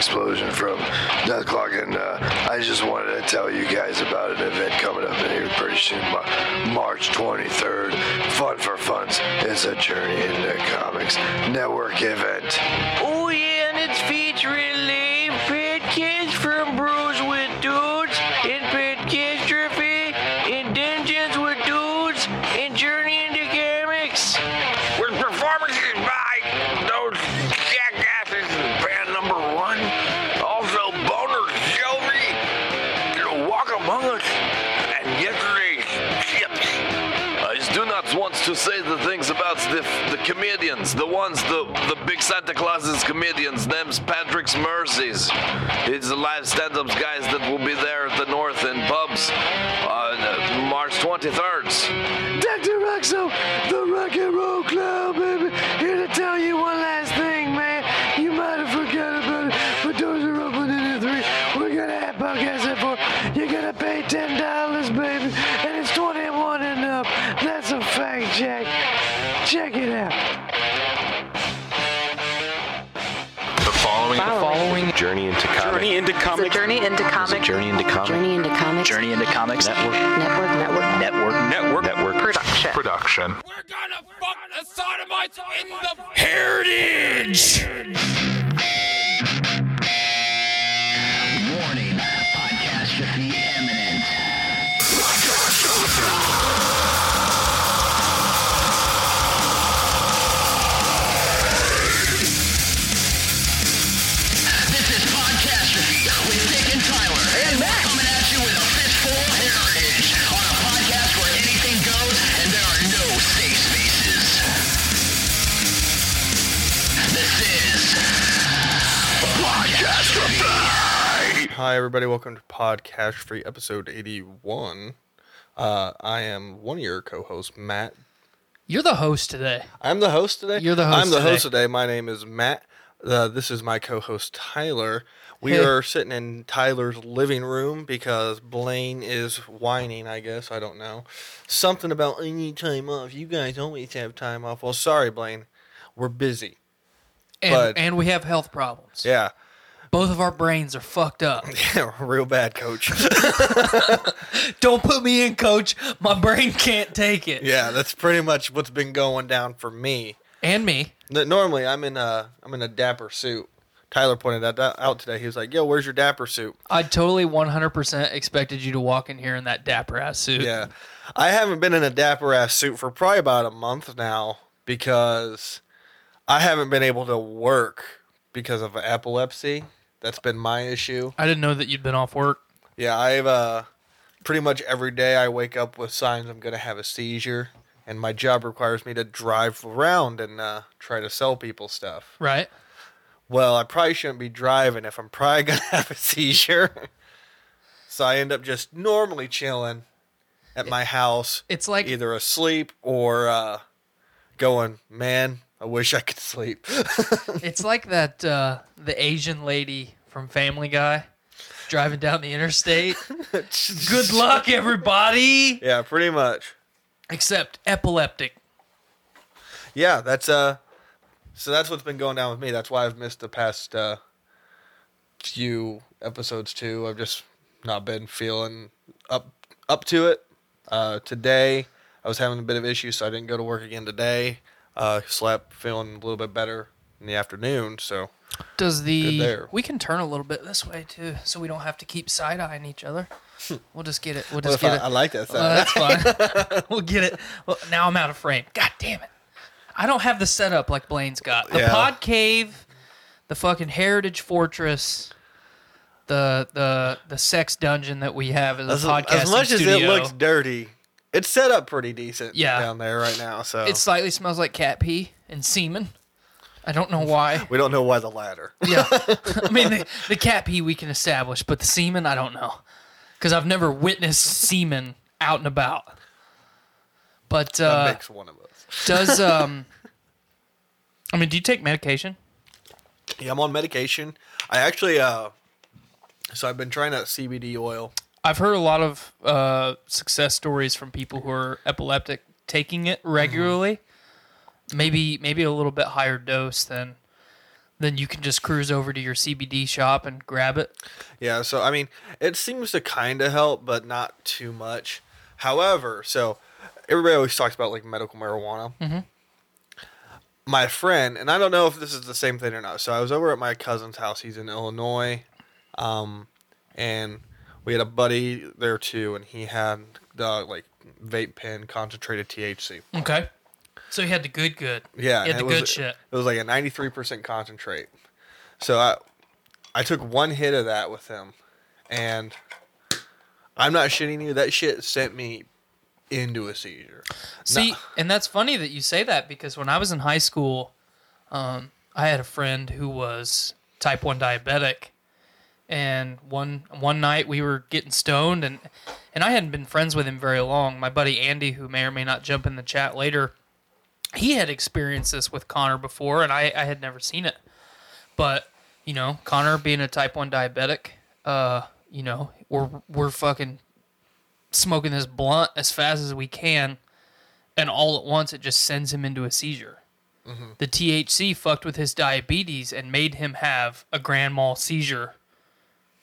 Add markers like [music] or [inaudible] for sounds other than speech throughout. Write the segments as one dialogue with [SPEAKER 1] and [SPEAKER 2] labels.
[SPEAKER 1] explosion from Dethklok, and uh, I just wanted to tell you guys about an event coming up in here pretty soon, March 23rd. Fun for Funds. is a Journey into Comics network event.
[SPEAKER 2] Oh
[SPEAKER 3] Santa Claus's comedians, name's Patrick's Mercies. It's the live stand-ups guys that will be there at the North in pubs on March 23rd.
[SPEAKER 1] Dr. Roxo, the Rock and Roll
[SPEAKER 4] Journey into
[SPEAKER 5] It's a
[SPEAKER 6] comics
[SPEAKER 5] journey into comics.
[SPEAKER 4] Journey into comics.
[SPEAKER 5] Journey into comics.
[SPEAKER 4] Journey into comics. Network.
[SPEAKER 5] Network. Network.
[SPEAKER 4] Network.
[SPEAKER 6] network
[SPEAKER 4] Network.
[SPEAKER 5] Production.
[SPEAKER 4] Production.
[SPEAKER 7] We're gonna fuck the sodomites in the heritage!
[SPEAKER 8] Hi, everybody. Welcome to Podcast Free episode 81. Uh, I am one of your co hosts, Matt.
[SPEAKER 9] You're the host today.
[SPEAKER 8] I'm the host today.
[SPEAKER 9] You're the host
[SPEAKER 8] I'm the
[SPEAKER 9] today.
[SPEAKER 8] host today. My name is Matt. Uh, this is my co host, Tyler. We
[SPEAKER 9] Hey.
[SPEAKER 8] are sitting in Tyler's living room because Blaine is whining, I guess. I don't know. Something about, need time off. You guys always have time off. Well, sorry, Blaine. We're busy.
[SPEAKER 9] And,
[SPEAKER 8] But-
[SPEAKER 9] and we have health problems.
[SPEAKER 8] Yeah.
[SPEAKER 9] Both of our brains are fucked up. [laughs]
[SPEAKER 8] Yeah, real bad, coach. [laughs]
[SPEAKER 9] Don't put me in, coach. My brain can't take it.
[SPEAKER 8] yeah, that's pretty much what's been going down for me.
[SPEAKER 9] And me.
[SPEAKER 8] N- Normally, I'm in a I'm in a dapper suit. Tyler pointed that out- out today. He was like, "Yo, where's your dapper suit?"
[SPEAKER 9] I totally 100% expected you to walk in here in that dapper ass suit.
[SPEAKER 8] Yeah, I haven't been in a dapper ass suit for probably about a month now because I haven't been able to work because of epilepsy. That's been my issue.
[SPEAKER 9] I didn't know that you'd been off work.
[SPEAKER 8] Yeah, I've uh, pretty much every day I wake up with signs I'm gonna have a seizure, and my job requires me to drive around and uh, try to sell people stuff.
[SPEAKER 9] Right?
[SPEAKER 8] well, I probably shouldn't be driving if I'm probably [laughs] gonna have a seizure. so I end up just normally chilling at my house,
[SPEAKER 9] It's like
[SPEAKER 8] either asleep or uh, going, man, I wish I could sleep. [laughs]
[SPEAKER 9] it's like that uh, the Asian lady from Family Guy driving down the interstate. [laughs] Good luck, everybody.
[SPEAKER 8] yeah, pretty much.
[SPEAKER 9] Except epileptic.
[SPEAKER 8] Yeah, that's uh, so that's what's been going down with me. That's why I've missed the past uh, few episodes too. I've just not been feeling up up to it. Uh, today I was having a bit of issues, so I didn't go to work again today. Uh, slept feeling a little bit better in the afternoon. So
[SPEAKER 9] Does the
[SPEAKER 8] there.
[SPEAKER 9] we can turn a little bit this way too, so we don't have to keep side eyeing each other. We'll just get it. We'll
[SPEAKER 8] Well,
[SPEAKER 9] just
[SPEAKER 8] if
[SPEAKER 9] get
[SPEAKER 8] I, I like that. Sound.
[SPEAKER 9] that's fine. [laughs] [laughs] we'll get it. Well, now I'm out of frame. God damn it! I don't have the setup like Blaine's got. The
[SPEAKER 8] Yeah.
[SPEAKER 9] pod cave, the fucking heritage fortress, the the the sex dungeon that we have as a
[SPEAKER 8] as,
[SPEAKER 9] podcast
[SPEAKER 8] as much as it looks dirty, it's set up pretty decent.
[SPEAKER 9] Yeah.
[SPEAKER 8] down there right now. So
[SPEAKER 9] it slightly smells like cat pee and semen. I don't know why.
[SPEAKER 8] we don't know why the latter.
[SPEAKER 9] Yeah. [laughs] [laughs] I mean, the, the cat pee we can establish, but the semen, I don't know. Because I've never witnessed semen out and about. But uh,
[SPEAKER 8] makes one of us.
[SPEAKER 9] does, [laughs] um, I mean, do you take medication?
[SPEAKER 8] Yeah, I'm on medication. I actually, uh, so I've been trying out CBD oil.
[SPEAKER 9] I've heard a lot of uh, success stories from people who are epileptic taking it regularly. Maybe maybe a little bit higher dose than then you can just cruise over to your CBD shop and grab it.
[SPEAKER 8] Yeah, so I mean, it seems to kind of help, but not too much. However, so everybody always talks about like medical marijuana.
[SPEAKER 9] Mm-hmm.
[SPEAKER 8] My friend, and I don't know if this is the same thing or not. So I was over at my cousin's house. He's in Illinois, um, and we had a buddy there too, and he had the like vape pen concentrated THC.
[SPEAKER 9] Okay. So he had the good, good.
[SPEAKER 8] Yeah,
[SPEAKER 9] You had the
[SPEAKER 8] it
[SPEAKER 9] good
[SPEAKER 8] was,
[SPEAKER 9] shit.
[SPEAKER 8] It was like a ninety-three percent concentrate. So I, I took one hit of that with him, and I'm not shitting you. That shit sent me into a seizure.
[SPEAKER 9] See, and that's funny that you say that because when I was in high school, um, I had a friend who was type one diabetic, and one one night we were getting stoned, and and I hadn't been friends with him very long. My buddy Andy, who may or may not jump in the chat later, he had experienced this with Connor before, and I I had never seen it, but you know, Connor being a type one diabetic, uh, you know, we're we're fucking smoking this blunt as fast as we can, and all at once it just sends him into a seizure. The THC fucked with his diabetes and made him have a grand mal seizure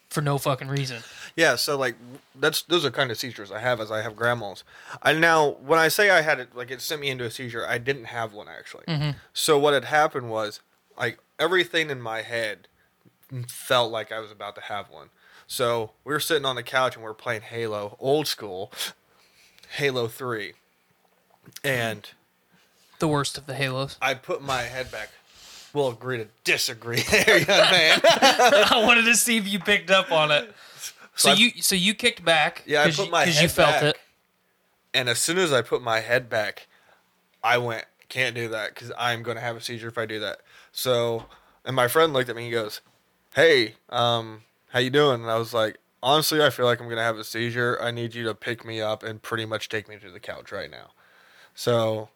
[SPEAKER 9] for no fucking reason.
[SPEAKER 8] Yeah, so like that's those are kind of seizures I have as I have grand mals. I now when I say I had it like it sent me into a seizure, I didn't have one actually. Mm-hmm. So what had happened was like everything in my head felt like I was about to have one. So we were sitting on the couch and we are playing Halo, old school, Halo Three, and
[SPEAKER 9] The worst of the halos.
[SPEAKER 8] I put my head back. We'll agree to disagree [laughs] there, young man. [laughs]
[SPEAKER 9] I wanted to see if you picked up on it. So
[SPEAKER 8] I-
[SPEAKER 9] you so you kicked back
[SPEAKER 8] Yeah, I
[SPEAKER 9] because
[SPEAKER 8] put my
[SPEAKER 9] 'cause
[SPEAKER 8] head
[SPEAKER 9] you felt
[SPEAKER 8] back.
[SPEAKER 9] it.
[SPEAKER 8] And as soon as I put my head back, I went, can't do that because I'm going to have a seizure if I do that. So, and my friend looked at me. And he goes, "Hey, um, how you doing?" And I was like, "Honestly, I feel like I'm going to have a seizure. I need you to pick me up and pretty much take me to the couch right now." So,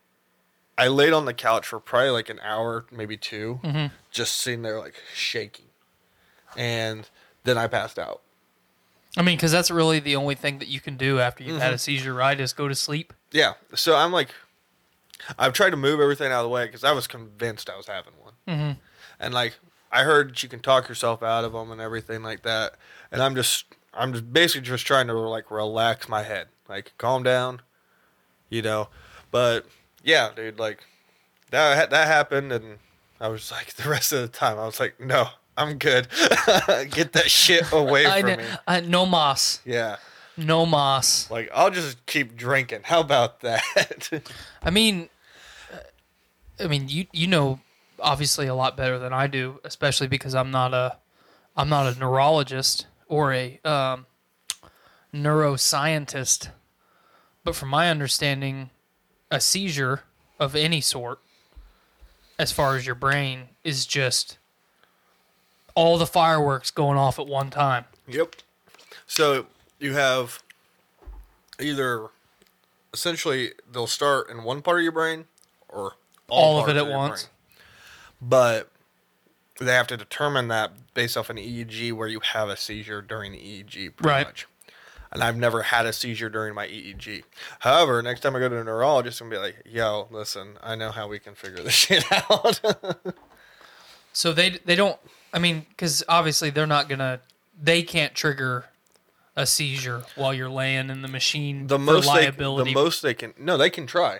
[SPEAKER 8] I laid on the couch for probably like an hour, maybe 2
[SPEAKER 9] Mm-hmm.
[SPEAKER 8] just sitting there like shaking, and then I passed out.
[SPEAKER 9] I mean, because that's really the only thing that you can do after you've
[SPEAKER 8] Mm-hmm.
[SPEAKER 9] had a seizure, right? Is go to sleep.
[SPEAKER 8] Yeah. So I'm like, I've tried to move everything out of the way because I was convinced I was having one.
[SPEAKER 9] Mm-hmm.
[SPEAKER 8] And like, I heard you can talk yourself out of them and everything like that. And I'm just, I'm just basically just trying to like relax my head, like calm down, you know. But yeah, dude, like that that happened, and I was like, [laughs] the rest of the time, I was like, no, I'm good. [laughs] Get that shit away from
[SPEAKER 9] kn-
[SPEAKER 8] me.
[SPEAKER 9] I, no moss,
[SPEAKER 8] Yeah.
[SPEAKER 9] no moss.
[SPEAKER 8] Like I'll just keep drinking. How about that? [laughs]
[SPEAKER 9] I mean, uh, I mean, you you know obviously a lot better than I do, especially because I'm not a I'm not a neurologist or a um, neuroscientist. But from my understanding, a seizure of any sort, as far as your brain, is just all the fireworks going off at one time.
[SPEAKER 8] Yep. So you have either essentially they'll start in one part of your brain or
[SPEAKER 9] All of it at once.
[SPEAKER 8] brain. But they have to determine that based off an EEG where you have a seizure during the EEG, pretty
[SPEAKER 9] Right.
[SPEAKER 8] much. And I've never had a seizure during my EEG. However, next time I go to a neurologist, I'm gonna be like, "Yo, listen, I know how we can figure this [laughs] shit out."
[SPEAKER 9] So they they don't. I mean, because obviously they're not gonna. They can't trigger a seizure while you're laying in the machine
[SPEAKER 8] the
[SPEAKER 9] for
[SPEAKER 8] most they,
[SPEAKER 9] liability.
[SPEAKER 8] the most they can no they can try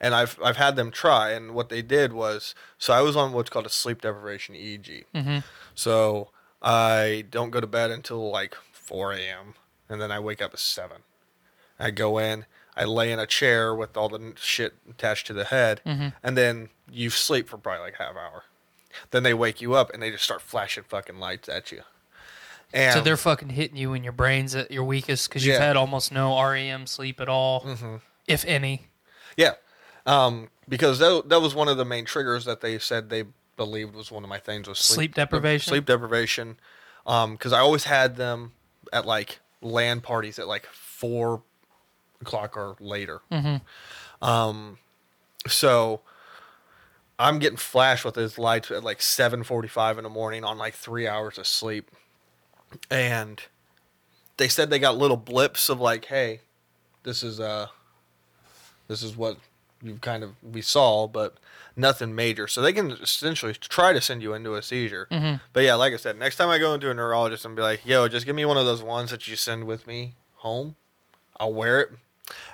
[SPEAKER 8] and i've i've had them try and what they did was so i was on what's called a sleep deprivation eeg
[SPEAKER 9] Mm-hmm.
[SPEAKER 8] so i don't go to bed until like 4 a.m and then i wake up at 7 i go in i lay in a chair with all the shit attached to the head
[SPEAKER 9] Mm-hmm.
[SPEAKER 8] and then you sleep for probably like half hour then they wake you up and they just start flashing fucking lights at you and
[SPEAKER 9] so they're fucking hitting you in your brains at your weakest because you've
[SPEAKER 8] Yeah.
[SPEAKER 9] had almost no REM sleep at all,
[SPEAKER 8] Mm-hmm.
[SPEAKER 9] if any.
[SPEAKER 8] Yeah, um, because that that was one of the main triggers that they said they believed was one of my things was sleep,
[SPEAKER 9] Sleep deprivation?
[SPEAKER 8] Sleep deprivation, because I always had them at like LAN parties at like four o'clock or later. Um, so I'm getting flashed with those lights at like seven forty-five in the morning on like three hours of sleep, and they said they got little blips of like, hey, this is uh this is what you kind of we saw, but nothing major. So they can essentially try to send you into a seizure.
[SPEAKER 9] Mhm.
[SPEAKER 8] But yeah, like I said, next time I go into a neurologist and be like, "Yo, just give me one of those ones that you send with me home. I'll wear it,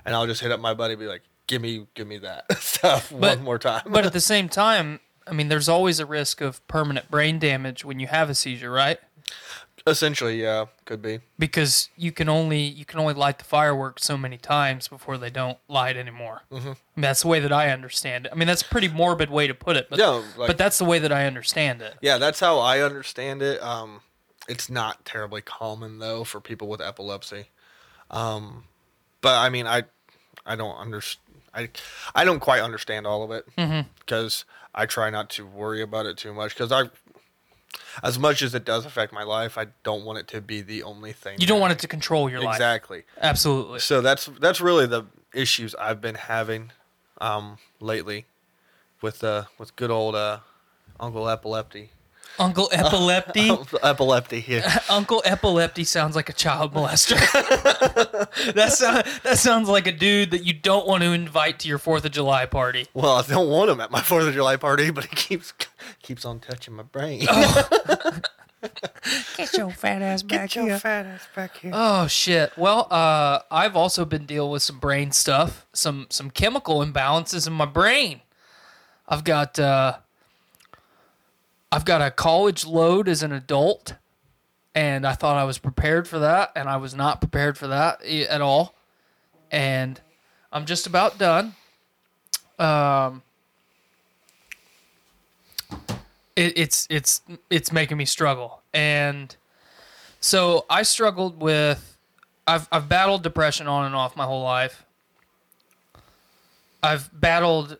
[SPEAKER 8] and I'll just hit up my buddy, and be like, give me, give me that [laughs] stuff
[SPEAKER 9] But-
[SPEAKER 8] one more time."
[SPEAKER 9] but at [laughs] the same time, I mean, there's always a risk of permanent brain damage when you have a seizure, right?
[SPEAKER 8] Essentially, yeah, could be.
[SPEAKER 9] Because you can only you can only light the fireworks so many times before they don't light anymore.
[SPEAKER 8] Mhm.
[SPEAKER 9] I mean, that's the way that I understand it. I mean, that's a pretty morbid way to put it, but
[SPEAKER 8] Yeah, like-
[SPEAKER 9] but that's the way that I understand it.
[SPEAKER 8] Yeah, that's how I understand it. Um, it's not terribly common though for people with epilepsy. Um, but I mean, I, I don't understand. I, I don't quite understand all of it because I try not to worry about it too much because I, as much as it does affect my life, I don't want it to be the only thing.
[SPEAKER 9] You don't want it to control your life.
[SPEAKER 8] exactly.
[SPEAKER 9] Absolutely.
[SPEAKER 8] So that's that's really the issues I've been having, um, lately, with uh with good old uh, Uncle Epilepsy.
[SPEAKER 9] Uncle Epilepsy. [laughs]
[SPEAKER 8] Epilepsy here. [laughs]
[SPEAKER 9] Uncle Epilepsy sounds like a child molester. [laughs] that sound, that sounds like a dude that you don't want to invite to your Fourth of July party.
[SPEAKER 8] Well, I don't want him at my Fourth of July party, but he keeps keeps on touching my brain.
[SPEAKER 9] Get your fat ass back here.
[SPEAKER 8] Get your fat ass back here.
[SPEAKER 9] Oh shit. Well, uh, I've also been dealing with some brain stuff, some some chemical imbalances in my brain. I've got uh, I've got a college load as an adult, and I thought I was prepared for that, and I was not prepared for that at all. And I'm just about done. Um, it, it's it's it's making me struggle, and so I struggled with I've I've battled depression on and off my whole life. I've battled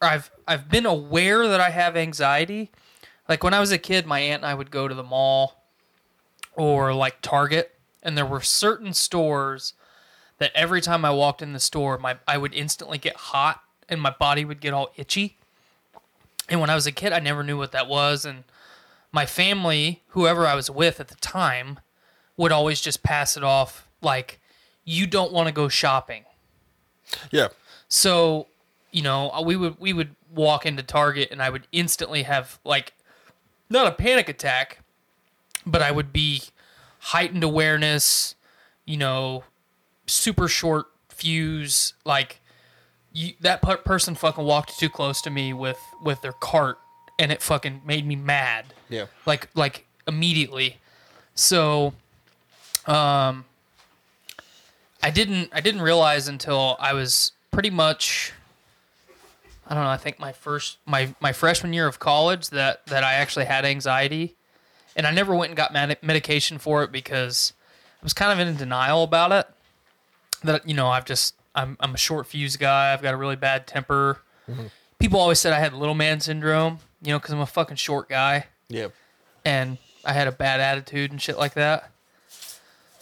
[SPEAKER 9] I've I've been aware that I have anxiety. Like when I was a kid, my aunt and I would go to the mall or like Target and there were certain stores that every time I walked in the store, my I would instantly get hot and my body would get all itchy. And when I was a kid, I never knew what that was and my family, whoever I was with at the time, would always just pass it off like, you don't want to go shopping.
[SPEAKER 8] Yeah.
[SPEAKER 9] So, you know, we would we would walk into Target and I would instantly have like not a panic attack, but I would be heightened awareness, you know, super short fuse like you, that per- person fucking walked too close to me with with their cart and it fucking made me mad
[SPEAKER 8] Yeah.
[SPEAKER 9] like like immediately so um i didn't i didn't realize until i was pretty much i don't know i think my first my my freshman year of college that that i actually had anxiety and i never went and got med- medication for it because i was kind of in denial about it that you know i've just i'm, I'm a short fuse guy i've got a really bad temper mm-hmm. people always said i had little man syndrome you know because i'm a fucking short guy
[SPEAKER 8] Yeah.
[SPEAKER 9] and I had a bad attitude and shit like that.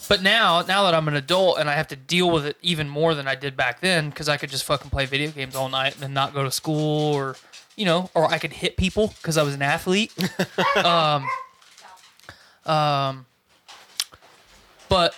[SPEAKER 9] But now, now that I'm an adult and I have to deal with it even more than I did back then, because I could just fucking play video games all night and not go to school, or you know, or I could hit people because I was an athlete. [laughs] um, um, but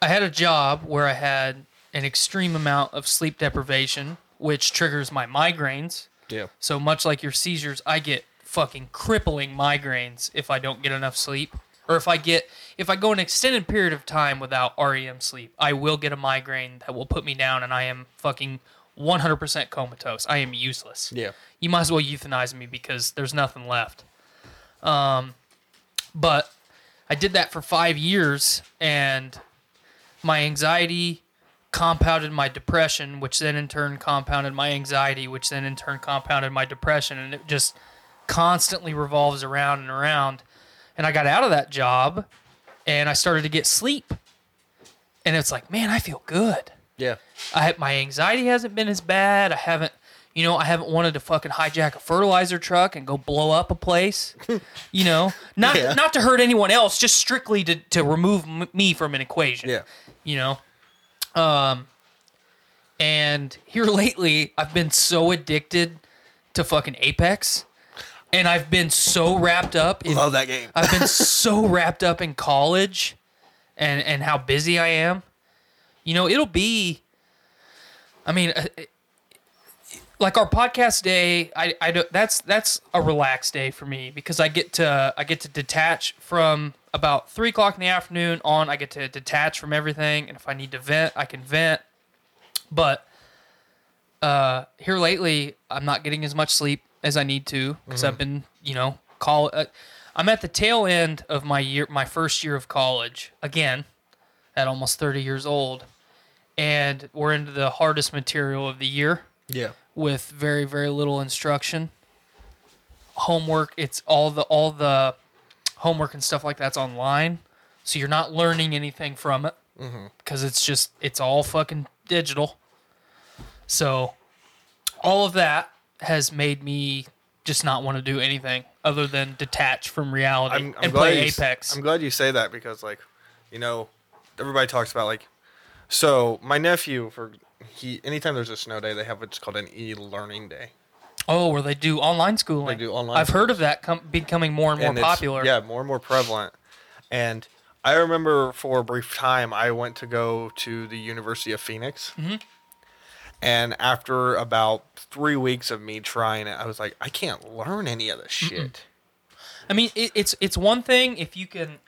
[SPEAKER 9] I had a job where I had an extreme amount of sleep deprivation, which triggers my migraines.
[SPEAKER 8] Yeah.
[SPEAKER 9] So much like your seizures, I get fucking crippling migraines if I don't get enough sleep. Or if I get if I go an extended period of time without REM sleep, I will get a migraine that will put me down and I am fucking 100% comatose. I am useless.
[SPEAKER 8] Yeah.
[SPEAKER 9] You might as well euthanize me because there's nothing left. Um but I did that for 5 years and my anxiety compounded my depression, which then in turn compounded my anxiety, which then in turn compounded my depression, and it just constantly revolves around and around. And I got out of that job and I started to get sleep. And it's like, man, I feel good.
[SPEAKER 8] Yeah.
[SPEAKER 9] I my anxiety hasn't been as bad. I haven't, you know, I haven't wanted to fucking hijack a fertilizer truck and go blow up a place. [laughs] you know, not
[SPEAKER 8] Yeah.
[SPEAKER 9] not to hurt anyone else, just strictly to to remove m- me from an equation.
[SPEAKER 8] Yeah.
[SPEAKER 9] You know, um, and here [laughs] lately, I've been so addicted to fucking Apex, and I've been so wrapped up. In,
[SPEAKER 8] Love that game.
[SPEAKER 9] I've been [laughs] so wrapped up in college, and and how busy I am. You know, it'll be. I mean, uh, like our podcast day i i do that's that's a relaxed day for me because i get to i get to detach from about three o'clock in the afternoon on i get to detach from everything and if i need to vent i can vent but uh here lately i'm not getting as much sleep as i need to because i've been you know call uh, i'm at the tail end of my year my first year of college again at almost 30 years old and we're into the hardest material of the year
[SPEAKER 8] Yeah.
[SPEAKER 9] with very very little instruction. Homework it's all the all the homework and stuff like that's online so you're not learning anything from it because it's just it's all fucking digital. So all of that has made me just not want to do anything other than detach from reality
[SPEAKER 8] I'm, I'm
[SPEAKER 9] and
[SPEAKER 8] glad
[SPEAKER 9] play
[SPEAKER 8] you,
[SPEAKER 9] apex
[SPEAKER 8] I'm glad you say that because, like, you know, everybody talks about like. So my nephew, for he, anytime there's a snow day, they have what's called an e-learning day.
[SPEAKER 9] oh where they do online schooling
[SPEAKER 8] They do online
[SPEAKER 9] i've heard of that com- becoming more and more
[SPEAKER 8] and
[SPEAKER 9] popular
[SPEAKER 8] Yeah, more and more prevalent. And I remember for a brief time, I went to go to the University of Phoenix.
[SPEAKER 9] Mm-hmm.
[SPEAKER 8] And after about three weeks of me trying it, I was like, I can't learn any of this shit.
[SPEAKER 9] I mean, it, it's it's one thing if you can,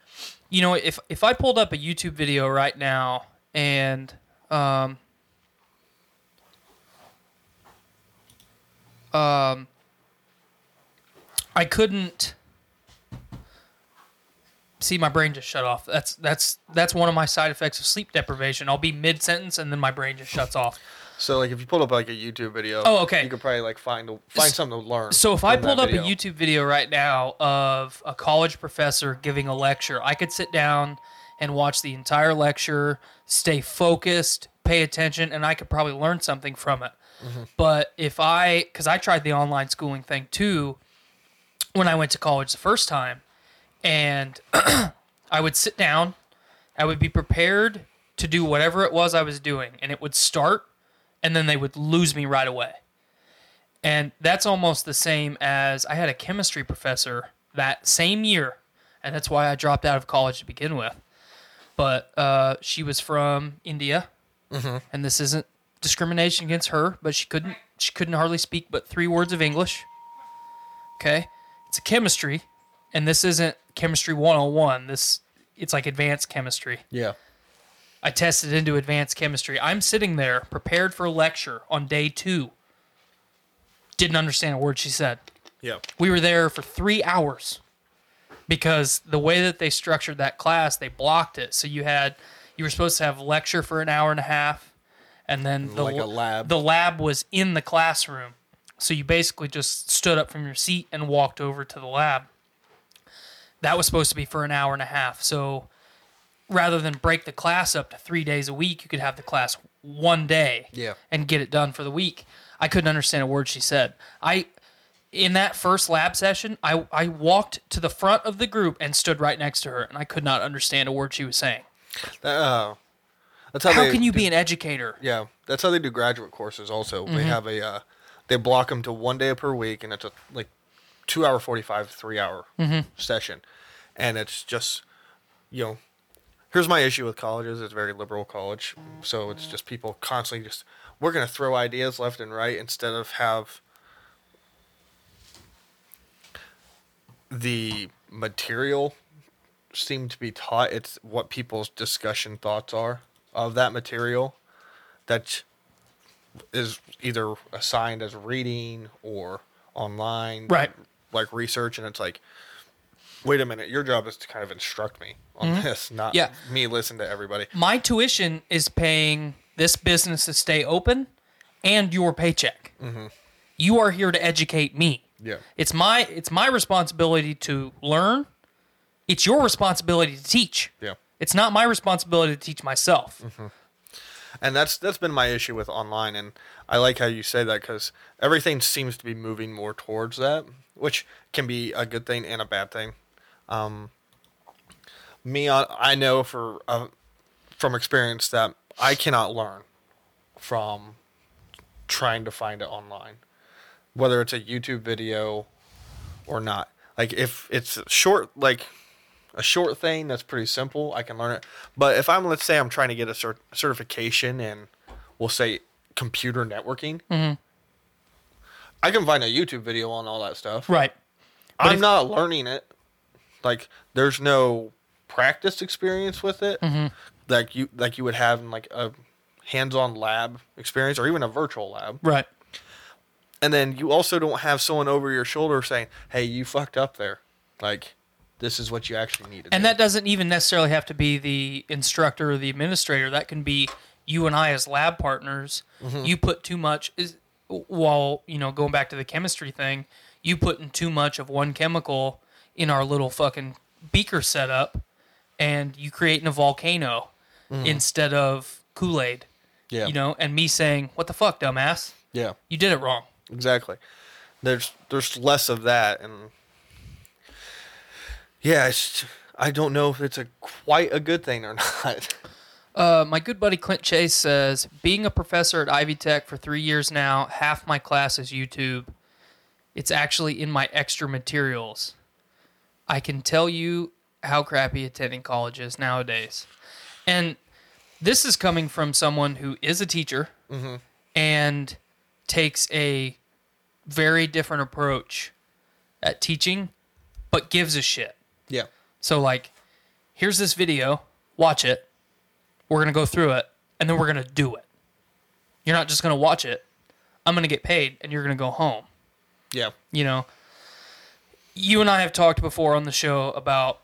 [SPEAKER 9] you know, if if I pulled up a YouTube video right now and um um I couldn't see my brain just shut off. That's that's that's one of my side effects of sleep deprivation. I'll be mid sentence and then my brain just shuts off.
[SPEAKER 8] So like, if you pulled up like a YouTube video,
[SPEAKER 9] Oh, okay.
[SPEAKER 8] you could probably like find a, find something to learn.
[SPEAKER 9] So if I pulled up a. YouTube video right now of a college professor giving a lecture, I could sit down and watch the entire lecture, stay focused, pay attention, and I could probably learn something from it. Mm-hmm. But if I, because I tried the online schooling thing too when I went to college the first time, and [clears throat] I would sit down, I would be prepared to do whatever it was I was doing, and it would start, and then they would lose me right away. And that's almost the same as I had a chemistry professor that same year, and that's why I dropped out of college to begin with. But uh, she was from India, and this isn't discrimination against her, but she couldn't she couldn't hardly speak but three words of English. Okay, it's a chemistry, and this isn't chemistry 101. This it's like advanced chemistry.
[SPEAKER 8] yeah,
[SPEAKER 9] I tested into advanced chemistry. I'm sitting there prepared for a lecture on day two. Didn't understand a word she said.
[SPEAKER 8] yeah,
[SPEAKER 9] We were there for three hours because the way that they structured that class, they blocked it. So you had you were supposed to have lecture for an hour and a half, and then the
[SPEAKER 8] Like a lab.
[SPEAKER 9] The lab was in the classroom, so you basically just stood up from your seat and walked over to the lab. That was supposed to be for an hour and a half. So rather than break the class up to three days a week, you could have the class one day
[SPEAKER 8] Yeah.
[SPEAKER 9] and get it done for the week. I couldn't understand a word she said. I in that first lab session, I, I walked to the front of the group and stood right next to her, and I could not understand a word she was saying.
[SPEAKER 8] uh, that's how,
[SPEAKER 9] How
[SPEAKER 8] they
[SPEAKER 9] can you
[SPEAKER 8] do-
[SPEAKER 9] be an educator?
[SPEAKER 8] Yeah, that's how they do graduate courses. Also,
[SPEAKER 9] Mm-hmm.
[SPEAKER 8] they have a uh, they block them to one day per week, and it's a like two hour, forty five, three hour
[SPEAKER 9] Mm-hmm.
[SPEAKER 8] session, and it's just you know. Here's my issue with colleges: it's a very liberal college, so it's just people constantly just we're gonna throw ideas left and right instead of have the material seem to be taught. It's what people's discussion thoughts are of that material that is either assigned as reading or online,
[SPEAKER 9] Right.
[SPEAKER 8] Like research, and it's like, wait a minute, your job is to kind of instruct me on this, not
[SPEAKER 9] Mm-hmm. Yeah.
[SPEAKER 8] me listen to everybody.
[SPEAKER 9] My tuition is paying this business to stay open and your paycheck. You are here to educate me.
[SPEAKER 8] Yeah,
[SPEAKER 9] It's my it's my responsibility to learn. It's your responsibility to teach.
[SPEAKER 8] yeah.
[SPEAKER 9] It's not my responsibility to teach myself.
[SPEAKER 8] and that's that's been my issue with online and i like how you say that because everything seems to be moving more towards that which can be a good thing and a bad thing um, me on i know for uh, from experience that i cannot learn from trying to find it online whether it's a youtube video or not like if it's short like a short thing that's pretty simple. I can learn it. But if I'm, let's say, I'm trying to get a cert- certification in, we'll say, computer networking, I can find a YouTube video on all that stuff.
[SPEAKER 9] Right.
[SPEAKER 8] I'm
[SPEAKER 9] if-
[SPEAKER 8] not learning it. Like there's no practice experience with it,
[SPEAKER 9] Mm-hmm.
[SPEAKER 8] like you like you would have in like a hands-on lab experience or even a virtual lab.
[SPEAKER 9] Right.
[SPEAKER 8] And then you also don't have someone over your shoulder saying, "Hey, you fucked up there." Like this is what you actually need to
[SPEAKER 9] And
[SPEAKER 8] do.
[SPEAKER 9] that doesn't even necessarily have to be the instructor or the administrator. That can be you and I as lab partners. You put too much is while you know going back to the chemistry thing. You put in too much of one chemical in our little fucking beaker setup, and you creating a volcano instead of Kool Aid.
[SPEAKER 8] yeah.
[SPEAKER 9] You know, and me saying, "What the fuck, dumbass?
[SPEAKER 8] Yeah.
[SPEAKER 9] You did it wrong."
[SPEAKER 8] Exactly. There's there's less of that, and yeah, it's, I don't know if it's a quite a good thing or [laughs] not.
[SPEAKER 9] Uh, my good buddy Clint Chase says, being a professor at Ivy Tech for three years now, half my class is YouTube. It's actually in my extra materials. I can tell you how crappy attending college is nowadays. And this is coming from someone who is a teacher mm-hmm. and takes a very different approach at teaching, but gives a shit.
[SPEAKER 8] yeah.
[SPEAKER 9] So like, here's this video, watch it. We're gonna go through it, and then we're gonna do it. You're not just gonna watch it. I'm gonna get paid, and you're gonna go home.
[SPEAKER 8] Yeah.
[SPEAKER 9] You know. You and I have talked before on the show about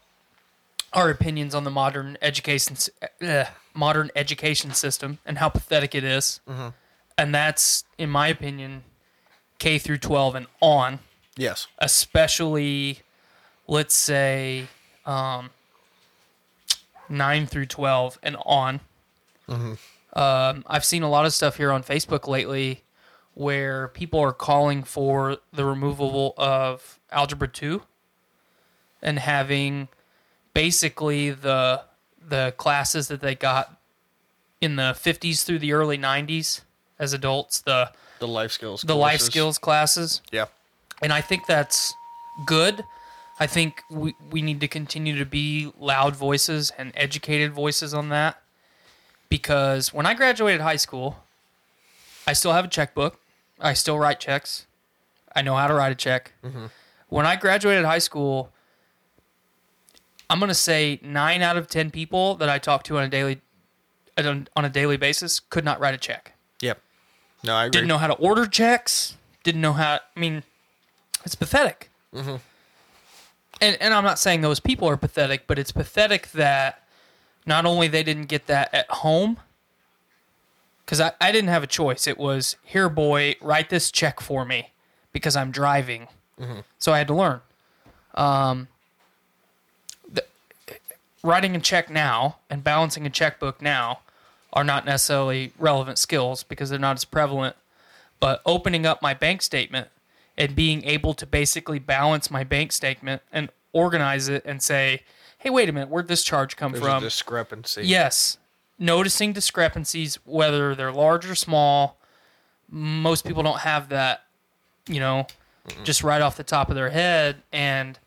[SPEAKER 9] our opinions on the modern education eh, modern education system and how pathetic it is. And that's, in my opinion, K through 12 and on
[SPEAKER 8] Yes.
[SPEAKER 9] especially let's say um, 9 through 12 and on um, i've seen a lot of stuff here on facebook lately where people are calling for the removal of algebra 2 and having basically the the classes that they got in the 50s through the early 90s as adults the
[SPEAKER 8] The life skills.
[SPEAKER 9] the life skills classes
[SPEAKER 8] Yeah.
[SPEAKER 9] and I think that's good. I think we, we need to continue to be loud voices and educated voices on that. Because when I graduated high school, I still have a checkbook. I still write checks. I know how to write a check. Mm-hmm. When I graduated high school, I'm gonna say nine out of ten people that I talk to on a daily on a daily basis could not write a check
[SPEAKER 8] Yep. No, I agree.
[SPEAKER 9] didn't know how to order checks, didn't know how. I mean, it's pathetic. Mm-hmm. And and I'm not saying those people are pathetic, but it's pathetic that not only they didn't get that at home, because I, I didn't have a choice. It was here, boy, write this check for me because I'm driving, so I had to learn. Um, the, writing a check now and balancing a checkbook now are not necessarily relevant skills because they're not as prevalent. But opening up my bank statement and being able to basically balance my bank statement and organize it and say, hey, wait a minute, where'd this charge come
[SPEAKER 8] There's
[SPEAKER 9] from?
[SPEAKER 8] a discrepancy.
[SPEAKER 9] Yes. Noticing discrepancies, whether they're large or small. Most people don't have that, you know, just right off the top of their head. And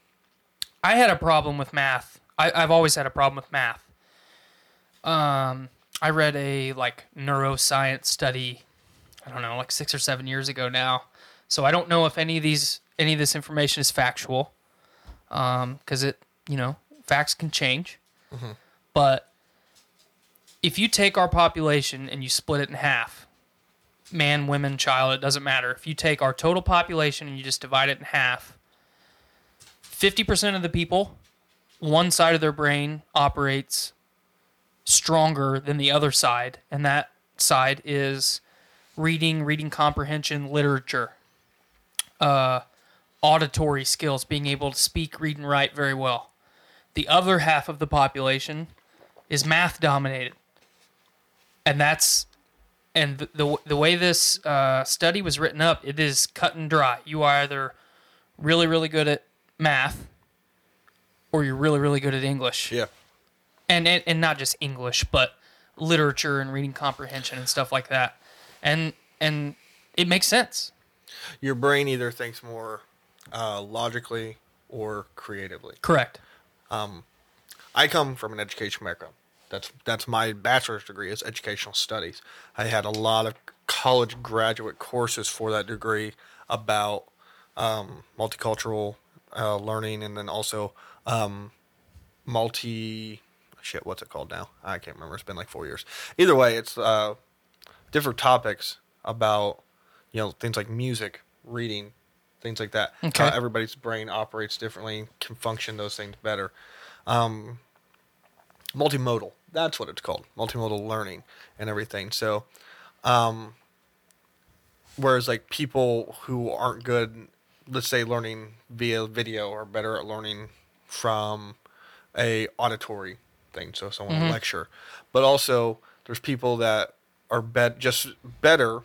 [SPEAKER 9] I had a problem with math. I, I've always had a problem with math. Um, I read a like neuroscience study, I don't know, like six or seven years ago now. So I don't know if any of these any of this information is factual, because it you know facts can change. But if you take our population and you split it in half, man, women, child, it doesn't matter. If you take our total population and you just divide it in half, 50% of the people, one side of their brain operates stronger than the other side, and that side is reading, reading comprehension, literature, uh, auditory skills, being able to speak, read, and write very well. The other half of the population is math dominated, and that's and the the, the way this uh, study was written up, it is cut and dry. You are either really really good at math, or you're really really good at English
[SPEAKER 8] Yeah.
[SPEAKER 9] and, and and not just English, but literature and reading comprehension and stuff like that. And and it makes sense.
[SPEAKER 8] Your brain either thinks more uh, logically or creatively.
[SPEAKER 9] Correct.
[SPEAKER 8] Um, I come from an education background. That's that's my bachelor's degree is educational studies. I had a lot of college graduate courses for that degree. about um, multicultural uh, learning and then also um, multi shit. What's it called now? I can't remember. It's been like four years. Either way, it's uh, different topics about you know things like music, reading, things like that.
[SPEAKER 9] Okay.
[SPEAKER 8] How everybody's brain operates differently, can function those things better. Um, multimodal. That's what it's called. Multimodal learning and everything. So, um, whereas like people who aren't good, let's say learning via video, are better at learning from a auditory thing. So someone will lecture, but also there's people that are bet just better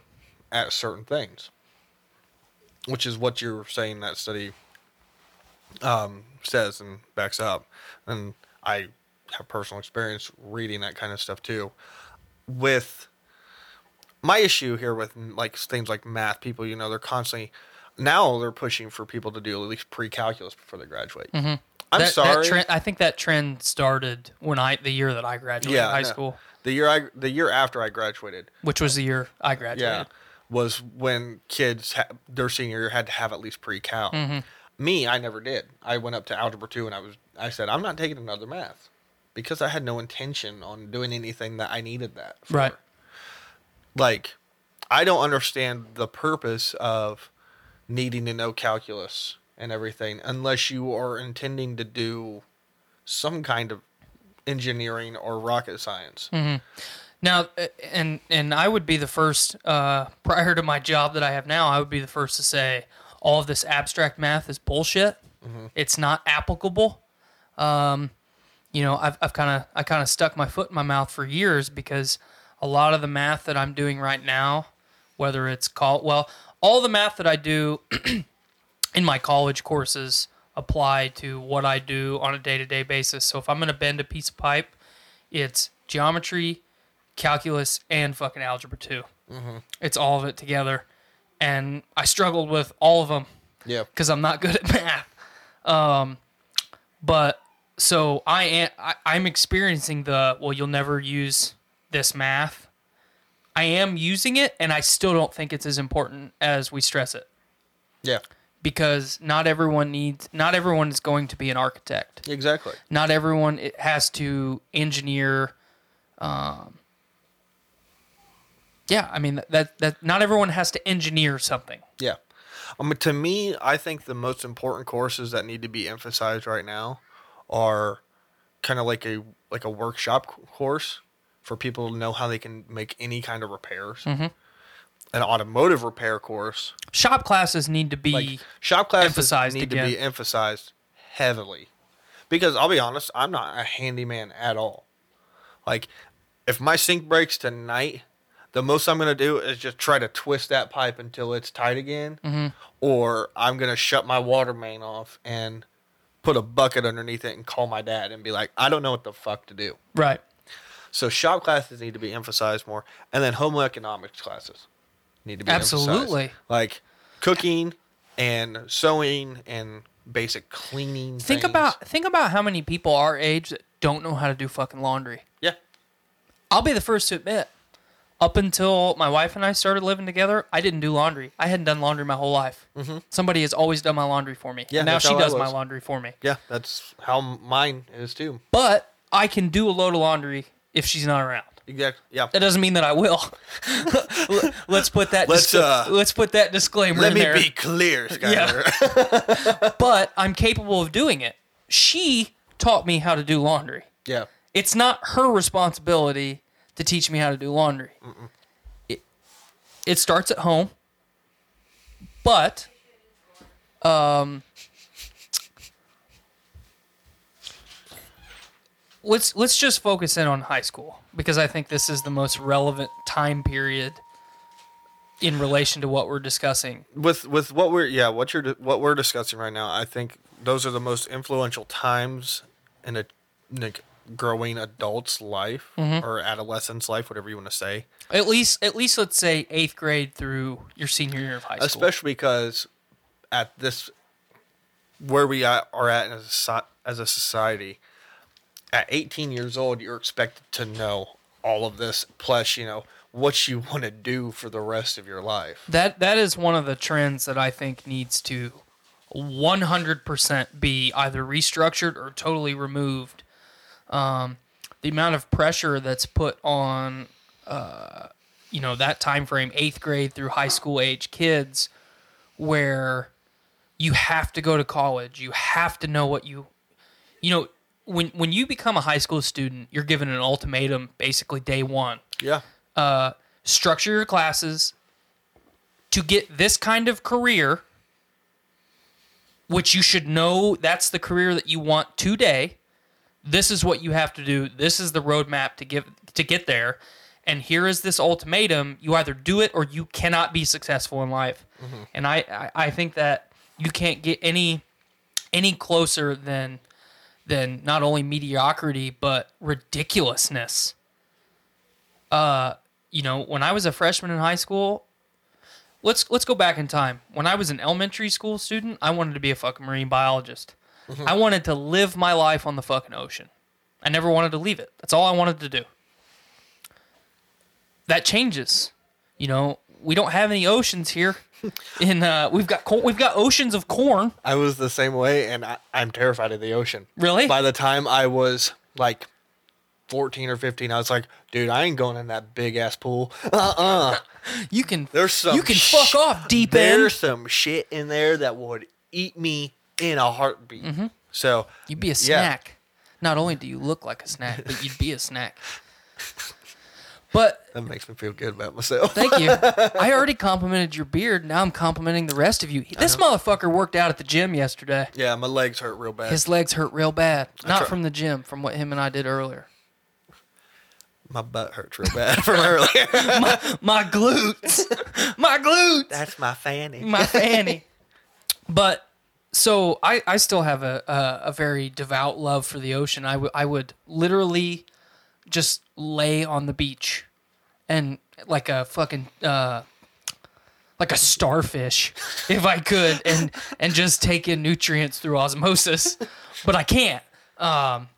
[SPEAKER 8] at certain things, which is what you're saying that study um, says and backs up. And I have personal experience reading that kind of stuff too. With my issue here with like things like math, people, you know, they're constantly now they're pushing for people to do at least pre-calculus before they graduate. I'm
[SPEAKER 9] Mm-hmm. That- that
[SPEAKER 8] sorry.
[SPEAKER 9] trend- I think that trend started when I the year that I graduated
[SPEAKER 8] yeah,
[SPEAKER 9] high
[SPEAKER 8] no.
[SPEAKER 9] school,
[SPEAKER 8] The year I the year after I graduated,
[SPEAKER 9] which was the year I graduated.
[SPEAKER 8] yeah, was when kids ha- their senior year had to have at least pre-cal.
[SPEAKER 9] Mm-hmm.
[SPEAKER 8] Me, I never did. I went up to algebra two, and I was I said I'm not taking another math because I had no intention on doing anything that I needed that. For.
[SPEAKER 9] Right.
[SPEAKER 8] Like, I don't understand the purpose of needing to know calculus and everything unless you are intending to do some kind of engineering or rocket science.
[SPEAKER 9] Now, uh, and and I would be the first uh, prior to my job that I have now. I would be the first to say all of this abstract math is bullshit. It's not applicable. Um, you know, I've I've kind of I kind of stuck my foot in my mouth for years because a lot of the math that I'm doing right now, whether it's called well, all the math that I do [clears throat] in my college courses apply to what I do on a day to day basis. So if I'm going to bend a piece of pipe, it's geometry, calculus, and fucking algebra 2. It's all of it together. And I struggled with all of them
[SPEAKER 8] Yeah.
[SPEAKER 9] because I'm not good at [laughs] math. Um, but so I am I, I'm experiencing the well, you'll never use this math. I am using it, and I still don't think it's as important as we stress it
[SPEAKER 8] Yeah.
[SPEAKER 9] because not everyone needs not everyone is going to be an architect
[SPEAKER 8] Exactly.
[SPEAKER 9] not everyone has to engineer um yeah i mean that that not everyone has to engineer something
[SPEAKER 8] Yeah. Um, to me, I think the most important courses that need to be emphasized right now are kind of like a like a workshop course for people to know how they can make any kind of repairs.
[SPEAKER 9] Mm-hmm.
[SPEAKER 8] An automotive repair course,
[SPEAKER 9] shop classes need to be
[SPEAKER 8] like shop classes,
[SPEAKER 9] emphasized
[SPEAKER 8] need to be emphasized heavily. Because I'll be honest, I'm not a handyman at all. Like, if my sink breaks tonight, the most I'm gonna do is just try to twist that pipe until it's tight again,
[SPEAKER 9] Mm-hmm.
[SPEAKER 8] or I'm gonna shut my water main off and put a bucket underneath it and call my dad and be like, I don't know what the fuck to do.
[SPEAKER 9] right
[SPEAKER 8] So shop classes need to be emphasized more, and then home economics classes need to be emphasized.
[SPEAKER 9] Absolutely.
[SPEAKER 8] like cooking and sewing and basic cleaning.
[SPEAKER 9] think
[SPEAKER 8] things.
[SPEAKER 9] about think about how many people our age that don't know how to do fucking laundry
[SPEAKER 8] yeah,
[SPEAKER 9] i'll be the first to admit up until my wife and i started living together i didn't do laundry i hadn't done laundry my whole life somebody has always done my laundry for me
[SPEAKER 8] Mm-hmm. Yeah,
[SPEAKER 9] and now she does my laundry for me
[SPEAKER 8] yeah. That's how mine is too.
[SPEAKER 9] but I can do a load of laundry if she's not around.
[SPEAKER 8] Exactly. Yeah.
[SPEAKER 9] That doesn't mean that I will. [laughs] [laughs] let's put that.
[SPEAKER 8] Let's,
[SPEAKER 9] disc-
[SPEAKER 8] uh,
[SPEAKER 9] let's put that disclaimer
[SPEAKER 8] Let
[SPEAKER 9] in
[SPEAKER 8] me
[SPEAKER 9] there.
[SPEAKER 8] be clear, [laughs] Skyler.
[SPEAKER 9] but I'm capable of doing it. She taught me how to do laundry.
[SPEAKER 8] yeah.
[SPEAKER 9] It's not her responsibility to teach me how to do laundry. It, it starts at home, but um, let's let's just focus in on high school because I think this is the most relevant time period in relation to what we're discussing.
[SPEAKER 8] With with what we're yeah what you're what we're discussing right now, I think those are the most influential times in a like, growing adult's life
[SPEAKER 9] Mm-hmm.
[SPEAKER 8] or adolescent's life, whatever you want to say.
[SPEAKER 9] At least at least let's say eighth grade through your senior year of high school.
[SPEAKER 8] especially because at this where we are are at as a, as a society at 18 years old you're expected to know all of this plus you know what you want to do for the rest of your life.
[SPEAKER 9] That that is one of the trends that I think needs to 100% be either restructured or totally removed. Um, the amount of pressure that's put on, uh, you know, that time frame, eighth grade through high school age kids, where you have to go to college, you have to know what you, you know, when when you become a high school student, you're given an ultimatum basically day one
[SPEAKER 8] Yeah.
[SPEAKER 9] uh, structure your classes to get this kind of career, which you should know that's the career that you want today. This is what you have to do. This is the roadmap to give to get there. And here is this ultimatum: you either do it or you cannot be successful in life. And I, I, I think that you can't get any any closer than than not only mediocrity but ridiculousness Uh, you know, when I was a freshman in high school, let's let's go back in time. When I was an elementary school student, I wanted to be a fucking marine biologist. I wanted to live my life on the fucking ocean. I never wanted to leave it. That's all I wanted to do. That changes. You know, we don't have any oceans here. [laughs] In uh, we've got co- we've got oceans of corn.
[SPEAKER 8] I was the same way, and I, I'm terrified of the ocean.
[SPEAKER 9] Really?
[SPEAKER 8] By the time I was like 14 or 15, I was like, dude, I ain't going in that big ass pool. Uh uh [laughs]
[SPEAKER 9] You can
[SPEAKER 8] There's some
[SPEAKER 9] you can fuck off deep
[SPEAKER 8] There's
[SPEAKER 9] end.
[SPEAKER 8] There's some shit in there that would eat me in a heartbeat. Mm-hmm. So
[SPEAKER 9] You'd be a
[SPEAKER 8] yeah.
[SPEAKER 9] snack. Not only do you look like a snack, but you'd be a snack. But
[SPEAKER 8] that makes me feel good about myself.
[SPEAKER 9] Thank you. [laughs] I already complimented your beard. Now I'm complimenting the rest of you. This motherfucker worked out at the gym yesterday.
[SPEAKER 8] yeah, my legs hurt real bad.
[SPEAKER 9] His legs hurt real bad. Not
[SPEAKER 8] try-
[SPEAKER 9] from the gym, from what him and I did earlier.
[SPEAKER 8] my butt hurts real bad [laughs] from earlier. [laughs]
[SPEAKER 9] My glutes. My glutes.
[SPEAKER 8] That's my fanny.
[SPEAKER 9] My fanny. But so I, I still have a, a, a very devout love for the ocean. I, w- I would literally just lay on the beach and like a fucking uh, like a starfish [laughs] if I could and and just take in nutrients through osmosis. But I can't. Um,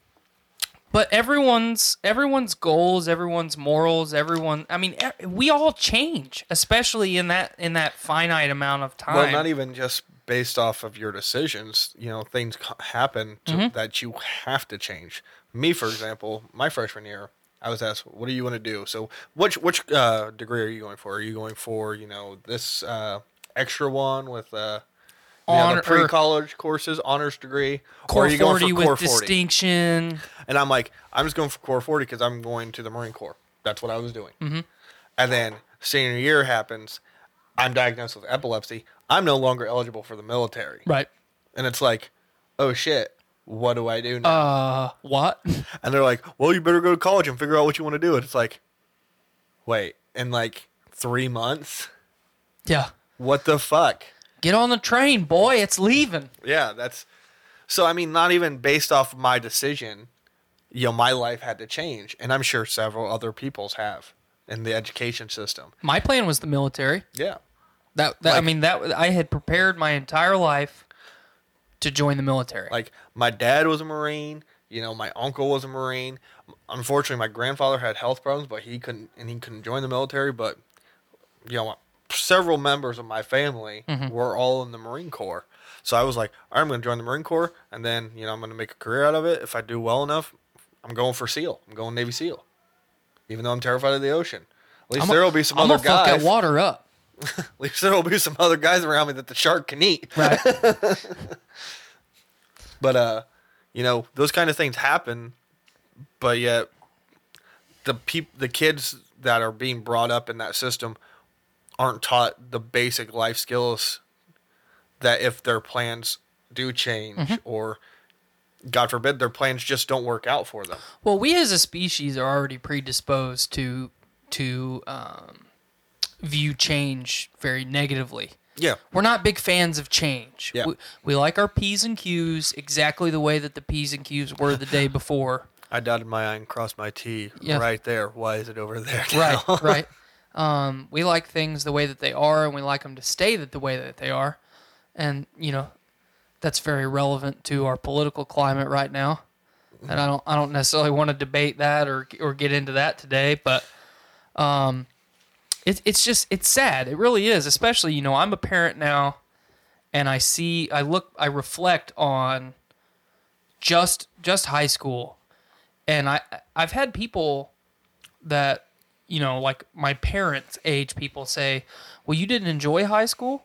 [SPEAKER 9] but everyone's everyone's goals, everyone's morals, everyone. I mean, we all change, especially in that in that finite amount of time.
[SPEAKER 8] Well, not even just based off of your decisions. You know, things happen to,
[SPEAKER 9] Mm-hmm.
[SPEAKER 8] that you have to change. Me, for example, my freshman year, I was asked, "What do you want to do?" So, which which uh, degree are you going for? Are you going for you know this uh, extra one with uh, you know, the pre-college courses, honors degree, or
[SPEAKER 9] core
[SPEAKER 8] are you going
[SPEAKER 9] forty
[SPEAKER 8] for
[SPEAKER 9] with
[SPEAKER 8] core 40?
[SPEAKER 9] distinction.
[SPEAKER 8] And I'm like, I'm just going for core 40 because I'm going to the Marine Corps. That's what I was doing. Mm-hmm. And then senior year happens. I'm diagnosed with epilepsy. I'm no longer eligible for the military.
[SPEAKER 9] Right.
[SPEAKER 8] And it's like, oh shit, what do I do now?
[SPEAKER 9] Uh, what? [laughs]
[SPEAKER 8] and they're like, well, you better go to college and figure out what you want to do. And it's like, wait, in like three months?
[SPEAKER 9] Yeah.
[SPEAKER 8] What the fuck?
[SPEAKER 9] Get on the train, boy. It's leaving.
[SPEAKER 8] Yeah, that's so. I mean, not even based off of my decision, you know, my life had to change, and I'm sure several other people's have in the education system.
[SPEAKER 9] My plan was the military.
[SPEAKER 8] Yeah,
[SPEAKER 9] That, that I mean that I had prepared my entire life to join the military.
[SPEAKER 8] like my dad was a Marine. You know, my uncle was a Marine. Unfortunately, my grandfather had health problems, but he couldn't, and he couldn't join the military. But you know, several members of my family mm-hmm. were all in the Marine Corps. So I was like, "All right, I'm going to join the Marine Corps, and then you know, I'm going to make a career out of it. If I do well enough, I'm going for SEAL. I'm going Navy SEAL, even though I'm terrified of the ocean. At least there will be some
[SPEAKER 9] I'm
[SPEAKER 8] other
[SPEAKER 9] gonna fuck
[SPEAKER 8] guys.
[SPEAKER 9] that water up.
[SPEAKER 8] At least there will be some other guys around me that the shark can eat.
[SPEAKER 9] Right. [laughs]
[SPEAKER 8] But uh, you know, those kind of things happen, but yet the peop- the kids that are being brought up in that system aren't taught the basic life skills that if their plans do change
[SPEAKER 9] Mm-hmm.
[SPEAKER 8] or God forbid their plans just don't work out for them.
[SPEAKER 9] Well, we as a species are already predisposed to to um, view change very negatively.
[SPEAKER 8] Yeah.
[SPEAKER 9] We're not big fans of change.
[SPEAKER 8] Yeah.
[SPEAKER 9] We, we like our P's and Q's exactly the way that the P's and Q's were the day [laughs] before.
[SPEAKER 8] I dotted my I and crossed my T
[SPEAKER 9] Yeah.
[SPEAKER 8] right there. Why is it over there?
[SPEAKER 9] Right,
[SPEAKER 8] now? [laughs]
[SPEAKER 9] right. Um, we like things the way that they are, and we like them to stay the way that they are, and you know, that's very relevant to our political climate right now. And I don't, I don't necessarily want to debate that or or get into that today, but um, It, it's just it's sad. It really is. Especially you know I'm a parent now, and I see I look I reflect on just just high school, and I I've had people that you know like my parents age people say, well you didn't enjoy high school.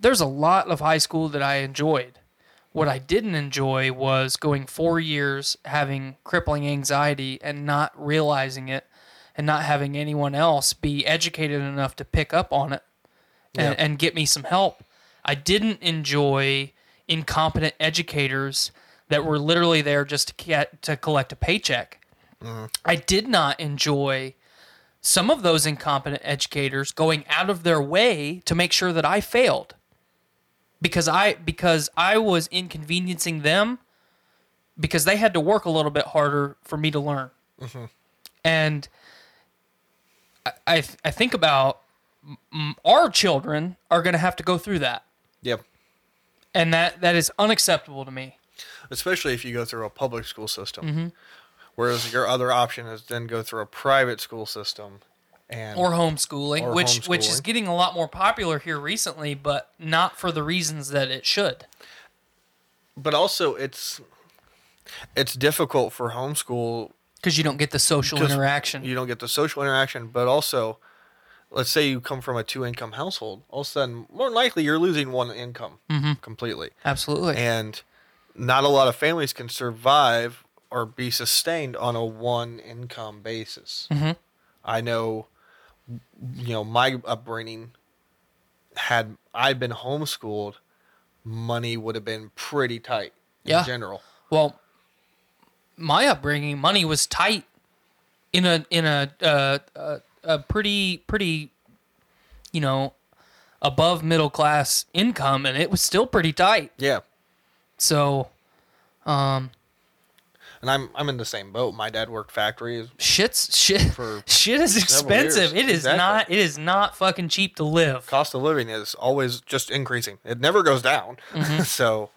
[SPEAKER 9] There's a lot of high school that I enjoyed. What I didn't enjoy was going four years having crippling anxiety and not realizing it and not having anyone else be educated enough to pick up on it and,
[SPEAKER 8] Yeah.
[SPEAKER 9] and get me some help. I didn't enjoy incompetent educators that were literally there just to get to collect a paycheck. Mm-hmm. I did not enjoy some of those incompetent educators going out of their way to make sure that I failed because I because I was inconveniencing them because they had to work a little bit harder for me to learn. Mm-hmm. And I, I I think about our children are going to have to go through that,
[SPEAKER 8] Yep.
[SPEAKER 9] and that that is unacceptable to me.
[SPEAKER 8] Especially if you go through a public school system.
[SPEAKER 9] Mm-hmm.
[SPEAKER 8] Whereas your other option is then go through a private school system and
[SPEAKER 9] Or homeschooling,
[SPEAKER 8] Or
[SPEAKER 9] which which is getting a lot more popular here recently, but not for the reasons that it should.
[SPEAKER 8] but also it's it's difficult for homeschool
[SPEAKER 9] Because you don't get the social interaction.
[SPEAKER 8] You don't get the social interaction, but also, let's say you come from a two income household. All of a sudden, more than likely, you're losing one income
[SPEAKER 9] Mm-hmm.
[SPEAKER 8] completely,
[SPEAKER 9] Absolutely.
[SPEAKER 8] and not a lot of families can survive or be sustained on a one income basis.
[SPEAKER 9] Mhm.
[SPEAKER 8] I know, you know, my upbringing had I been homeschooled, money would have been pretty tight
[SPEAKER 9] Yeah.
[SPEAKER 8] in general.
[SPEAKER 9] Well, my upbringing, money was tight in a in a uh, a, a pretty pretty, you know, above middle class income, and it was still pretty tight.
[SPEAKER 8] Yeah.
[SPEAKER 9] So, um,
[SPEAKER 8] And I'm I'm in the same boat. My dad worked factories.
[SPEAKER 9] shit's shit.
[SPEAKER 8] For [laughs]
[SPEAKER 9] shit is expensive.
[SPEAKER 8] years.
[SPEAKER 9] It is
[SPEAKER 8] Exactly.
[SPEAKER 9] not. It is not fucking cheap to live.
[SPEAKER 8] cost of living is always just increasing. It never goes down.
[SPEAKER 9] Mm-hmm. [laughs]
[SPEAKER 8] so,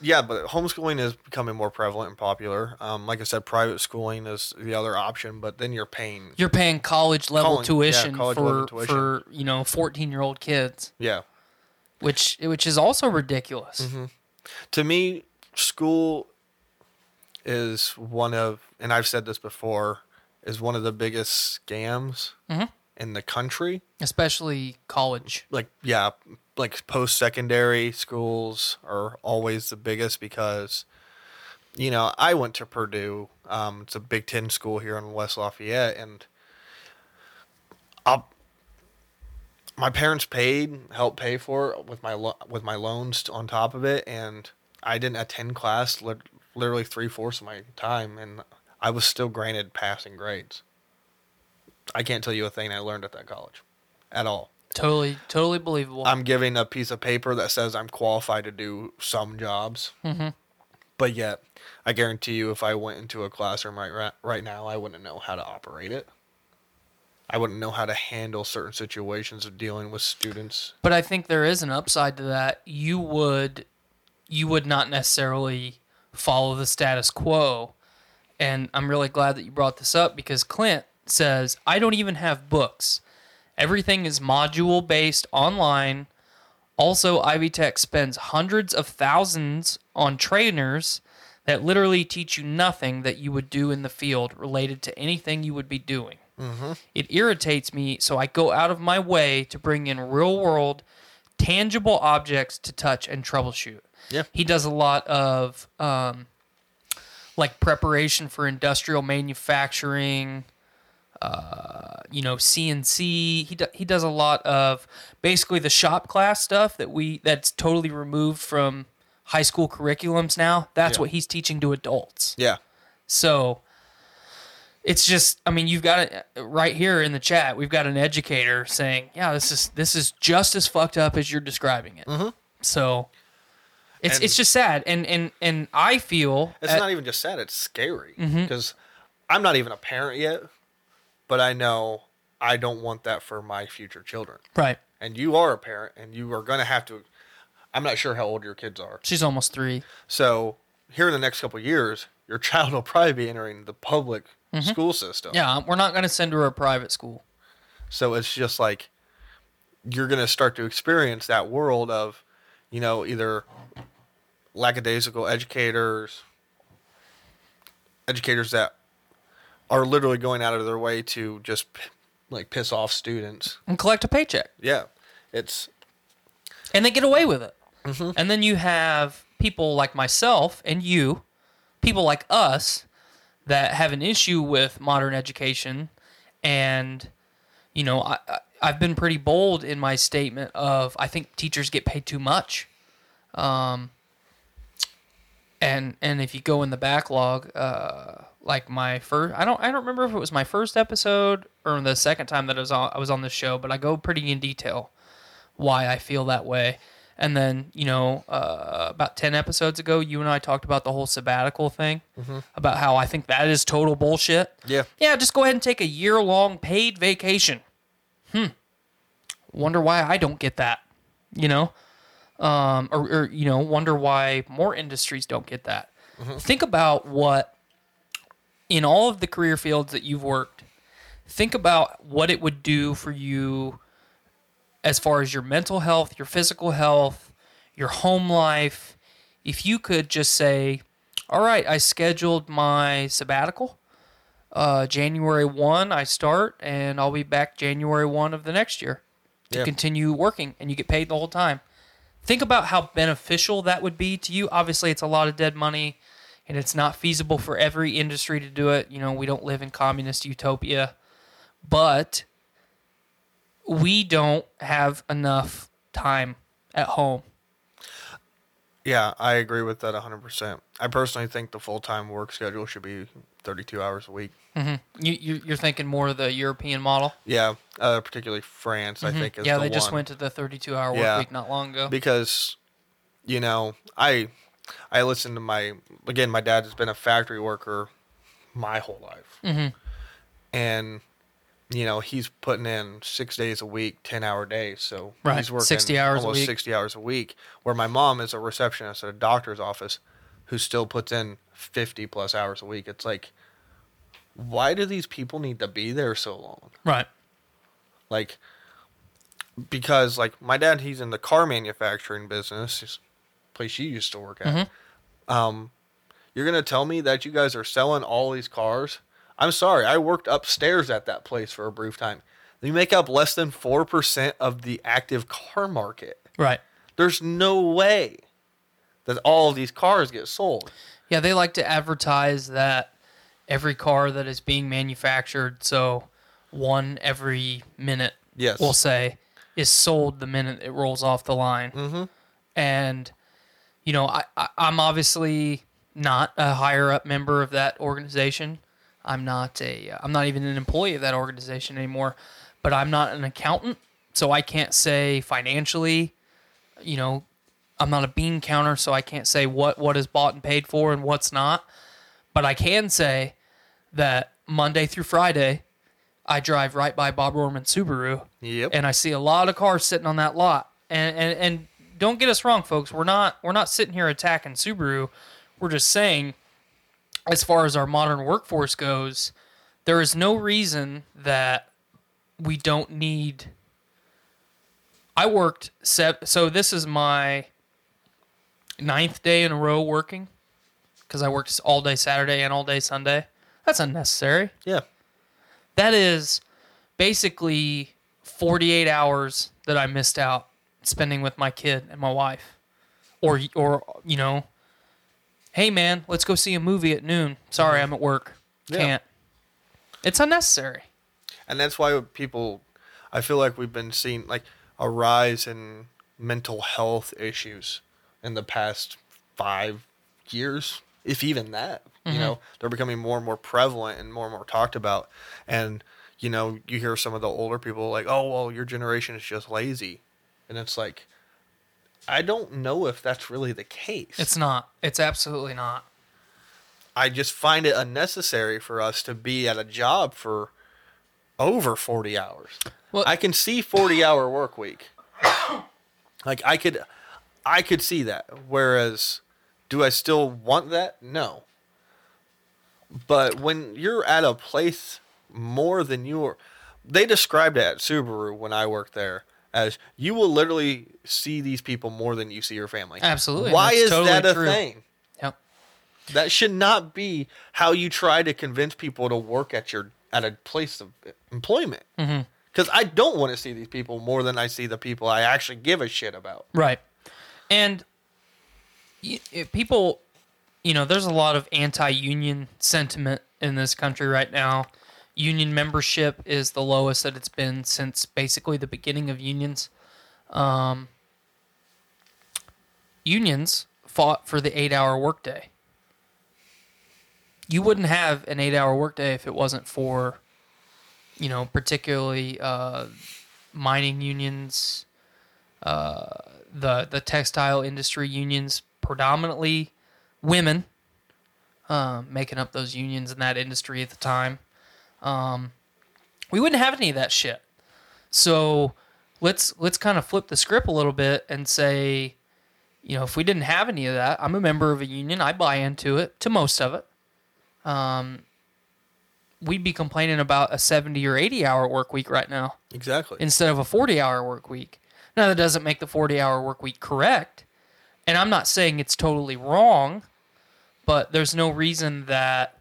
[SPEAKER 8] yeah, but homeschooling is becoming more prevalent and popular. Um, like I said, private schooling is the other option, but then you're paying.
[SPEAKER 9] You're paying college level
[SPEAKER 8] College- yeah,
[SPEAKER 9] tuition
[SPEAKER 8] college
[SPEAKER 9] for
[SPEAKER 8] level tuition.
[SPEAKER 9] for you know 14 year old kids,
[SPEAKER 8] Yeah.
[SPEAKER 9] which which is also ridiculous.
[SPEAKER 8] Mm-hmm. To me, school is one of, and I've said this before, is one of the biggest scams
[SPEAKER 9] Mm-hmm.
[SPEAKER 8] in the country.
[SPEAKER 9] Especially college.
[SPEAKER 8] like yeah like post secondary schools are always the biggest because you know i went to purdue um, it's a big ten school here in west lafayette and I'll, my parents paid helped pay for it with my lo- with my loans on top of it and i didn't attend class lit- literally three-fourths of my time and i was still granted passing grades. I can't tell you a thing i learned at that college at all
[SPEAKER 9] Totally, totally believable.
[SPEAKER 8] I'm giving a piece of paper that says I'm qualified to do some jobs.
[SPEAKER 9] Mm-hmm.
[SPEAKER 8] But yet, I guarantee you, if I went into a classroom right right, right now, I wouldn't know how to operate it. I wouldn't know how to handle certain situations of dealing with students.
[SPEAKER 9] But I think there is an upside to that. You would you would not necessarily follow the status quo. And I'm really glad that you brought this up because Clint says, I don't even have books. Everything is module based online. Also, Ivy Tech spends hundreds of thousands on trainers that literally teach you nothing that you would do in the field related to anything you would be doing. It irritates me, so I go out of my way to bring in real world, tangible objects to touch and troubleshoot.
[SPEAKER 8] Yeah.
[SPEAKER 9] He does a lot of um, like preparation for industrial manufacturing, uh, you know, CNC. He, do, he does a lot of basically the shop class stuff that we that's totally removed from high school curriculums now. That's
[SPEAKER 8] Yeah.
[SPEAKER 9] what he's teaching to adults.
[SPEAKER 8] Yeah.
[SPEAKER 9] So it's just I mean you've got it right here in the chat. We've got an educator saying, "Yeah, this is this is just as fucked up as you're describing it." So it's
[SPEAKER 8] And-
[SPEAKER 9] it's just sad and and and I feel
[SPEAKER 8] It's
[SPEAKER 9] at-
[SPEAKER 8] not even just sad, it's scary.
[SPEAKER 9] Mm-hmm.
[SPEAKER 8] Because I'm not even a parent yet, but I know I don't want that for my future children.
[SPEAKER 9] right.
[SPEAKER 8] And you are a parent, and you are going to have to. I'm not sure how old your kids are.
[SPEAKER 9] She's almost 3.
[SPEAKER 8] So here in the next couple of years, your child will probably be entering the public school system.
[SPEAKER 9] Mm-hmm. Yeah, we're not going to send her to a private school.
[SPEAKER 8] So it's just like you're going to start to experience that world of, you know, either lackadaisical educators, educators that are literally going out of their way to just like piss off students.
[SPEAKER 9] and collect a paycheck.
[SPEAKER 8] Yeah. It's
[SPEAKER 9] and they get away with it.
[SPEAKER 8] Mm-hmm.
[SPEAKER 9] And then you have people like myself and you, people like us, that have an issue with modern education, and you know, I, I I've been pretty bold in my statement of I think teachers get paid too much. Um, and and if you go in the backlog, uh, like my first, I don't I don't remember if it was my first episode or the second time that I was on I was on this show, but I go pretty in detail why I feel that way. And then, you know, uh, about 10 episodes ago, you and I talked about the whole sabbatical thing, about how I think that is total bullshit.
[SPEAKER 8] yeah.
[SPEAKER 9] Yeah, just go ahead and take a year long paid vacation. Hmm. Wonder why I don't get that, you know? Um, or, or, you know, wonder why more industries don't get that. Think about what, in all of the career fields that you've worked, think about what it would do for you as far as your mental health, your physical health, your home life. If you could just say, all right, I scheduled my sabbatical uh, January 1, I start, and I'll be back January 1 of the next year to
[SPEAKER 8] Yeah.
[SPEAKER 9] continue working, and you get paid the whole time. Think about how beneficial that would be to you. Obviously, it's a lot of dead money, and it's not feasible for every industry to do it. You know, we don't live in communist utopia, but we don't have enough time at home.
[SPEAKER 8] Yeah, I agree with that 100%. I personally think the full time work schedule should be 32 hours a week.
[SPEAKER 9] You, you you're thinking more of the European model.
[SPEAKER 8] Yeah, uh, particularly France, I think, is
[SPEAKER 9] Mm-hmm. yeah,
[SPEAKER 8] the
[SPEAKER 9] they just went to the 32 hour work
[SPEAKER 8] Yeah.
[SPEAKER 9] week not long ago.
[SPEAKER 8] because you know i i listen to my again my dad has been a factory worker my whole life
[SPEAKER 9] Mm-hmm.
[SPEAKER 8] and you know he's putting in six days a week 10 hour days so
[SPEAKER 9] Right,
[SPEAKER 8] he's working
[SPEAKER 9] 60 hours a
[SPEAKER 8] almost
[SPEAKER 9] week.
[SPEAKER 8] 60 hours a week where my mom is a receptionist at a doctor's office who still puts in 50 plus hours a week it's like why do these people need to be there so long
[SPEAKER 9] right.
[SPEAKER 8] like because like my dad he's in the car manufacturing business his place you used to work at um you're gonna tell me that you guys are selling all these cars i'm sorry i worked upstairs at that place for a brief time you make up less than 4% of the active car market
[SPEAKER 9] Right.
[SPEAKER 8] there's no way that all of these cars get sold
[SPEAKER 9] Yeah, they like to advertise that every car that is being manufactured, so one every minute,
[SPEAKER 8] Yes.
[SPEAKER 9] we'll say, is sold the minute it rolls off the line. Mm-hmm. And, you know, I, I, I'm obviously not a higher up member of that organization. I'm not a, uh, I'm not even an employee of that organization anymore, but I'm not an accountant, so I can't say financially, you know, I'm not a bean counter, so I can't say what what is bought and paid for and what's not. But I can say that Monday through Friday, I drive right by Bob Rohrman Subaru,
[SPEAKER 8] Yep.
[SPEAKER 9] and I see a lot of cars sitting on that lot. And and and don't get us wrong, folks. We're not we're not sitting here attacking Subaru. We're just saying, as far as our modern workforce goes, there is no reason that we don't need. I worked. So this is my ninth day in a row working because I worked all day Saturday and all day Sunday. That's unnecessary.
[SPEAKER 8] yeah
[SPEAKER 9] That is basically 48 hours that I missed out spending with my kid and my wife. Or or you know, hey man, let's go see a movie at noon. Sorry, mm-hmm. I'm at work. Can't. It's unnecessary.
[SPEAKER 8] and that's why people i feel like we've been seeing like a rise in mental health issues in the past five years if even that you mm-hmm. know they're becoming more and more prevalent and more and more talked about and you know you hear some of the older people like oh well your generation is just lazy and it's like i don't know if that's really the case
[SPEAKER 9] It's not. It's absolutely not.
[SPEAKER 8] I just find it unnecessary for us to be at a job for over 40 hours.
[SPEAKER 9] Well-
[SPEAKER 8] I can see 40 hour work week. like I could I could see that. Whereas do I still want that? No. But when you're at a place more than you're they described it at Subaru when I worked there as you will literally see these people more than you see your family.
[SPEAKER 9] Absolutely,
[SPEAKER 8] Why
[SPEAKER 9] that's
[SPEAKER 8] is
[SPEAKER 9] totally
[SPEAKER 8] that a
[SPEAKER 9] true.
[SPEAKER 8] thing?
[SPEAKER 9] Yep.
[SPEAKER 8] That should not be how you try to convince people to work at your at a place of employment.
[SPEAKER 9] Mhm.
[SPEAKER 8] Because I don't want to see these people more than I see the people I actually give a shit about.
[SPEAKER 9] Right. And if people, you know, there's a lot of anti-union sentiment in this country right now. Union membership is the lowest that it's been since basically the beginning of unions. Um, unions fought for the eight-hour workday. You wouldn't have an eight-hour workday if it wasn't for, you know, particularly uh, mining unions, uh, the the textile industry unions, predominantly women, um, making up those unions in that industry at the time. Um, we wouldn't have any of that shit. So let's let's kind of flip the script a little bit and say, you know, if we didn't have any of that, I'm a member of a union. I buy into it to most of it. Um, we'd be complaining about a 70 or 80 hour work week right now
[SPEAKER 8] Exactly.
[SPEAKER 9] instead of a 40 hour work week. Now, that doesn't make the 40 hour work week correct. And I'm not saying it's totally wrong, but there's no reason that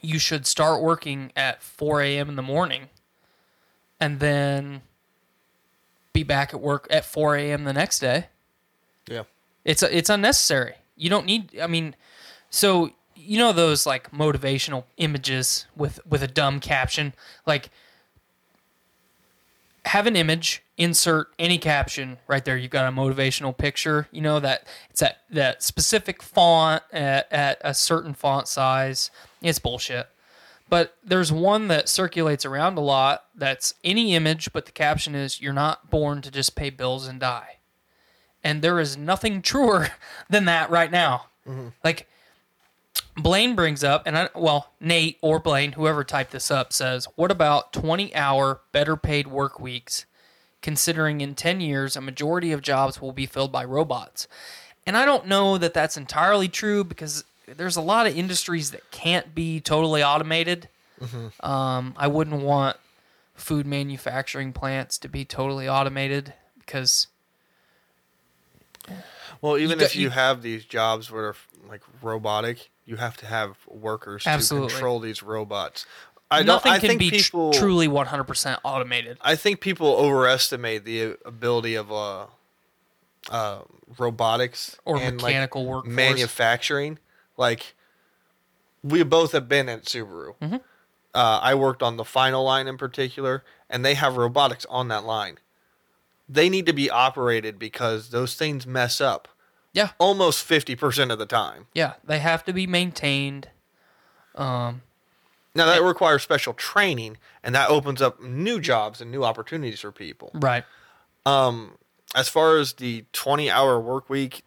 [SPEAKER 9] you should start working at 4 a.m. in the morning and then be back at work at 4 a.m. the next day.
[SPEAKER 8] yeah.
[SPEAKER 9] It's uh, it's unnecessary. You don't need. I mean, so you know those like motivational images with with a dumb caption, like have an image, insert any caption right there. You've got a motivational picture. You know that it's that that specific font at, at a certain font size. It's bullshit. But there's one that circulates around a lot. That's any image, but the caption is "You're not born to just pay bills and die." and there is nothing [laughs] truer than that right now. Mm-hmm. Like Blaine brings up, and I well Nate or Blaine, whoever typed this up, says, "What about twenty-hour, better paid work weeks? Considering in ten years, a majority of jobs will be filled by robots." And I don't know that that's entirely true because there's a lot of industries that can't be totally automated. Um, I wouldn't want food manufacturing plants to be totally automated because
[SPEAKER 8] Well, even
[SPEAKER 9] got-
[SPEAKER 8] if you,
[SPEAKER 9] you-
[SPEAKER 8] have these jobs where they're like robotic, you have to have workers
[SPEAKER 9] Absolutely.
[SPEAKER 8] to control these robots. I don't.
[SPEAKER 9] nothing
[SPEAKER 8] I
[SPEAKER 9] can
[SPEAKER 8] think
[SPEAKER 9] be tr-
[SPEAKER 8] people
[SPEAKER 9] truly 100% automated.
[SPEAKER 8] I think people overestimate the ability of uh, uh, robotics
[SPEAKER 9] Or mechanical
[SPEAKER 8] like,
[SPEAKER 9] workforce.
[SPEAKER 8] manufacturing. Like we both have been at Subaru.
[SPEAKER 9] Mm-hmm.
[SPEAKER 8] Uh, I worked on the final line in particular, and they have robotics on that line. They need to be operated because those things mess up
[SPEAKER 9] Yeah,
[SPEAKER 8] almost fifty percent of the time.
[SPEAKER 9] yeah, they have to be maintained. Um,
[SPEAKER 8] Now that requires special training, and that opens up new jobs and new opportunities for people.
[SPEAKER 9] right.
[SPEAKER 8] as far as the 20 hour work week,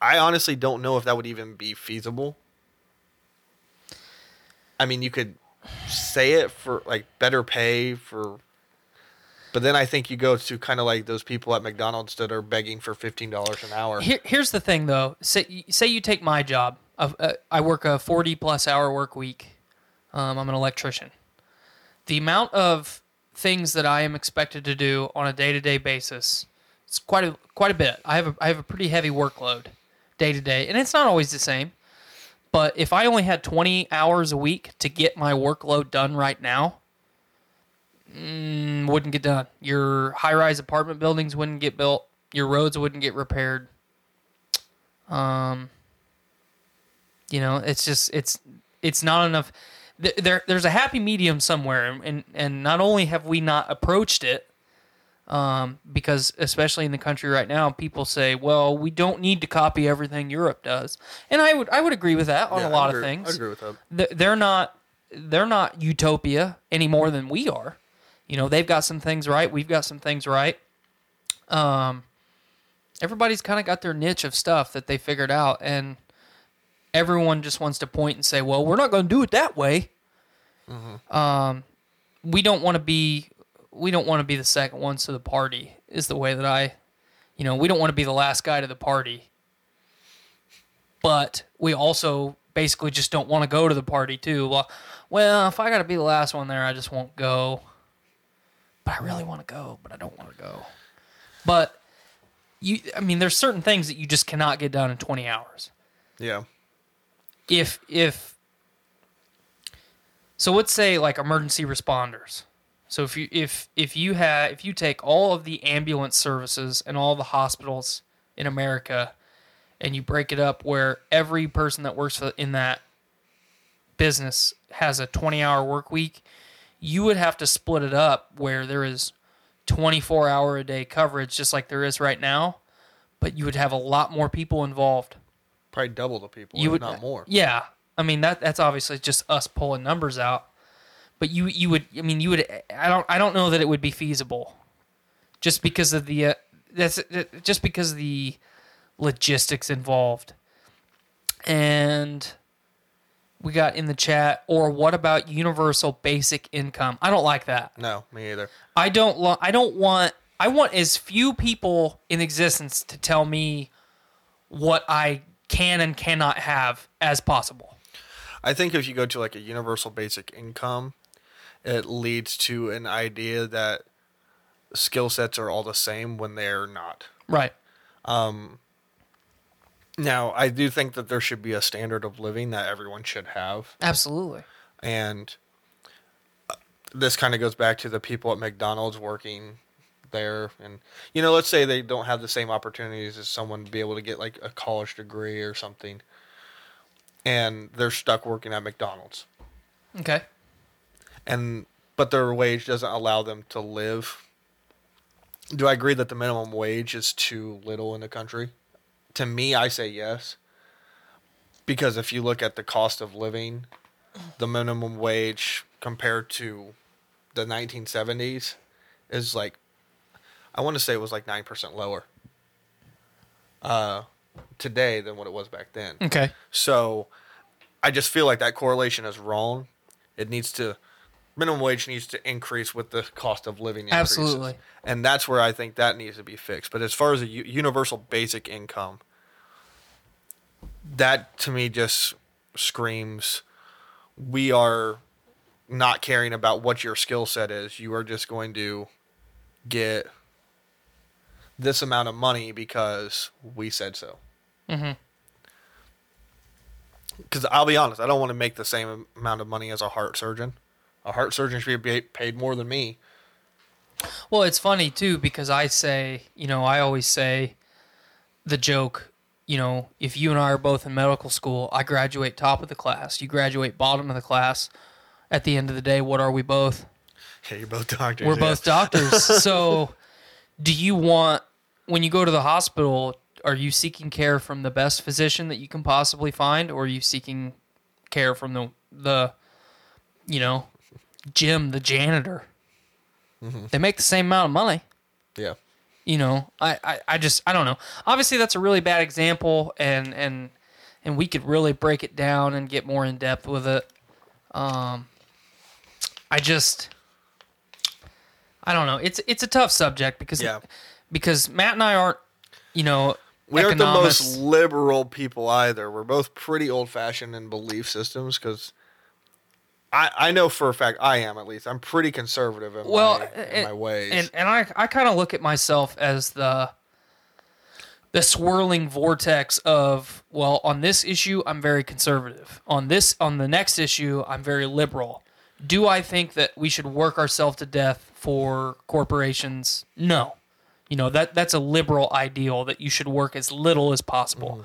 [SPEAKER 8] I honestly don't know if that would even be feasible. I mean, you could say it for like better pay for, but then I think you go to kind of like those people at McDonald's that are begging for $15 an hour.
[SPEAKER 9] Here, here's the thing, though. Say, say you take my job. Uh, I work a 40 plus hour work week. Um, I'm an electrician. The amount of things that I am expected to do on a day to day basis, is quite a quite a bit. I have a, I have a pretty heavy workload day to day, and it's not always the same. But if I only had 20 hours a week to get my workload done right now, mm, wouldn't get done. Your high rise apartment buildings wouldn't get built. Your roads wouldn't get repaired. Um, you know, it's just it's it's not enough. There there's a happy medium somewhere, and and, and not only have we not approached it, um, because especially in the country right now, people say, well, we don't need to copy everything Europe does, and I would I would agree with that on
[SPEAKER 8] Yeah,
[SPEAKER 9] a lot
[SPEAKER 8] agree-
[SPEAKER 9] of things
[SPEAKER 8] I agree with that.
[SPEAKER 9] they're not they're not utopia any more than we are. You know, they've got some things right, we've got some things right. Um everybody's kind of got their niche of stuff that they figured out and everyone just wants to point and say, "Well, we're not going to do it that way." Um we don't want to be we don't want to be the second ones to the party is the way that I you know, we don't want to be the last guy to the party but we also basically just don't want to go to the party too. Well, well, if I got to be the last one there, I just won't go. but I really want to go, but I don't want to go. But you, I mean, there's certain things that you just cannot get done in 20 hours.
[SPEAKER 8] Yeah.
[SPEAKER 9] If if so, let's say like emergency responders. So if you if if you have if you take all of the ambulance services and all the hospitals in America, and you break it up where every person that works for, in that business has a 20 hour work week, you would have to split it up where there is 24 hour a day coverage, just like there is right now, but you would have a lot more people involved.
[SPEAKER 8] Probably double the people,
[SPEAKER 9] You
[SPEAKER 8] if
[SPEAKER 9] would
[SPEAKER 8] not more.
[SPEAKER 9] Yeah, I mean that that's obviously just us pulling numbers out, but you you would I mean you would I don't I don't know that it would be feasible, just because of the uh, that's just because of the logistics involved, and we got in the chat or what about universal basic income? I don't like that.
[SPEAKER 8] No, me either.
[SPEAKER 9] I don't lo- I don't want I want as few people in existence to tell me what I can and cannot have as possible.
[SPEAKER 8] I think if you go to like a universal basic income, it leads to an idea that skill sets are all the same when they're not.
[SPEAKER 9] Right.
[SPEAKER 8] Now, I do think that there should be a standard of living that everyone should have.
[SPEAKER 9] Absolutely.
[SPEAKER 8] And uh, this kind of goes back to the people at McDonald's working there. And, you know, let's say they don't have the same opportunities as someone to be able to get like a college degree or something. And they're stuck working at McDonald's.
[SPEAKER 9] Okay.
[SPEAKER 8] And but their wage doesn't allow them to live. Do I agree that the minimum wage is too little in the country? To me, I say yes. Because if you look at the cost of living, the minimum wage compared to the 1970s is like, I want to say it was like 9% lower uh, today than what it was back then.
[SPEAKER 9] Okay.
[SPEAKER 8] So I just feel like that correlation is wrong. It needs to minimum wage needs to increase with the cost of living increases.
[SPEAKER 9] Absolutely.
[SPEAKER 8] And that's where I think that needs to be fixed. But as far as a u- universal basic income, that to me just screams we are not caring about what your skill set is. You are just going to get this amount of money because we said so.
[SPEAKER 9] Mm-hmm.
[SPEAKER 8] Because I'll be honest, I don't want to make the same amount of money as a heart surgeon. A heart surgeon should be paid more than me.
[SPEAKER 9] Well, it's funny too because I say, you know, I always say the joke, you know, if you and I are both in medical school, I graduate top of the class, you graduate bottom of the class. At the end of the day, what are we both?
[SPEAKER 8] Yeah, you're both doctors.
[SPEAKER 9] We're
[SPEAKER 8] yeah.
[SPEAKER 9] both doctors. [laughs] so, do you want when you go to the hospital, are you seeking care from the best physician that you can possibly find or are you seeking care from the the you know, Jim, the janitor? They make the same amount of money
[SPEAKER 8] Yeah.
[SPEAKER 9] you know I, I i just i don't know obviously that's a really bad example and and and we could really break it down and get more in depth with it um i just i don't know it's it's a tough subject because
[SPEAKER 8] Yeah.
[SPEAKER 9] because matt and i aren't you know
[SPEAKER 8] We aren't the most liberal people either. We're both pretty old fashioned in belief systems because I, I know for a fact I am at least. I'm pretty conservative in,
[SPEAKER 9] well
[SPEAKER 8] my, in
[SPEAKER 9] and,
[SPEAKER 8] my ways.
[SPEAKER 9] and and i i kind of look at myself as the the swirling vortex of well on this issue i'm very conservative. On this on the next issue i'm very liberal. Do i think that we should work ourselves to death for corporations? No. You know that that's a liberal ideal that you should work as little as possible. Mm-hmm.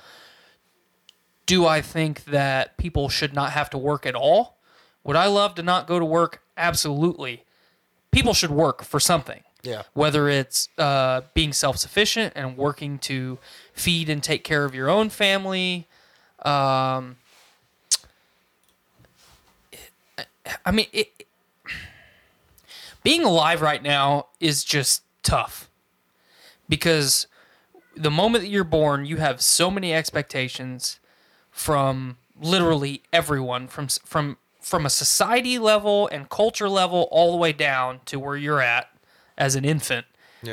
[SPEAKER 9] Do i think that people should not have to work at all would i love to not go to work? Absolutely. People should work for something.
[SPEAKER 8] Yeah.
[SPEAKER 9] whether it's uh, being self-sufficient and working to feed and take care of your own family um, i mean it, being alive right now is just tough. Because the moment that you're born you have so many expectations from literally everyone from from from a society level and culture level all the way down to where you're at as an infant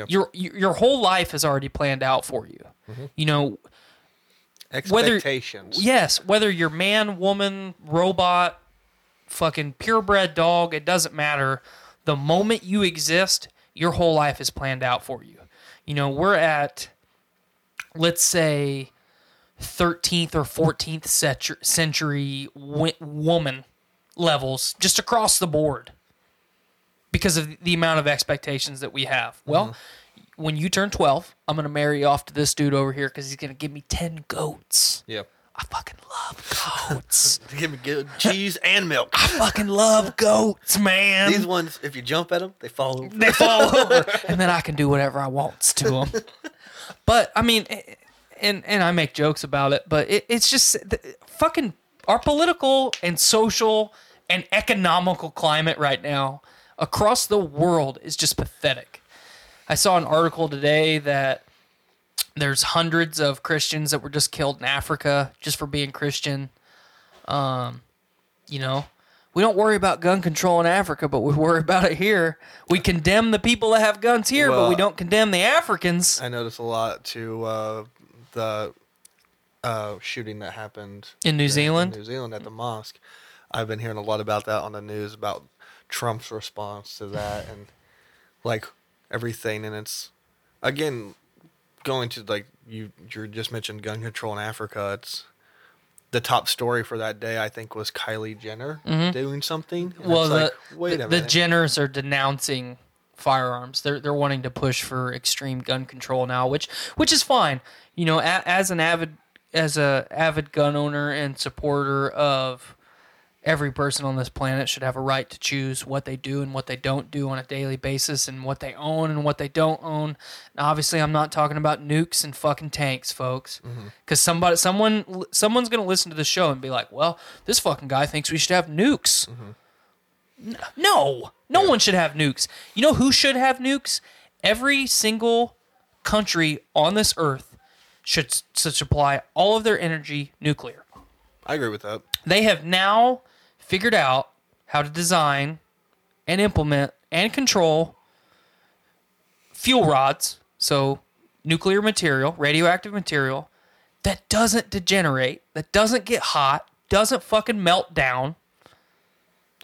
[SPEAKER 9] your your whole life is already planned out for you. Mm-hmm. You know whether-
[SPEAKER 8] Expectations.
[SPEAKER 9] yes whether you're man woman robot fucking purebred dog it doesn't matter. The moment you exist your whole life is planned out for you. You know, we're at let's say 13th or 14th centu- century woman levels just across the board because of the amount of expectations that we have. Well, mm-hmm. when you turn 12, I'm going to marry you off to this dude over here because he's going to give me 10 goats.
[SPEAKER 8] Yep.
[SPEAKER 9] I fucking love [laughs] goats.
[SPEAKER 8] Give me good cheese and milk.
[SPEAKER 9] I fucking love goats, man.
[SPEAKER 8] These ones, if you jump at them, they fall over.
[SPEAKER 9] they fall [laughs] over, and then I can do whatever I wants to them. [laughs] But I mean, and and I make jokes about it, but it, it's just the, fucking our political and social and economical climate right now across the world is just pathetic. I saw an article today that there's hundreds of Christians that were just killed in Africa just for being Christian. Um, you know, we don't worry about gun control in Africa, but we worry about it here. We condemn the people that have guns here, but we don't condemn the Africans.
[SPEAKER 8] I notice a lot to uh, the uh, shooting that happened
[SPEAKER 9] In New Zealand?
[SPEAKER 8] New Zealand at the mosque. I've been hearing a lot about that on the news about Trump's response to that and like everything. And it's again going to like you you just mentioned gun control in Africa. It's the top story for that day. I think was Kylie Jenner doing something. And
[SPEAKER 9] Mm-hmm. well, the,
[SPEAKER 8] like, wait
[SPEAKER 9] the,
[SPEAKER 8] a
[SPEAKER 9] the. Jenners are denouncing firearms. They're they're wanting to push for extreme gun control now, which which is fine. You know, a, as an avid as a avid gun owner and supporter of every person on this planet should have a right to choose what they do and what they don't do on a daily basis and what they own and what they don't own. Now, obviously, I'm not talking about nukes and fucking tanks, folks, mm-hmm. because somebody, someone, someone's gonna listen to the show and be like, "Well, this fucking guy thinks we should have nukes." Mm-hmm. N- No, no one should have nukes. You know who should have nukes? Every single country on this earth should, s- supply all of their energy nuclear
[SPEAKER 8] I agree with that.
[SPEAKER 9] they have now figured out how to design and implement and control fuel rods, so nuclear material, radioactive material that doesn't degenerate, that doesn't get hot, doesn't fucking melt down.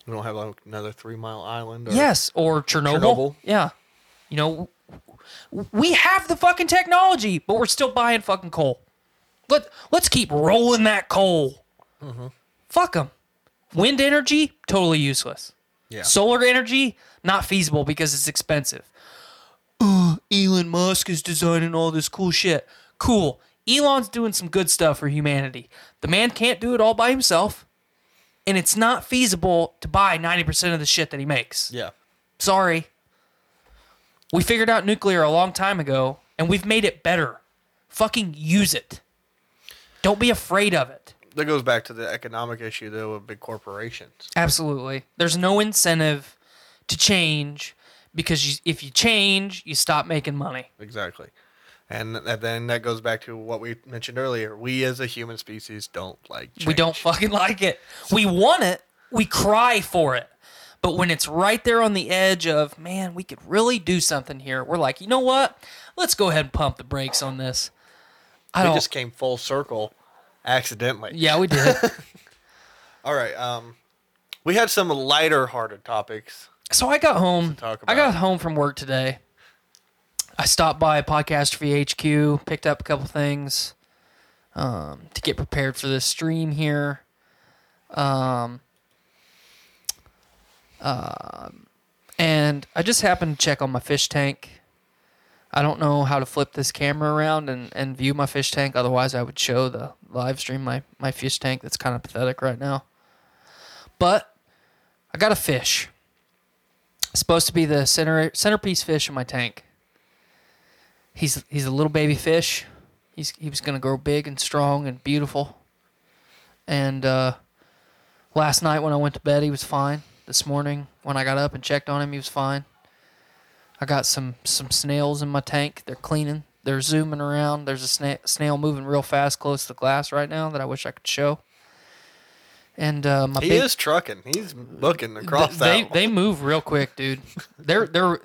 [SPEAKER 8] We don't have like another Three Mile Island. Or,
[SPEAKER 9] Yes, or Chernobyl.
[SPEAKER 8] Chernobyl.
[SPEAKER 9] Yeah. You know, we have the fucking technology, but we're still buying fucking coal. Let Let's keep rolling that coal. Fuck them. Wind energy, totally useless.
[SPEAKER 8] Yeah.
[SPEAKER 9] Solar energy, not feasible because it's expensive. Uh, Elon Musk is designing all this cool shit. Cool. Elon's doing some good stuff for humanity. The man can't do it all by himself, and it's not feasible to buy 90% of the shit that he makes.
[SPEAKER 8] Yeah.
[SPEAKER 9] Sorry. We figured out nuclear a long time ago, and we've made it better. Fucking use it. Don't be afraid of it.
[SPEAKER 8] That goes back to the economic issue though of big corporations.
[SPEAKER 9] Absolutely. There's no incentive to change because you, if you change, you stop making money.
[SPEAKER 8] Exactly. And, then that goes back to what we mentioned earlier. We as a human species don't like change.
[SPEAKER 9] We don't fucking like it. We want it. We cry for it. But when it's right there on the edge of, man, we could really do something here, we're like, you know what? Let's go ahead and pump the brakes on this. I
[SPEAKER 8] We just came full circle accidentally.
[SPEAKER 9] yeah, we did. [laughs] [laughs]
[SPEAKER 8] All right. Um, we had some lighter hearted topics.
[SPEAKER 9] So I got home. I got home from work today. I stopped by Podcastrophe HQ, picked up a couple things um, to get prepared for this stream here. Um, um, and I just happened to check on my fish tank. I don't know how to flip this camera around and, and view my fish tank. Otherwise, I would show the live stream my, my fish tank. That's kind of pathetic right now. But I got a fish supposed to be the center centerpiece fish in my tank. He's he's a little baby fish. He's he was gonna grow big and strong and beautiful. And uh, last night when I went to bed, he was fine. This morning when I got up and checked on him, he was fine. I got some some snails in my tank. They're cleaning. They're zooming around. There's a sna- snail moving real fast close to the glass right now that I wish I could show. And uh, my
[SPEAKER 8] He
[SPEAKER 9] big,
[SPEAKER 8] is trucking. He's looking across
[SPEAKER 9] Th- they
[SPEAKER 8] that.
[SPEAKER 9] they move real quick, [laughs] dude. they're they're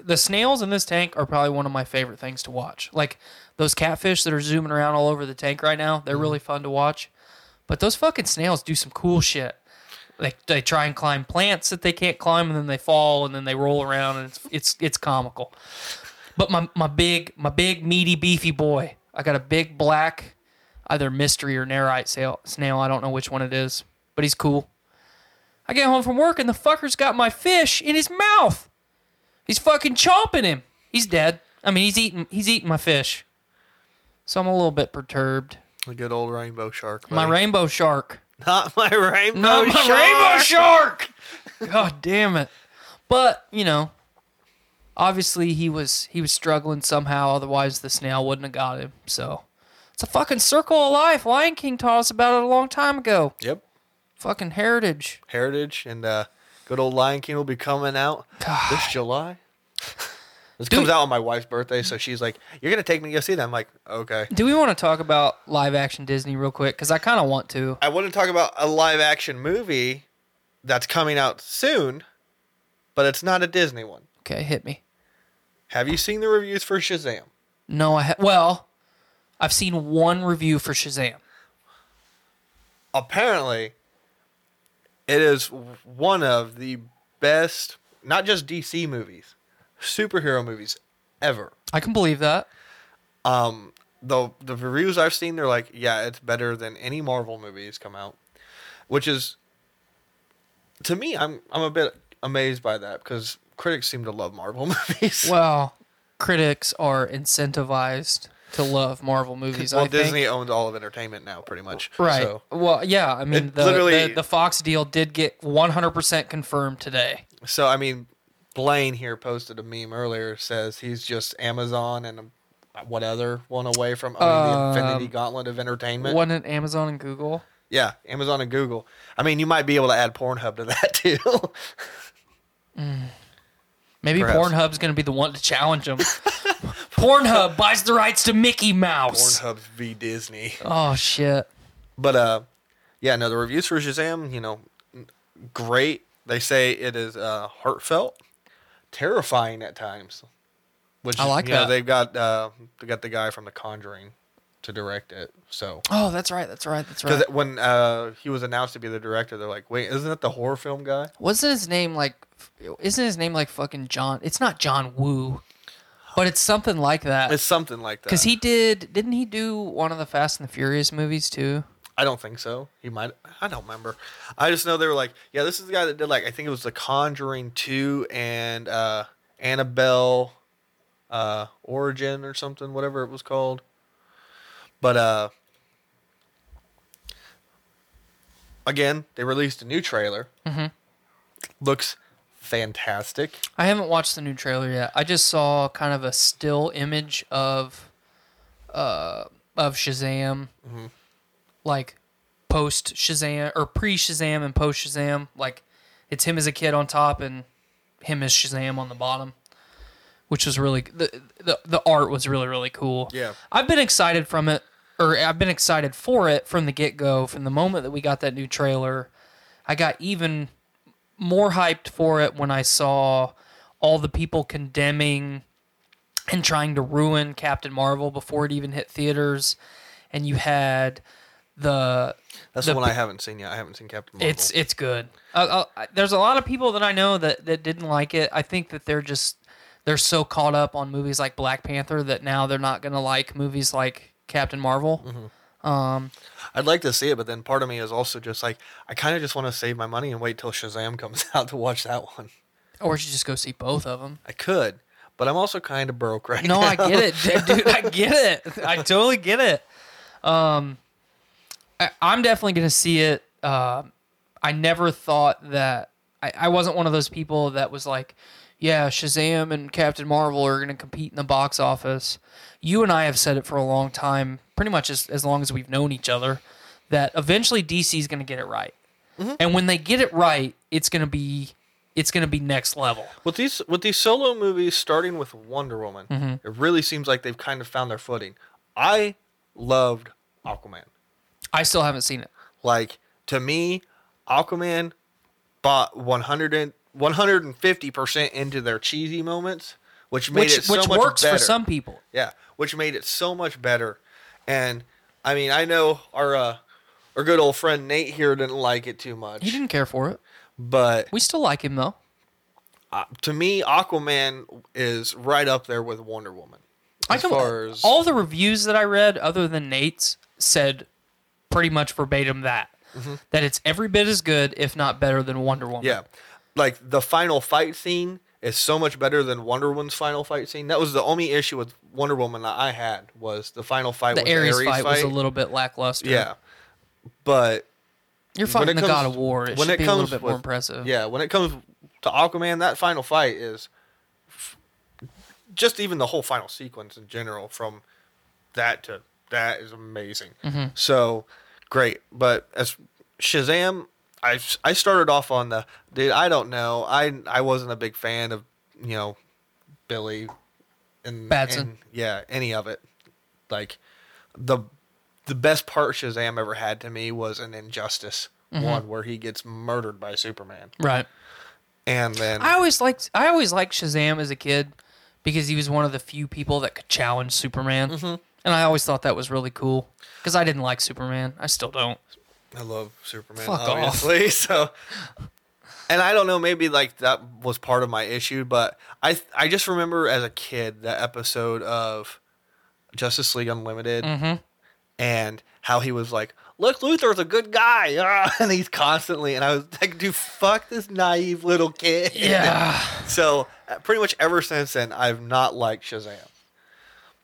[SPEAKER 9] the snails in this tank are probably one of my favorite things to watch. Like those catfish that are zooming around all over the tank right now, they're really fun to watch. But those fucking snails do some cool shit. They they try and climb plants that they can't climb, and then they fall, and then they roll around, and it's it's it's comical. But my my big my big meaty beefy boy, I got a big black, either mystery or nerite sail, snail. I don't know which one it is, but he's cool. I get home from work and the fucker's got my fish in his mouth. He's fucking chomping him. He's dead. I mean, he's eating he's eating my fish. So I'm a little bit perturbed.
[SPEAKER 8] A good old rainbow shark.
[SPEAKER 9] My rainbow shark.
[SPEAKER 8] Not my rainbow
[SPEAKER 9] Not my
[SPEAKER 8] shark.
[SPEAKER 9] rainbow shark. God damn it. But, you know, obviously he was he was struggling somehow, otherwise the snail wouldn't have got him. So it's a fucking circle of life. Lion King taught us about it a long time ago.
[SPEAKER 8] Yep.
[SPEAKER 9] Fucking heritage.
[SPEAKER 8] Heritage and uh, good old Lion King will be coming out this July. This comes out on my wife's birthday, so she's like, "You're gonna take me to go see that." I'm like, "Okay."
[SPEAKER 9] Do we want to talk about live action Disney real quick? Because I kind of want to.
[SPEAKER 8] I want to talk about a live action movie that's coming out soon, but it's not a Disney one.
[SPEAKER 9] Okay, hit me.
[SPEAKER 8] Have you seen the reviews for Shazam?
[SPEAKER 9] No, I ha- well, I've seen one review for Shazam.
[SPEAKER 8] Apparently, it is one of the best, not just DC movies, superhero movies ever.
[SPEAKER 9] I can believe that.
[SPEAKER 8] Um, the the reviews I've seen, they're like, yeah, it's better than any Marvel movies come out, which is to me, I'm I'm a bit amazed by that because critics seem to love Marvel [laughs] movies.
[SPEAKER 9] Well, critics are incentivized to love Marvel movies.
[SPEAKER 8] well,
[SPEAKER 9] I
[SPEAKER 8] Disney
[SPEAKER 9] think.
[SPEAKER 8] owns all of entertainment now, pretty much.
[SPEAKER 9] Right.
[SPEAKER 8] So,
[SPEAKER 9] Well, yeah. I mean, the,
[SPEAKER 8] literally-
[SPEAKER 9] the the Fox deal did get 100% confirmed today.
[SPEAKER 8] so I mean, Blaine here posted a meme earlier. Says he's just Amazon and um, what other one away from owning the Infinity
[SPEAKER 9] Um,
[SPEAKER 8] Gauntlet of entertainment.
[SPEAKER 9] Wasn't it Amazon and Google?
[SPEAKER 8] Yeah, Amazon and Google. I mean, you might be able to add Pornhub to [laughs] that too.
[SPEAKER 9] Maybe
[SPEAKER 8] Perhaps.
[SPEAKER 9] Pornhub's going to be the one to challenge them. [laughs] Pornhub buys the rights to Mickey Mouse.
[SPEAKER 8] Pornhub v Disney.
[SPEAKER 9] Oh shit.
[SPEAKER 8] But uh, yeah, no, the reviews for Shazam, you know, great. They say it is uh, heartfelt, terrifying at times. Which
[SPEAKER 9] I like
[SPEAKER 8] you know,
[SPEAKER 9] that.
[SPEAKER 8] they've got uh, they got the guy from The Conjuring to direct it. So
[SPEAKER 9] Oh, that's right. That's right. That's right.
[SPEAKER 8] because when uh, he was announced to be the director, they're like, "Wait, isn't that the horror film guy?"
[SPEAKER 9] Wasn't his name like? Isn't his name like fucking John? It's not John Woo, but it's something like that.
[SPEAKER 8] It's something like that.
[SPEAKER 9] Because he did, didn't he do one of the Fast and the Furious movies too?
[SPEAKER 8] I don't think so. He might. I don't remember. I just know they were like, yeah, this is the guy that did like I think it was The Conjuring two and uh, Annabelle, uh, Origin or something, whatever it was called. But uh, again, they released a new trailer. Mm-hmm. Looks fantastic.
[SPEAKER 9] I haven't watched the new trailer yet. I just saw kind of a still image of, uh, of Shazam, like post Shazam or pre Shazam and post Shazam. Like it's him as a kid on top and him as Shazam on the bottom, which was really the the the art was really really cool.
[SPEAKER 8] Yeah.
[SPEAKER 9] I've been excited from it, or I've been excited for it from the get go. From the moment that we got that new trailer, I got even more hyped for it when I saw all the people condemning and trying to ruin Captain Marvel before it even hit theaters, and you had the
[SPEAKER 8] That's
[SPEAKER 9] The
[SPEAKER 8] the one I haven't seen yet. I haven't seen Captain Marvel.
[SPEAKER 9] it's it's good. Uh, uh, there's a lot of people that I know that that didn't like it. I think that they're just they're so caught up on movies like Black Panther that now they're not gonna like movies like Captain Marvel. Um,
[SPEAKER 8] I'd like to see it, but then part of me is also just like I kind of just want to save my money and wait till Shazam [laughs] comes out to watch that one.
[SPEAKER 9] or you should just go see both of them.
[SPEAKER 8] I could, but I'm also kind of broke right
[SPEAKER 9] No,
[SPEAKER 8] now.
[SPEAKER 9] No, I get it, dude. I get it. [laughs] I totally get it. Um, I, I'm definitely gonna see it. Um, I never thought that I, I wasn't one of those people that was like, yeah, Shazam and Captain Marvel are gonna compete in the box office. You and I have said it for a long time, pretty much as, as long as we've known each other, that eventually DC is gonna get it right. And when they get it right, it's gonna be it's gonna be next level.
[SPEAKER 8] With these with these solo movies, starting with Wonder Woman,
[SPEAKER 9] Mm-hmm.
[SPEAKER 8] it really seems like they've kind of found their footing. I loved Aquaman.
[SPEAKER 9] I still haven't seen it.
[SPEAKER 8] Like to me, Aquaman bought 100 and 150 percent into their cheesy moments, which made
[SPEAKER 9] which
[SPEAKER 8] it so
[SPEAKER 9] which
[SPEAKER 8] much
[SPEAKER 9] works
[SPEAKER 8] better.
[SPEAKER 9] for some people.
[SPEAKER 8] Yeah, which made it so much better. And I mean, I know our uh, our good old friend Nate here didn't like it too much.
[SPEAKER 9] He didn't care for it.
[SPEAKER 8] But
[SPEAKER 9] We still like him though.
[SPEAKER 8] uh, to me, Aquaman is right up there with Wonder Woman.
[SPEAKER 9] I
[SPEAKER 8] As
[SPEAKER 9] can,
[SPEAKER 8] far as
[SPEAKER 9] all the reviews that I read, other than Nate's, said pretty much verbatim that
[SPEAKER 8] Mm-hmm.
[SPEAKER 9] that it's every bit as good, if not better, than Wonder Woman.
[SPEAKER 8] yeah, like the final fight scene is so much better than Wonder Woman's final fight scene. That was the only issue with Wonder Woman that I had was the final fight.
[SPEAKER 9] the
[SPEAKER 8] was
[SPEAKER 9] Ares,
[SPEAKER 8] Ares
[SPEAKER 9] fight, was a little bit lackluster.
[SPEAKER 8] yeah, but
[SPEAKER 9] you're fighting the
[SPEAKER 8] comes-
[SPEAKER 9] God of War. It
[SPEAKER 8] when it
[SPEAKER 9] be a little
[SPEAKER 8] comes
[SPEAKER 9] bit more impressive.
[SPEAKER 8] Yeah, when it comes to Aquaman, that final fight is just even the whole final sequence in general from that to that is amazing. So great, but as Shazam, I I started off on the dude. I don't know. I I wasn't a big fan of you know Billy and
[SPEAKER 9] Batson.
[SPEAKER 8] and- yeah, any of it. Like the the best part Shazam ever had to me was an Injustice one where he gets murdered by Superman,
[SPEAKER 9] Right.
[SPEAKER 8] and then
[SPEAKER 9] I always liked I always liked Shazam as a kid because he was one of the few people that could challenge Superman,
[SPEAKER 8] Mm-hmm.
[SPEAKER 9] And I always thought that was really cool because I didn't like Superman. I still don't.
[SPEAKER 8] I love Superman,
[SPEAKER 9] Fuck off.
[SPEAKER 8] obviously. [laughs] So, and I don't know, maybe like that was part of my issue, but I I just remember as a kid that episode of Justice League Unlimited,
[SPEAKER 9] Mm-hmm.
[SPEAKER 8] and how he was like, "Look, Luthor's a good guy," ah, [laughs] and he's constantly, and I was like, "Dude, fuck this naive little kid."
[SPEAKER 9] Yeah. [laughs]
[SPEAKER 8] So uh, pretty much ever since then, I've not liked Shazam.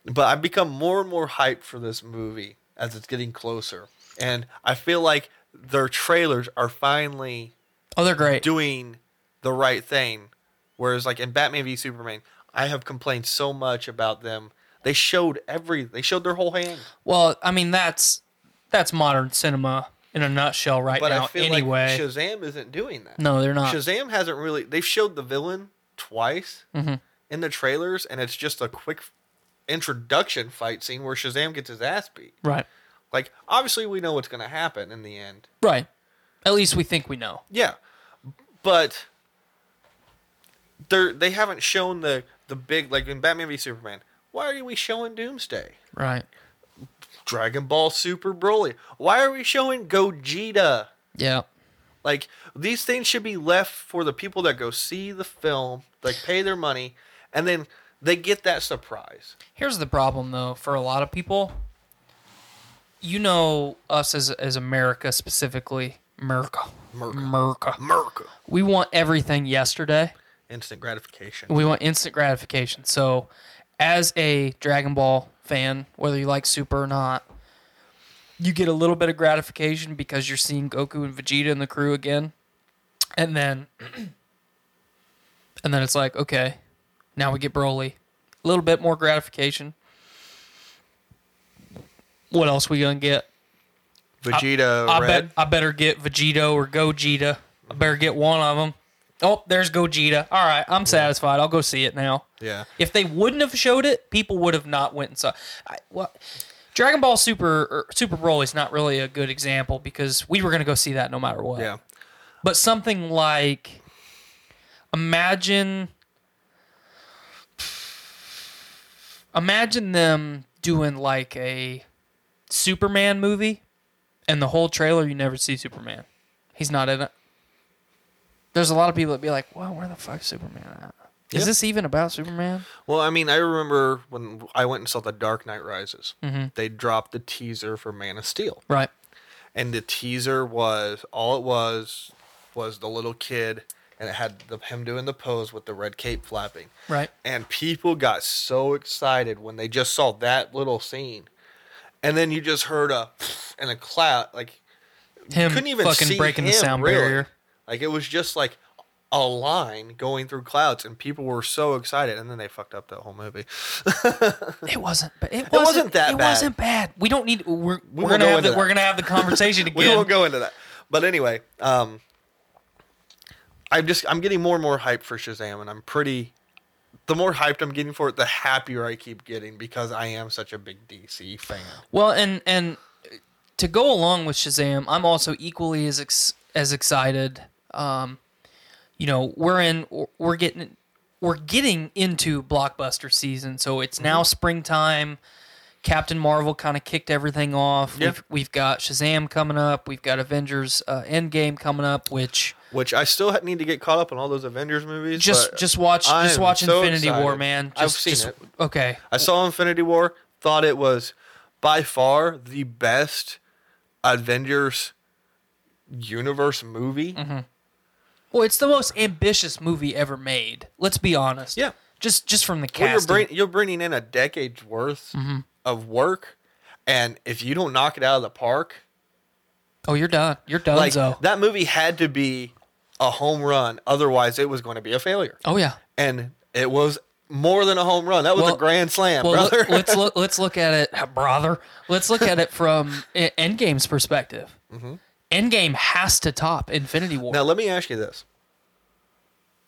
[SPEAKER 8] But I've become more and more hyped for this movie as it's getting closer, and I feel like their trailers are finally
[SPEAKER 9] Oh, they're great.
[SPEAKER 8] doing the right thing. Whereas, like in Batman v Superman, I have complained so much about them. They showed every, they showed their whole hand.
[SPEAKER 9] Well, I mean that's that's modern cinema in a nutshell right
[SPEAKER 8] But
[SPEAKER 9] now.
[SPEAKER 8] I feel
[SPEAKER 9] anyway,
[SPEAKER 8] like Shazam isn't doing that.
[SPEAKER 9] no, they're not.
[SPEAKER 8] Shazam hasn't really. They've showed the villain twice
[SPEAKER 9] Mm-hmm.
[SPEAKER 8] in the trailers, and it's just a quick introduction fight scene where Shazam gets his ass beat.
[SPEAKER 9] right.
[SPEAKER 8] Like, obviously, we know what's going to happen in the end.
[SPEAKER 9] Right. At least we think we know.
[SPEAKER 8] Yeah, but they they haven't shown the the big like in Batman v Superman. Why are we showing Doomsday?
[SPEAKER 9] Right.
[SPEAKER 8] Dragon Ball Super Broly. Why are we showing Gogeta?
[SPEAKER 9] Yeah.
[SPEAKER 8] Like these things should be left for the people that go see the film, like pay their money, and then they get that surprise.
[SPEAKER 9] Here's the problem, though, for a lot of people. You know, us as as America specifically, America,
[SPEAKER 8] America.
[SPEAKER 9] America.
[SPEAKER 8] America.
[SPEAKER 9] We want everything yesterday.
[SPEAKER 8] Instant gratification.
[SPEAKER 9] We want instant gratification. So, as a Dragon Ball fan, whether you like Super or not, you get a little bit of gratification because you're seeing Goku and Vegeta and the crew again, and then, [clears throat] and then it's like, okay, now we get Broly, a little bit more gratification. What else we gonna get?
[SPEAKER 8] Vegeta
[SPEAKER 9] I
[SPEAKER 8] Red.
[SPEAKER 9] bet I better get Vegito or Gogeta. I better get one of them. Oh, there's Gogeta. All right, I'm satisfied. I'll go see it now.
[SPEAKER 8] Yeah.
[SPEAKER 9] If they wouldn't have showed it, people would have not went and saw. I, well, Dragon Ball Super or Super Broly is not really a good example because we were going to go see that no matter what.
[SPEAKER 8] Yeah.
[SPEAKER 9] But something like, imagine, imagine them doing like a Superman movie, and the whole trailer you never see Superman. He's not in it. There's a lot of people that be like, "Well, where the fuck is Superman at? Is
[SPEAKER 8] Yeah.
[SPEAKER 9] this even about Superman?"
[SPEAKER 8] Well, I mean, I remember when I went and saw The Dark Knight Rises.
[SPEAKER 9] Mm-hmm.
[SPEAKER 8] They dropped the teaser for Man of Steel.
[SPEAKER 9] Right.
[SPEAKER 8] and the teaser was all it was was the little kid and it had the, him doing the pose with the red cape flapping
[SPEAKER 9] Right.
[SPEAKER 8] and people got so excited when they just saw that little scene and then you just heard a [sniffs] and a cloud like
[SPEAKER 9] Him
[SPEAKER 8] couldn't even
[SPEAKER 9] fucking
[SPEAKER 8] see
[SPEAKER 9] breaking the sound
[SPEAKER 8] really.
[SPEAKER 9] barrier.
[SPEAKER 8] like it was just like a line going through clouds and people were so excited and then they fucked up that whole movie [laughs]
[SPEAKER 9] It wasn't. But it wasn't,
[SPEAKER 8] wasn't that
[SPEAKER 9] It
[SPEAKER 8] bad.
[SPEAKER 9] wasn't bad. We don't need. We're, we're
[SPEAKER 8] won't
[SPEAKER 9] gonna have the,
[SPEAKER 8] that.
[SPEAKER 9] we're gonna have the [laughs] conversation again.
[SPEAKER 8] we won't go into that. But anyway, um, I'm just I'm getting more and more hyped for Shazam, and I'm pretty. The more hyped I'm getting for it, the happier I keep getting because I am such a big DC fan.
[SPEAKER 9] Well, and and to go along with Shazam, I'm also equally as ex- as excited. Um, you know, we're in we're getting we're getting into blockbuster season, so it's now springtime. Captain Marvel kind of kicked everything off.
[SPEAKER 8] Yeah.
[SPEAKER 9] We've, we've got Shazam coming up. We've got Avengers uh, Endgame coming up, which
[SPEAKER 8] Which I still need to get caught up on all those Avengers movies.
[SPEAKER 9] just just watch
[SPEAKER 8] I
[SPEAKER 9] just watch
[SPEAKER 8] so
[SPEAKER 9] Infinity War,
[SPEAKER 8] excited.
[SPEAKER 9] man.
[SPEAKER 8] I've seen
[SPEAKER 9] just-
[SPEAKER 8] it.
[SPEAKER 9] Okay.
[SPEAKER 8] I saw Infinity War. Thought it was by far the best Avengers universe movie.
[SPEAKER 9] Mm-hmm. Well, it's the most ambitious movie ever made. Let's be honest.
[SPEAKER 8] Yeah.
[SPEAKER 9] Just just from the
[SPEAKER 8] Well, you're,
[SPEAKER 9] casting.
[SPEAKER 8] bring, you're bringing in a decade's worth
[SPEAKER 9] Mm-hmm.
[SPEAKER 8] of work, and if you don't knock it out of the park,
[SPEAKER 9] oh, you're done. You're done,
[SPEAKER 8] like that movie had to be a home run. Otherwise, it was going to be a failure.
[SPEAKER 9] Oh yeah.
[SPEAKER 8] And it was more than a home run. That was
[SPEAKER 9] Well-
[SPEAKER 8] a grand slam,
[SPEAKER 9] Well,
[SPEAKER 8] brother.
[SPEAKER 9] let, let's look. [laughs] Let's look at it, [laughs] brother. Let's look at it from Endgame's perspective. Mm-hmm. Endgame has to top Infinity War.
[SPEAKER 8] Now, let me ask you this.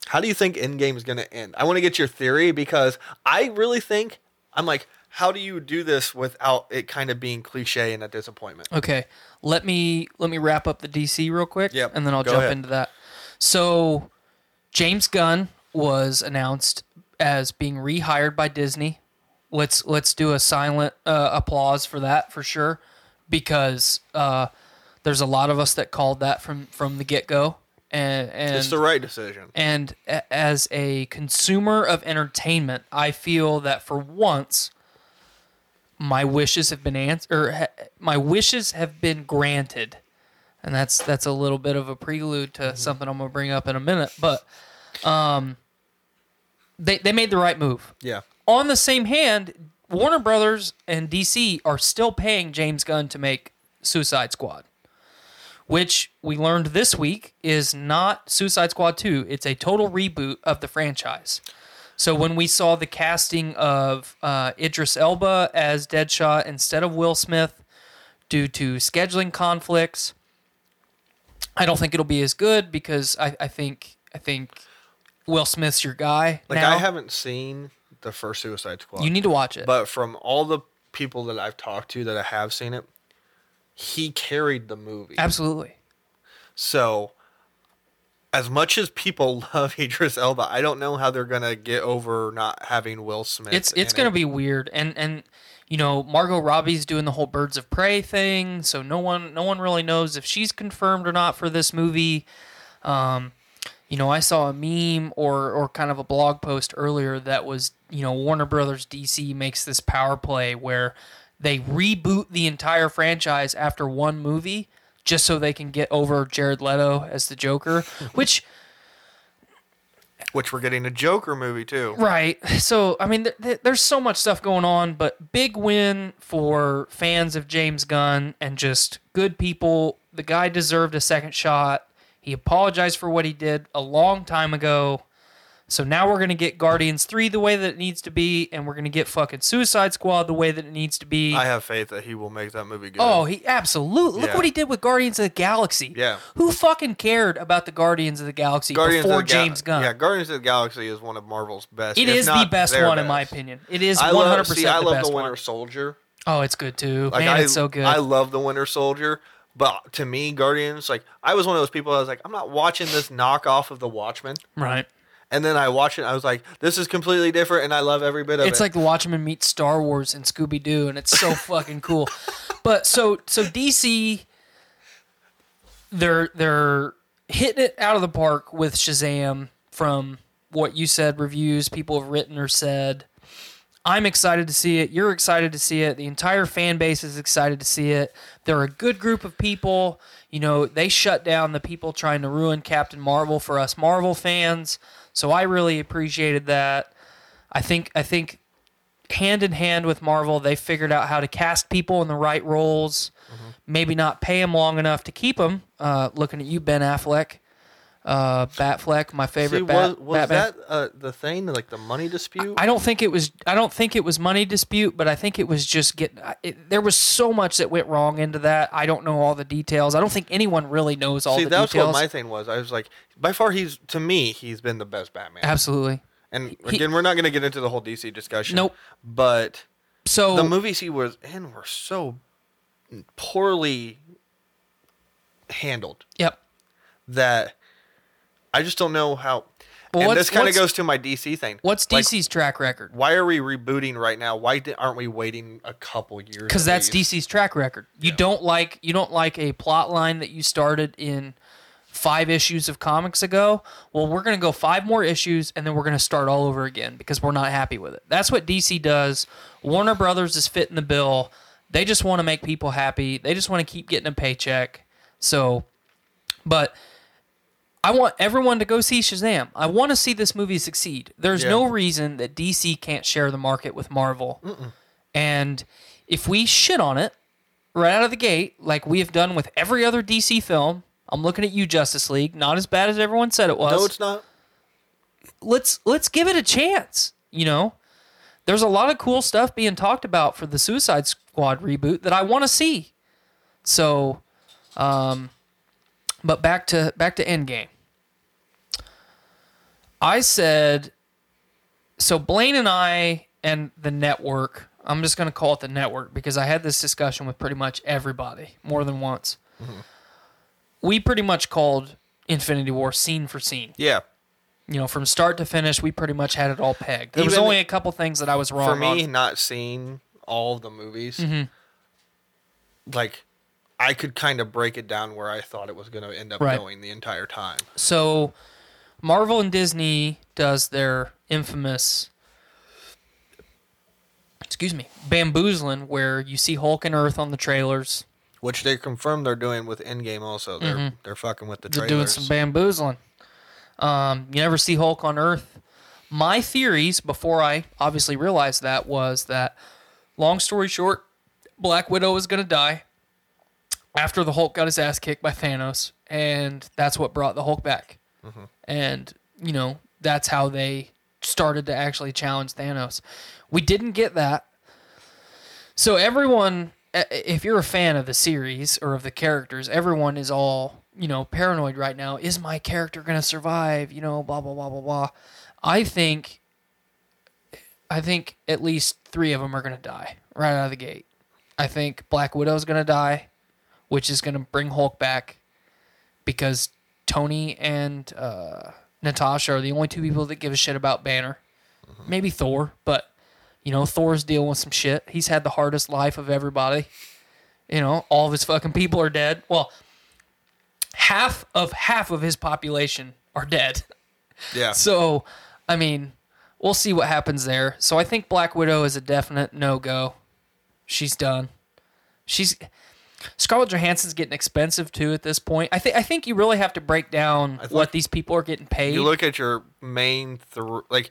[SPEAKER 8] How do you think Endgame is going to end? I want to get your theory because I really think, I'm like, how do you do this without it kind of being cliche and a disappointment?
[SPEAKER 9] Okay, let me let me wrap up the DC real quick,
[SPEAKER 8] Yep,
[SPEAKER 9] and then I'll
[SPEAKER 8] go
[SPEAKER 9] jump
[SPEAKER 8] ahead.
[SPEAKER 9] into that. So, James Gunn was announced as being rehired by Disney. Let's let's do a silent uh, applause for that for sure, because uh, there's a lot of us that called that from from the get go, and and
[SPEAKER 8] It's the right decision.
[SPEAKER 9] and a- as a consumer of entertainment, I feel that for once, my wishes have been answered, ha- my wishes have been granted, and that's that's a little bit of a prelude to something I'm gonna bring up in a minute. But, um, they they made the right move.
[SPEAKER 8] Yeah.
[SPEAKER 9] On the same hand, Warner Brothers and DC are still paying James Gunn to make Suicide Squad, which we learned this week is not Suicide Squad 2. It's a total reboot of the franchise. So when we saw the casting of uh, Idris Elba as Deadshot instead of Will Smith due to scheduling conflicts, I don't think it'll be as good because I, I think I think Will Smith's your guy.
[SPEAKER 8] Like,
[SPEAKER 9] now.
[SPEAKER 8] I haven't seen the first Suicide Squad.
[SPEAKER 9] You need to watch it.
[SPEAKER 8] But from all the people that I've talked to that I have seen it, he carried the movie.
[SPEAKER 9] Absolutely.
[SPEAKER 8] So, as much as people [laughs] love Idris Elba, I don't know how they're gonna get over not having Will Smith.
[SPEAKER 9] It's it's gonna
[SPEAKER 8] it.
[SPEAKER 9] be weird, and and you know Margot Robbie's doing the whole Birds of Prey thing, so no one no one really knows if she's confirmed or not for this movie. Um, you know, I saw a meme or or kind of a blog post earlier that was you know Warner Brothers DC makes this power play where they reboot the entire franchise after one movie just so they can get over Jared Leto as the Joker, [laughs] which
[SPEAKER 8] which we're getting a Joker movie too.
[SPEAKER 9] Right. So, I mean, th- th- there's so much stuff going on, but big win for fans of James Gunn and just good people. The guy deserved a second shot. He apologized for what he did a long time ago. So now we're going to get Guardians 3 the way that it needs to be, and we're going to get fucking Suicide Squad the way that it needs to be.
[SPEAKER 8] I have faith that he will make that movie good.
[SPEAKER 9] Oh, he absolutely. Look
[SPEAKER 8] Yeah.
[SPEAKER 9] what he did with Guardians of the Galaxy.
[SPEAKER 8] Yeah.
[SPEAKER 9] Who fucking cared about the Guardians of the Galaxy
[SPEAKER 8] Guardians
[SPEAKER 9] before
[SPEAKER 8] of the Ga-
[SPEAKER 9] James Gunn?
[SPEAKER 8] Yeah, Guardians of the Galaxy is one of Marvel's best.
[SPEAKER 9] It
[SPEAKER 8] if
[SPEAKER 9] is the
[SPEAKER 8] not
[SPEAKER 9] best
[SPEAKER 8] their
[SPEAKER 9] one in my
[SPEAKER 8] best.
[SPEAKER 9] opinion. It is
[SPEAKER 8] I
[SPEAKER 9] 100%
[SPEAKER 8] love, see, I
[SPEAKER 9] the
[SPEAKER 8] love
[SPEAKER 9] best
[SPEAKER 8] the Winter
[SPEAKER 9] one.
[SPEAKER 8] Soldier.
[SPEAKER 9] Oh, it's good too.
[SPEAKER 8] Like
[SPEAKER 9] Man,
[SPEAKER 8] I,
[SPEAKER 9] it's so good.
[SPEAKER 8] I love the Winter Soldier, but to me, Guardians, like I was one of those people. I was like, I'm not watching this knockoff of the Watchmen.
[SPEAKER 9] right.
[SPEAKER 8] And then I watched it. I was like, this is completely different, and I love every bit of it.
[SPEAKER 9] It's like the Watchmen meet Star Wars and Scooby Doo, and it's so fucking cool. [laughs] But so so DC, they're they're hitting it out of the park with Shazam. From what you said, reviews people have written or said. I'm excited to see it. You're excited to see it. The entire fan base is excited to see it. They're a good group of people. You know, they shut down the people trying to ruin Captain Marvel for us Marvel fans. So I really appreciated that. I think I think hand in hand with Marvel, they figured out how to cast people in the right roles. Maybe not pay them long enough to keep them. Uh, looking at you, Ben Affleck, uh, Batfleck, my favorite
[SPEAKER 8] See,
[SPEAKER 9] Bat,
[SPEAKER 8] was, was
[SPEAKER 9] Batman.
[SPEAKER 8] that uh, the thing, like the money dispute?
[SPEAKER 9] I don't think it was. I don't think it was money dispute, but I think it was just getting. It, there was so much that went wrong into that. I don't know all the details. I don't think anyone really knows all
[SPEAKER 8] See,
[SPEAKER 9] the details.
[SPEAKER 8] See, that's what my thing was. I was like, by far, he's to me, he's been the best Batman.
[SPEAKER 9] Absolutely.
[SPEAKER 8] And
[SPEAKER 9] He-
[SPEAKER 8] again, we're not going to get into the whole DC discussion.
[SPEAKER 9] Nope.
[SPEAKER 8] But
[SPEAKER 9] So
[SPEAKER 8] the movies he was in were so poorly handled
[SPEAKER 9] Yep.
[SPEAKER 8] that I just don't know how.
[SPEAKER 9] Well,
[SPEAKER 8] and this kind of goes to my DC thing.
[SPEAKER 9] What's
[SPEAKER 8] Like,
[SPEAKER 9] DC's track record?
[SPEAKER 8] why are we rebooting right now? Why di- aren't we waiting a couple years?
[SPEAKER 9] Because that's
[SPEAKER 8] least?
[SPEAKER 9] DC's track record. You don't like you don't like a plot line that you started in five issues of comics ago. Well, we're gonna go five more issues and then we're gonna start all over again because we're not happy with it. That's what DC does. Warner Brothers is fitting the bill. They just want to make people happy. They just want to keep getting a paycheck. So, but I want everyone to go see Shazam. I want to see this movie succeed. There's
[SPEAKER 8] Yeah.
[SPEAKER 9] no reason that DC can't share the market with Marvel. And if we shit on it right out of the gate, like we have done with every other DC film, I'm looking at you, Justice League. Not as bad as everyone said it was.
[SPEAKER 8] No, it's not.
[SPEAKER 9] let's let's give it a chance. You know, there's a lot of cool stuff being talked about for the Suicide Squad reboot that I want to see. So, um, but back to back to Endgame. I said, so Blaine and I and the network. I'm just going to call it the network because I had this discussion with pretty much everybody more than once. We pretty much called Infinity War scene for scene
[SPEAKER 8] Yeah.
[SPEAKER 9] you know, from start to finish, we pretty much had it all pegged. There was only a couple things that I was wrong
[SPEAKER 8] For me,
[SPEAKER 9] on.
[SPEAKER 8] not seeing all of the movies,
[SPEAKER 9] Mm-hmm.
[SPEAKER 8] like I could kind of break it down where I thought it was going to end up
[SPEAKER 9] Right.
[SPEAKER 8] going the entire time.
[SPEAKER 9] So, Marvel and Disney does their infamous, excuse me, bamboozling, where you see Hulk and Earth on the trailers.
[SPEAKER 8] Which they confirmed they're doing with Endgame also. They're they're fucking with the
[SPEAKER 9] Mm-hmm. They're doing some bamboozling. Um, you never see Hulk on Earth. My theories before I obviously realized that was that, long story short, Black Widow is gonna die after the Hulk got his ass kicked by Thanos, and that's what brought the Hulk back. Mm-hmm. And you know that's how they started to actually challenge Thanos. We didn't get that. So everyone, eh, if you're a fan of the series or of the characters, everyone is all you know paranoid right now. Is my character gonna survive? You know, blah blah blah blah blah. I think, I think at least three of them are gonna die right out of the gate. I think Black Widow's gonna die, which is gonna bring Hulk back, because Tony and uh, Natasha are the only two people that give a shit about Banner. Maybe Thor, but you know Thor's dealing with some shit. He's had the hardest life of everybody. You know, all of his fucking people are dead. Well, half of half of his population are dead.
[SPEAKER 8] yeah. [laughs]
[SPEAKER 9] So, I mean, we'll see what happens there. So I think Black Widow is a definite no go. She's done. She's Scarlett Johansson's getting expensive too at this point. I think I think you really have to break down
[SPEAKER 8] think
[SPEAKER 9] what these people are getting paid.
[SPEAKER 8] you look at your main three. Like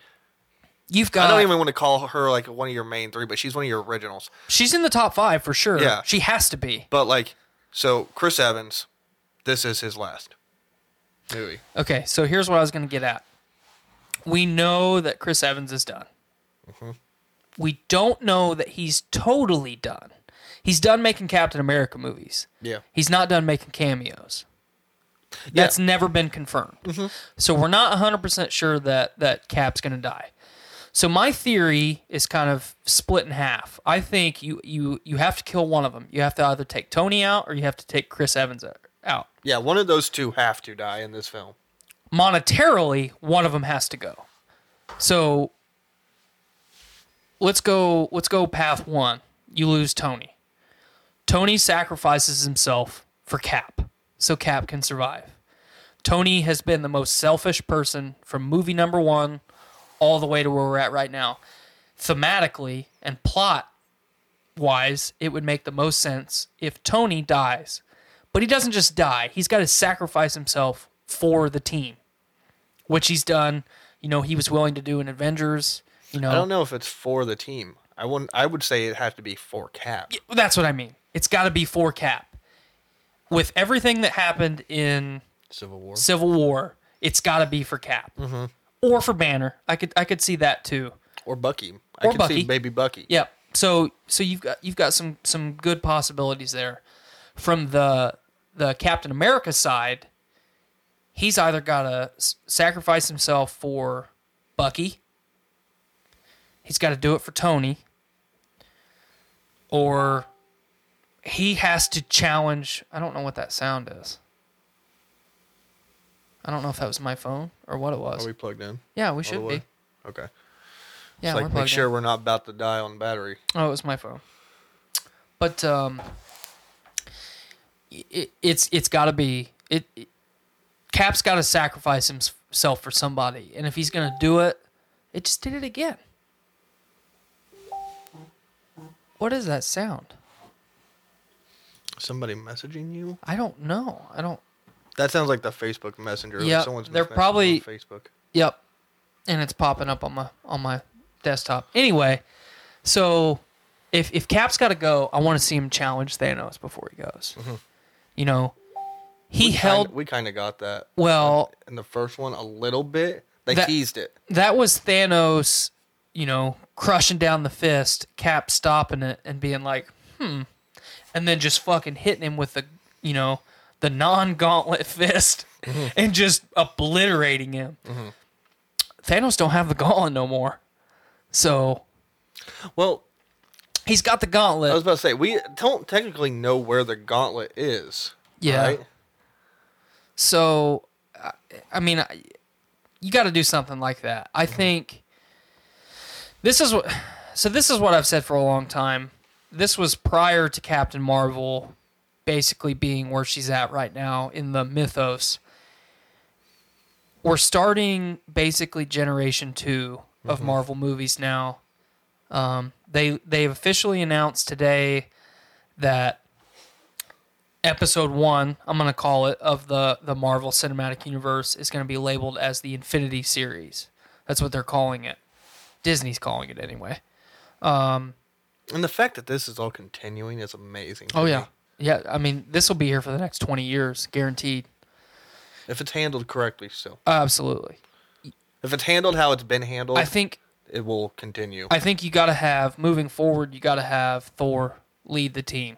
[SPEAKER 9] You've got
[SPEAKER 8] I don't even want to call her like one of your main three, but she's one of your originals.
[SPEAKER 9] she's in the top five for sure.
[SPEAKER 8] Yeah.
[SPEAKER 9] She has to be.
[SPEAKER 8] But like, so Chris Evans, this is his last movie.
[SPEAKER 9] Okay, so here's what I was going to get at. We know that Chris Evans is done. Mm-hmm. We don't know that he's totally done. He's done making Captain America movies.
[SPEAKER 8] Yeah.
[SPEAKER 9] He's not done making cameos. That's never been confirmed. Mm-hmm. So we're not 100% sure that that Cap's going to die. So my theory is kind of split in half. I think you you you have to kill one of them. You have to either take Tony out or you have to take Chris Evans uh, out.
[SPEAKER 8] Yeah, one of those two have to die in this film.
[SPEAKER 9] monetarily, one of them has to go. So let's go. Let's go path one. You lose Tony. Tony sacrifices himself for Cap, so Cap can survive. Tony has been the most selfish person from movie number one all the way to where we're at right now. Thematically and plot wise, it would make the most sense if Tony dies. But he doesn't just die, he's got to sacrifice himself for the team, which he's done. You know, he was willing to do in Avengers. You know,
[SPEAKER 8] I don't know if it's for the team. I wouldn't. I would say it has to be for Cap.
[SPEAKER 9] That's what I mean. It's got to be for Cap. With everything that happened in
[SPEAKER 8] Civil War.
[SPEAKER 9] Civil War, it's got to be for Cap
[SPEAKER 8] Mm-hmm.
[SPEAKER 9] or for Banner. I could I could see that too.
[SPEAKER 8] or Bucky. I
[SPEAKER 9] Or
[SPEAKER 8] can
[SPEAKER 9] Bucky.
[SPEAKER 8] see baby Bucky.
[SPEAKER 9] Yeah. So so you've got you've got some some good possibilities there. From the the Captain America side, he's either got to sacrifice himself for Bucky. He's got to do it for Tony. Or he has to challenge, I don't know what that sound is. I don't know if that was my phone or what it was.
[SPEAKER 8] Are we plugged in?
[SPEAKER 9] yeah, we should be.
[SPEAKER 8] Okay.
[SPEAKER 9] Yeah,
[SPEAKER 8] like make sure
[SPEAKER 9] in.
[SPEAKER 8] we're not about to die on battery.
[SPEAKER 9] Oh, it was my phone. But um, it, it's it's got to be it, it. Cap's got to sacrifice himself for somebody, and if he's gonna do it, it just did it again. What is that sound?
[SPEAKER 8] Somebody messaging you?
[SPEAKER 9] I don't know. I don't.
[SPEAKER 8] That sounds like the Facebook Messenger.
[SPEAKER 9] Yeah,
[SPEAKER 8] Someone's
[SPEAKER 9] they're probably-
[SPEAKER 8] Facebook.
[SPEAKER 9] Yep. And it's popping up on my on my desktop. Anyway, so if if Cap's got to go, I want to see him challenge Thanos before he goes. You know, he
[SPEAKER 8] We
[SPEAKER 9] held
[SPEAKER 8] Kinda, we kind of got that
[SPEAKER 9] well.
[SPEAKER 8] in the first one a little bit. They
[SPEAKER 9] That-
[SPEAKER 8] teased it.
[SPEAKER 9] That was Thanos, you know, crushing down the fist, Cap stopping it and being like, "Hmm," and then just fucking hitting him with the, you know, the non-gauntlet [laughs] fist mm-hmm. and just obliterating him. Mm-hmm. Thanos don't have the gauntlet no more, so
[SPEAKER 8] Well,
[SPEAKER 9] he's got the gauntlet.
[SPEAKER 8] I was about to say we don't technically know where the gauntlet is.
[SPEAKER 9] Yeah.
[SPEAKER 8] Right?
[SPEAKER 9] So, I- I mean, I- you got to do something like that. I mm-hmm. think this is what. So this is what I've said for a long time. This was prior to Captain Marvel, basically being where she's at right now in the mythos. We're starting basically generation 2 of Marvel movies now. Um, they they've officially announced today that episode one, I'm gonna call it, of the the Marvel Cinematic Universe is gonna be labeled as the Infinity Series. That's what they're calling it. Disney's calling it anyway.
[SPEAKER 8] And the fact that this is all continuing is amazing.
[SPEAKER 9] Oh
[SPEAKER 8] me.
[SPEAKER 9] yeah, yeah. I mean, this will be here for the next 20 years, guaranteed.
[SPEAKER 8] If it's handled correctly, still.
[SPEAKER 9] Absolutely.
[SPEAKER 8] If it's handled how it's been handled,
[SPEAKER 9] I think
[SPEAKER 8] it will continue.
[SPEAKER 9] I think you got to have moving forward. You got to have Thor lead the team.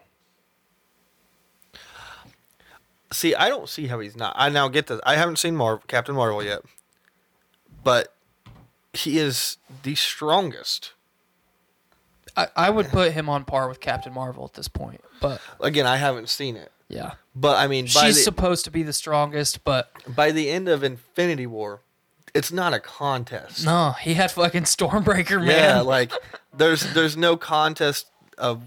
[SPEAKER 8] see, I don't see how he's not. I now get this. I haven't seen Marvel, Captain Marvel yet, but he is the strongest.
[SPEAKER 9] I, I would put him on par with Captain Marvel at this point, but
[SPEAKER 8] Again, I haven't seen it,
[SPEAKER 9] yeah,
[SPEAKER 8] but I mean, by
[SPEAKER 9] she's
[SPEAKER 8] the,
[SPEAKER 9] supposed to be the strongest, but
[SPEAKER 8] by the end of Infinity War, it's not a contest.
[SPEAKER 9] no, he had fucking Stormbreaker, man.
[SPEAKER 8] Yeah, [laughs] like there's there's no contest of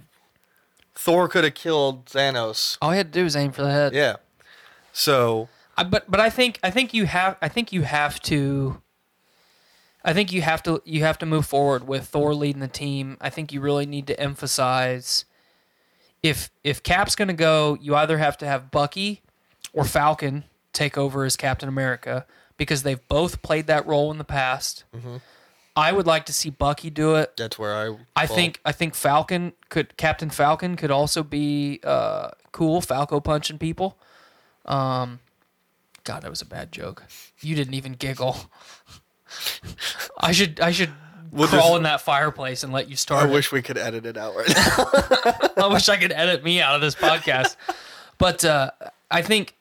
[SPEAKER 8] Thor could have killed Thanos.
[SPEAKER 9] All he had to do was aim for the head.
[SPEAKER 8] Yeah. So
[SPEAKER 9] I, but but I think I think you have I think you have to I think you have to you have to move forward with Thor leading the team. I think you really need to emphasize if if Cap's going to go, you either have to have Bucky or Falcon take over as Captain America because they've both played that role in the past. I would like to see Bucky do it.
[SPEAKER 8] that's where I.
[SPEAKER 9] I think I think Falcon could Captain Falcon could also be uh, cool. Falcon punching people. Um, God, that was a bad joke. You didn't even giggle. [laughs] I should I should
[SPEAKER 8] We'll
[SPEAKER 9] crawl
[SPEAKER 8] just-
[SPEAKER 9] in that fireplace and let you
[SPEAKER 8] I
[SPEAKER 9] start. it.
[SPEAKER 8] wish we could edit it out right now. [laughs]
[SPEAKER 9] I wish I could edit me out of this podcast. but uh, I think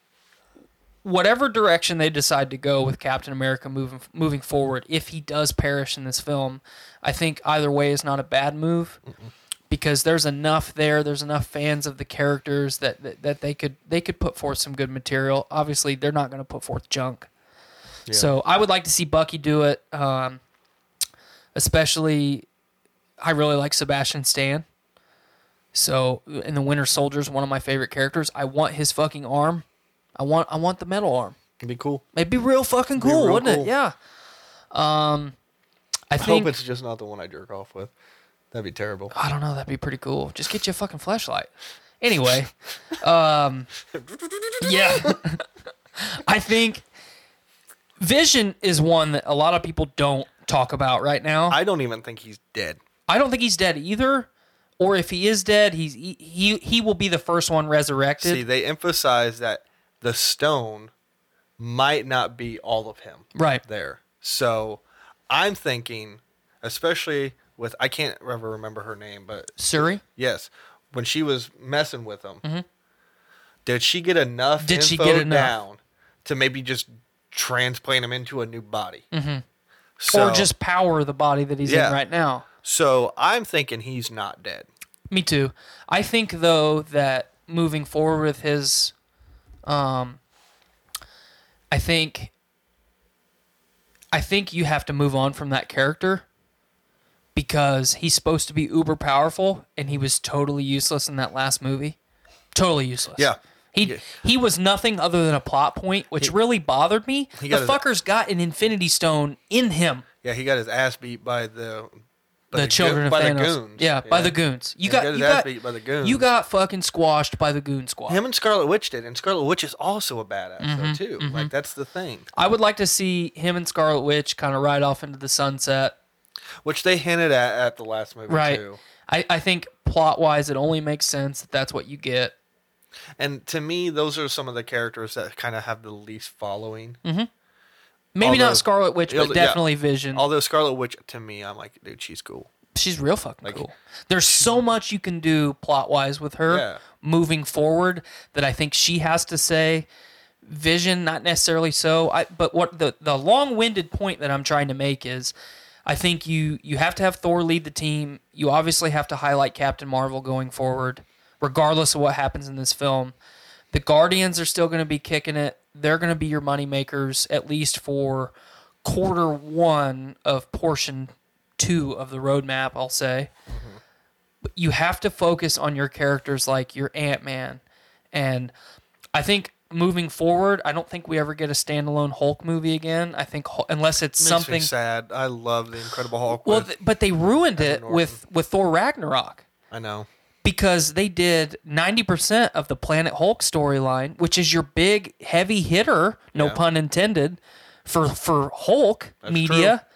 [SPEAKER 9] whatever direction they decide to go with Captain America moving moving forward, if he does perish in this film, I think either way is not a bad move. Because there's enough there, there's enough fans of the characters that, that, that they could they could put forth some good material. Obviously, they're not going to put forth junk. So I would like to see Bucky do it. Um, especially, I really like Sebastian Stan. So in the Winter Soldier's one of my favorite characters. I want his fucking arm. I want I want the metal arm.
[SPEAKER 8] It'd be cool.
[SPEAKER 9] It'd be real fucking cool,
[SPEAKER 8] real
[SPEAKER 9] wouldn't
[SPEAKER 8] cool.
[SPEAKER 9] it? Yeah. Um, I
[SPEAKER 8] I
[SPEAKER 9] think
[SPEAKER 8] hope it's just not the one I jerk off with. That'd be terrible.
[SPEAKER 9] I don't know. That'd be pretty cool. Just get you a fucking flashlight. Anyway, um, [laughs] yeah, [laughs] I think Vision is one that a lot of people don't talk about right now.
[SPEAKER 8] I don't even think he's dead.
[SPEAKER 9] I don't think he's dead either. Or if he is dead, he's he he, he will be the first one resurrected.
[SPEAKER 8] See, they emphasize that the stone might not be all of him
[SPEAKER 9] right.
[SPEAKER 8] there. So I'm thinking, especially with I can't ever remember her name, but
[SPEAKER 9] Shuri.
[SPEAKER 8] yes, when she was messing with him, did she get enough?
[SPEAKER 9] Mm-hmm. Did she get enough?
[SPEAKER 8] down to maybe just transplant him into a new body? Mm-hmm. So,
[SPEAKER 9] or just power the body that he's
[SPEAKER 8] Yeah.
[SPEAKER 9] in right now.
[SPEAKER 8] so I'm thinking he's not dead.
[SPEAKER 9] Me too. I think though that moving forward with his, um, I think I think you have to move on from that character because he's supposed to be uber powerful and he was totally useless in that last movie. Totally useless.
[SPEAKER 8] Yeah.
[SPEAKER 9] He
[SPEAKER 8] Yeah.
[SPEAKER 9] he was nothing other than a plot point, which really bothered me.
[SPEAKER 8] He
[SPEAKER 9] The
[SPEAKER 8] got his-
[SPEAKER 9] got an infinity stone in him.
[SPEAKER 8] Yeah, he got his ass beat by the by
[SPEAKER 9] the,
[SPEAKER 8] go-
[SPEAKER 9] children of
[SPEAKER 8] by
[SPEAKER 9] Thanos.
[SPEAKER 8] the goons.
[SPEAKER 9] Yeah, by the goons. You
[SPEAKER 8] He
[SPEAKER 9] got,
[SPEAKER 8] got his
[SPEAKER 9] you
[SPEAKER 8] ass
[SPEAKER 9] got
[SPEAKER 8] beat by the goons.
[SPEAKER 9] You got fucking squashed by the goon squad.
[SPEAKER 8] Him and Scarlet Witch did, and Scarlet Witch is also a badass
[SPEAKER 9] Mm-hmm,
[SPEAKER 8] though too. Like that's the thing,
[SPEAKER 9] I would like to see him and Scarlet Witch kind of ride off into the sunset.
[SPEAKER 8] which they hinted at at the last movie
[SPEAKER 9] Right.
[SPEAKER 8] too.
[SPEAKER 9] I, I think plot wise, it only makes sense that that's what you get.
[SPEAKER 8] And to me, those are some of the characters that kind of have the least following. Mm-hmm.
[SPEAKER 9] Maybe
[SPEAKER 8] Although-
[SPEAKER 9] not Scarlet Witch,
[SPEAKER 8] Yeah,
[SPEAKER 9] but
[SPEAKER 8] yeah.
[SPEAKER 9] definitely Vision.
[SPEAKER 8] Although Scarlet Witch, to me, I'm like, dude, she's cool.
[SPEAKER 9] She's real fucking
[SPEAKER 8] Like-
[SPEAKER 9] cool. There's so much you can do plot wise with her
[SPEAKER 8] Yeah.
[SPEAKER 9] moving forward that I think she has to say. Vision, not necessarily so. I but what the the long winded point that I'm trying to make is, I think you you have to have Thor lead the team. You obviously have to highlight Captain Marvel going forward, regardless of what happens in this film. The Guardians are still going to be kicking it. They're going to be your money makers at least for quarter one of portion two of the roadmap. I'll say. But you have to focus on your characters like your Ant Man, and I think moving forward, I don't think we ever get a standalone Hulk movie again. I think unless it's
[SPEAKER 8] Makes
[SPEAKER 9] something
[SPEAKER 8] me sad. I love the Incredible Hulk.
[SPEAKER 9] well, th- but they ruined it
[SPEAKER 8] Norton.
[SPEAKER 9] with with Thor Ragnarok
[SPEAKER 8] I know.
[SPEAKER 9] Because they did 90% of the Planet Hulk storyline, which is your big heavy hitter, no
[SPEAKER 8] Yeah.
[SPEAKER 9] pun intended, for for Hulk
[SPEAKER 8] That's
[SPEAKER 9] media.
[SPEAKER 8] true.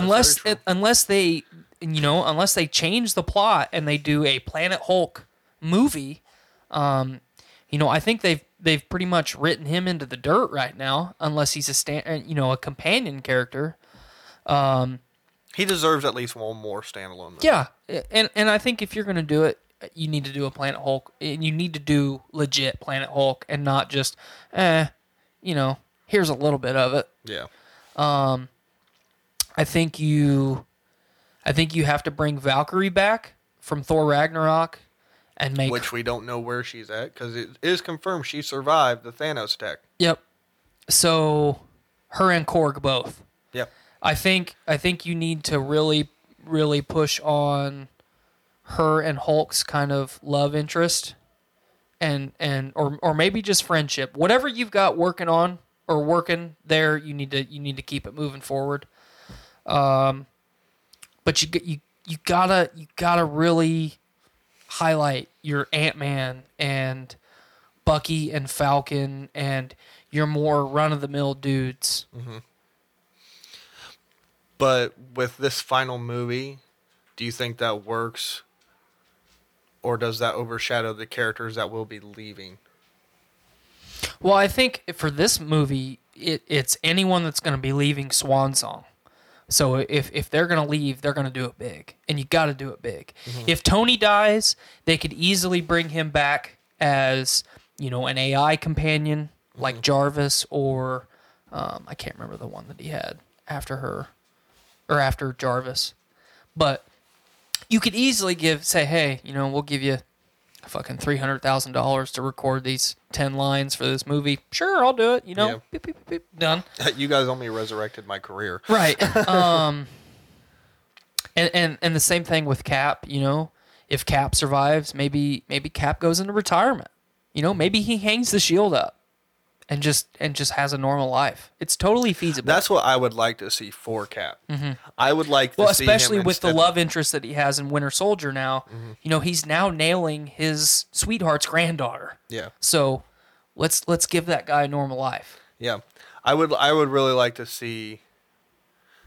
[SPEAKER 9] Unless it, unless they you know, unless they change the plot and they do a Planet Hulk movie, um you know, I think they've they've pretty much written him into the dirt right now unless he's a stand, uh, you know, a companion character.
[SPEAKER 8] Um, He deserves at least one more standalone movie.
[SPEAKER 9] Yeah, and and I think if you're gonna do it, you need to do a Planet Hulk, and you need to do legit Planet Hulk, and not just, eh, you know, here's a little bit of it.
[SPEAKER 8] Yeah.
[SPEAKER 9] Um, I think you, I think you have to bring Valkyrie back from Thor Ragnarok, and make
[SPEAKER 8] Which we don't know where she's at because it is confirmed she survived the Thanos attack.
[SPEAKER 9] yep. So, her and Korg both.
[SPEAKER 8] Yep.
[SPEAKER 9] I think I think you need to really really push on her and Hulk's kind of love interest and and or or maybe just friendship. Whatever you've got working on or working there, you need to you need to keep it moving forward. Um but you you you gotta you gotta really highlight your Ant-Man and Bucky and Falcon and your more run of the mill dudes.
[SPEAKER 8] But with this final movie, do you think that works? Or does that overshadow the characters that will be leaving?
[SPEAKER 9] Well, I think for this movie, it, it's anyone that's going to be leaving Swan Song. So if if they're going to leave, they're going to do it big, and you got to do it big. If Tony dies, they could easily bring him back as you know an AI companion like Jarvis, or um, I can't remember the one that he had after her or after Jarvis, but you could easily give say, hey, you know, we'll give you fucking three hundred thousand dollars to record these ten lines for this movie. Sure, I'll do it. You know,
[SPEAKER 8] Yeah.
[SPEAKER 9] beep, beep, beep, beep, done. [laughs]
[SPEAKER 8] you guys only resurrected my career.
[SPEAKER 9] Right. [laughs] um, and, and and the same thing with Cap. You know, if Cap survives, maybe maybe Cap goes into retirement. You know, maybe he hangs the shield up and just and just has a normal life. It's totally feasible.
[SPEAKER 8] That's what I would like to see for Cap. I would like to
[SPEAKER 9] Mm-hmm. well,
[SPEAKER 8] see him
[SPEAKER 9] especially with the love interest that he has in Winter Soldier now. You know, he's now nailing his sweetheart's granddaughter.
[SPEAKER 8] Yeah.
[SPEAKER 9] So let's let's give that guy a normal life.
[SPEAKER 8] Yeah, I would. I would really like to see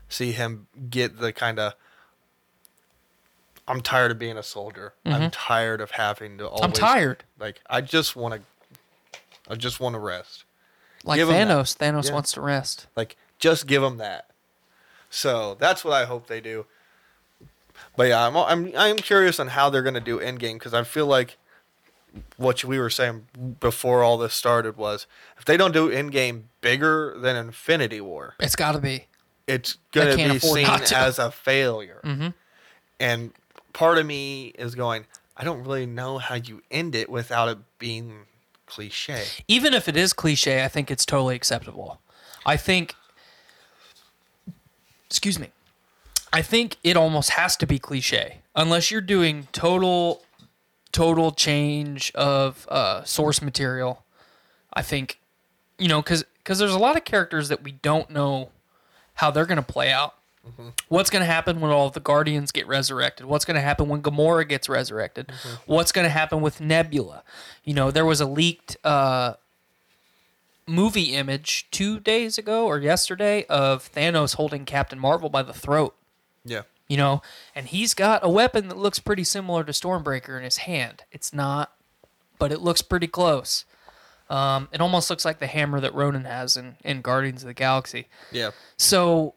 [SPEAKER 8] see him get the kind of. I'm tired of being a soldier. I'm tired of having to always.
[SPEAKER 9] Mm-hmm. I'm tired.
[SPEAKER 8] Like I just want to. I just want to rest.
[SPEAKER 9] Like
[SPEAKER 8] Give him.
[SPEAKER 9] Thanos. Thanos
[SPEAKER 8] Yeah.
[SPEAKER 9] wants to rest.
[SPEAKER 8] Like just give them that. So that's what I hope they do. But yeah, I'm I'm I'm curious on how they're gonna do Endgame because I feel like what we were saying before all this started was if they don't do Endgame bigger than Infinity War,
[SPEAKER 9] It's got to be.
[SPEAKER 8] it's gonna be seen
[SPEAKER 9] to.
[SPEAKER 8] as a failure. Mm-hmm. And part of me is going, I don't really know how you end it without it being cliche.
[SPEAKER 9] even if it is cliche, I think it's totally acceptable. I think, excuse me, I think it almost has to be cliche unless you're doing total, total change of uh, source material. I think, you know, because because there's a lot of characters that we don't know how they're going to play out. What's going to happen when all the Guardians get resurrected? What's going to happen when Gamora gets resurrected? What's going to happen with Nebula? You know, there was a leaked uh, movie image two days ago or yesterday of Thanos holding Captain Marvel by the throat.
[SPEAKER 8] Yeah.
[SPEAKER 9] You know, and he's got a weapon that looks pretty similar to Stormbreaker in his hand. It's not, but it looks pretty close. Um, it almost looks like the hammer that Ronan has in, in Guardians of the Galaxy.
[SPEAKER 8] Yeah.
[SPEAKER 9] So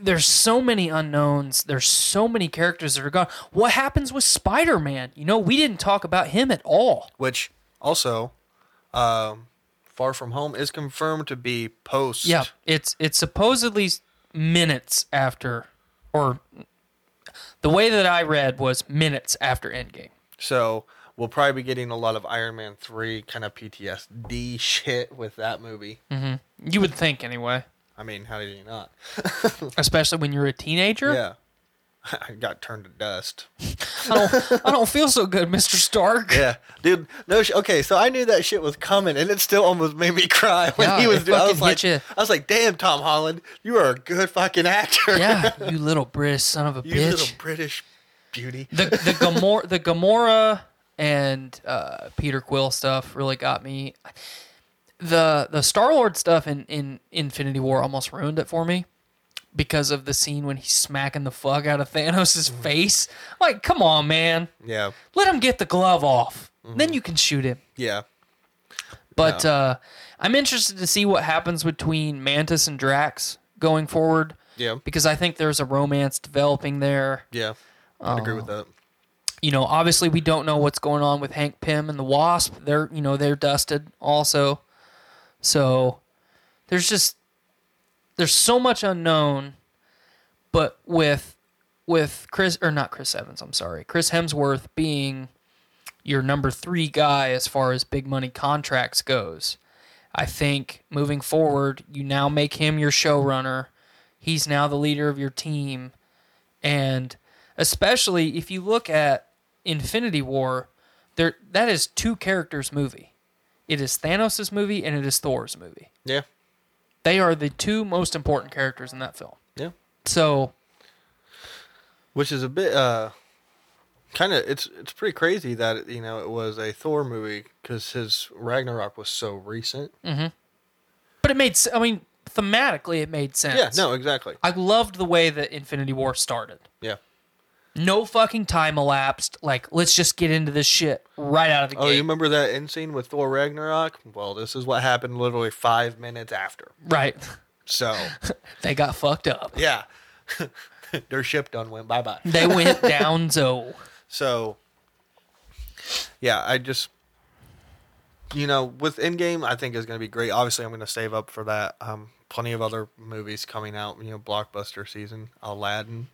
[SPEAKER 9] there's so many unknowns. There's so many characters that are gone. What happens with Spider Man? You know, we didn't talk about him at all.
[SPEAKER 8] Which also, um, Far From Home is confirmed to be post.
[SPEAKER 9] Yeah, it's it's supposedly minutes after, or the way that I read was minutes after Endgame.
[SPEAKER 8] So we'll probably be getting a lot of Iron Man 3 kind of PTSD shit with that movie.
[SPEAKER 9] You would think anyway,
[SPEAKER 8] I mean, how did you not? [laughs]
[SPEAKER 9] especially when you're a teenager.
[SPEAKER 8] Yeah. [laughs] I got turned to dust.
[SPEAKER 9] I don't, I don't feel so good, Mister Stark.
[SPEAKER 8] Yeah, dude. No, sh- okay. So I knew that shit was coming, and it still almost made me [laughs] cry when
[SPEAKER 9] Yeah,
[SPEAKER 8] he was
[SPEAKER 9] it
[SPEAKER 8] doing. I was
[SPEAKER 9] fucking hit
[SPEAKER 8] like,
[SPEAKER 9] ya.
[SPEAKER 8] I was like, damn, Tom Holland, you are a good fucking actor.
[SPEAKER 9] Yeah, you little British son of a
[SPEAKER 8] you
[SPEAKER 9] bitch.
[SPEAKER 8] little British beauty.
[SPEAKER 9] the the Gamora the Gamora and uh, Peter Quill stuff really got me. The the Star Lord stuff in, in Infinity War almost ruined it for me because of the scene when he's smacking the fuck out of Thanos'
[SPEAKER 8] Mm-hmm.
[SPEAKER 9] face. Like, come on, man.
[SPEAKER 8] Yeah,
[SPEAKER 9] Let him get the glove off.
[SPEAKER 8] Mm-hmm.
[SPEAKER 9] Then you can shoot him.
[SPEAKER 8] yeah,
[SPEAKER 9] But uh, I'm interested to see what happens between Mantis and Drax going forward.
[SPEAKER 8] yeah,
[SPEAKER 9] Because I think there's a romance developing there.
[SPEAKER 8] yeah. I agree
[SPEAKER 9] Oh.
[SPEAKER 8] with that.
[SPEAKER 9] you know, obviously we don't know what's going on with Hank Pym and the Wasp. They're, you know, they're dusted also. So there's just there's so much unknown, but with with Chris or not Chris Evans, I'm sorry. Chris Hemsworth being your number 3 guy as far as big money contracts goes. I think moving forward, you now make him your showrunner. He's now the leader of your team. And especially if you look at Infinity War, there that is two characters movie. It is Thanos' movie and it is Thor's movie.
[SPEAKER 8] Yeah,
[SPEAKER 9] They are the two most important characters in that film.
[SPEAKER 8] yeah.
[SPEAKER 9] So
[SPEAKER 8] Which is a bit uh, kind of it's it's pretty crazy that you know it was a Thor movie because his Ragnarok was so recent.
[SPEAKER 9] but it made I mean thematically it made sense.
[SPEAKER 8] Yeah, no, exactly.
[SPEAKER 9] I loved the way that Infinity War started. No fucking time elapsed. Like, let's just get into this shit right out of the
[SPEAKER 8] Oh, you remember that end scene with Thor Ragnarok? Well, this is what happened literally five minutes after.
[SPEAKER 9] right.
[SPEAKER 8] So, [laughs]
[SPEAKER 9] They got fucked up.
[SPEAKER 8] yeah, [laughs] their ship done went bye bye.
[SPEAKER 9] They went [laughs] down so
[SPEAKER 8] So, yeah, I just, you know, with Endgame, I think is going to be great. Obviously, I'm going to save up for that. Um, plenty of other movies coming out. You know, blockbuster season. Aladdin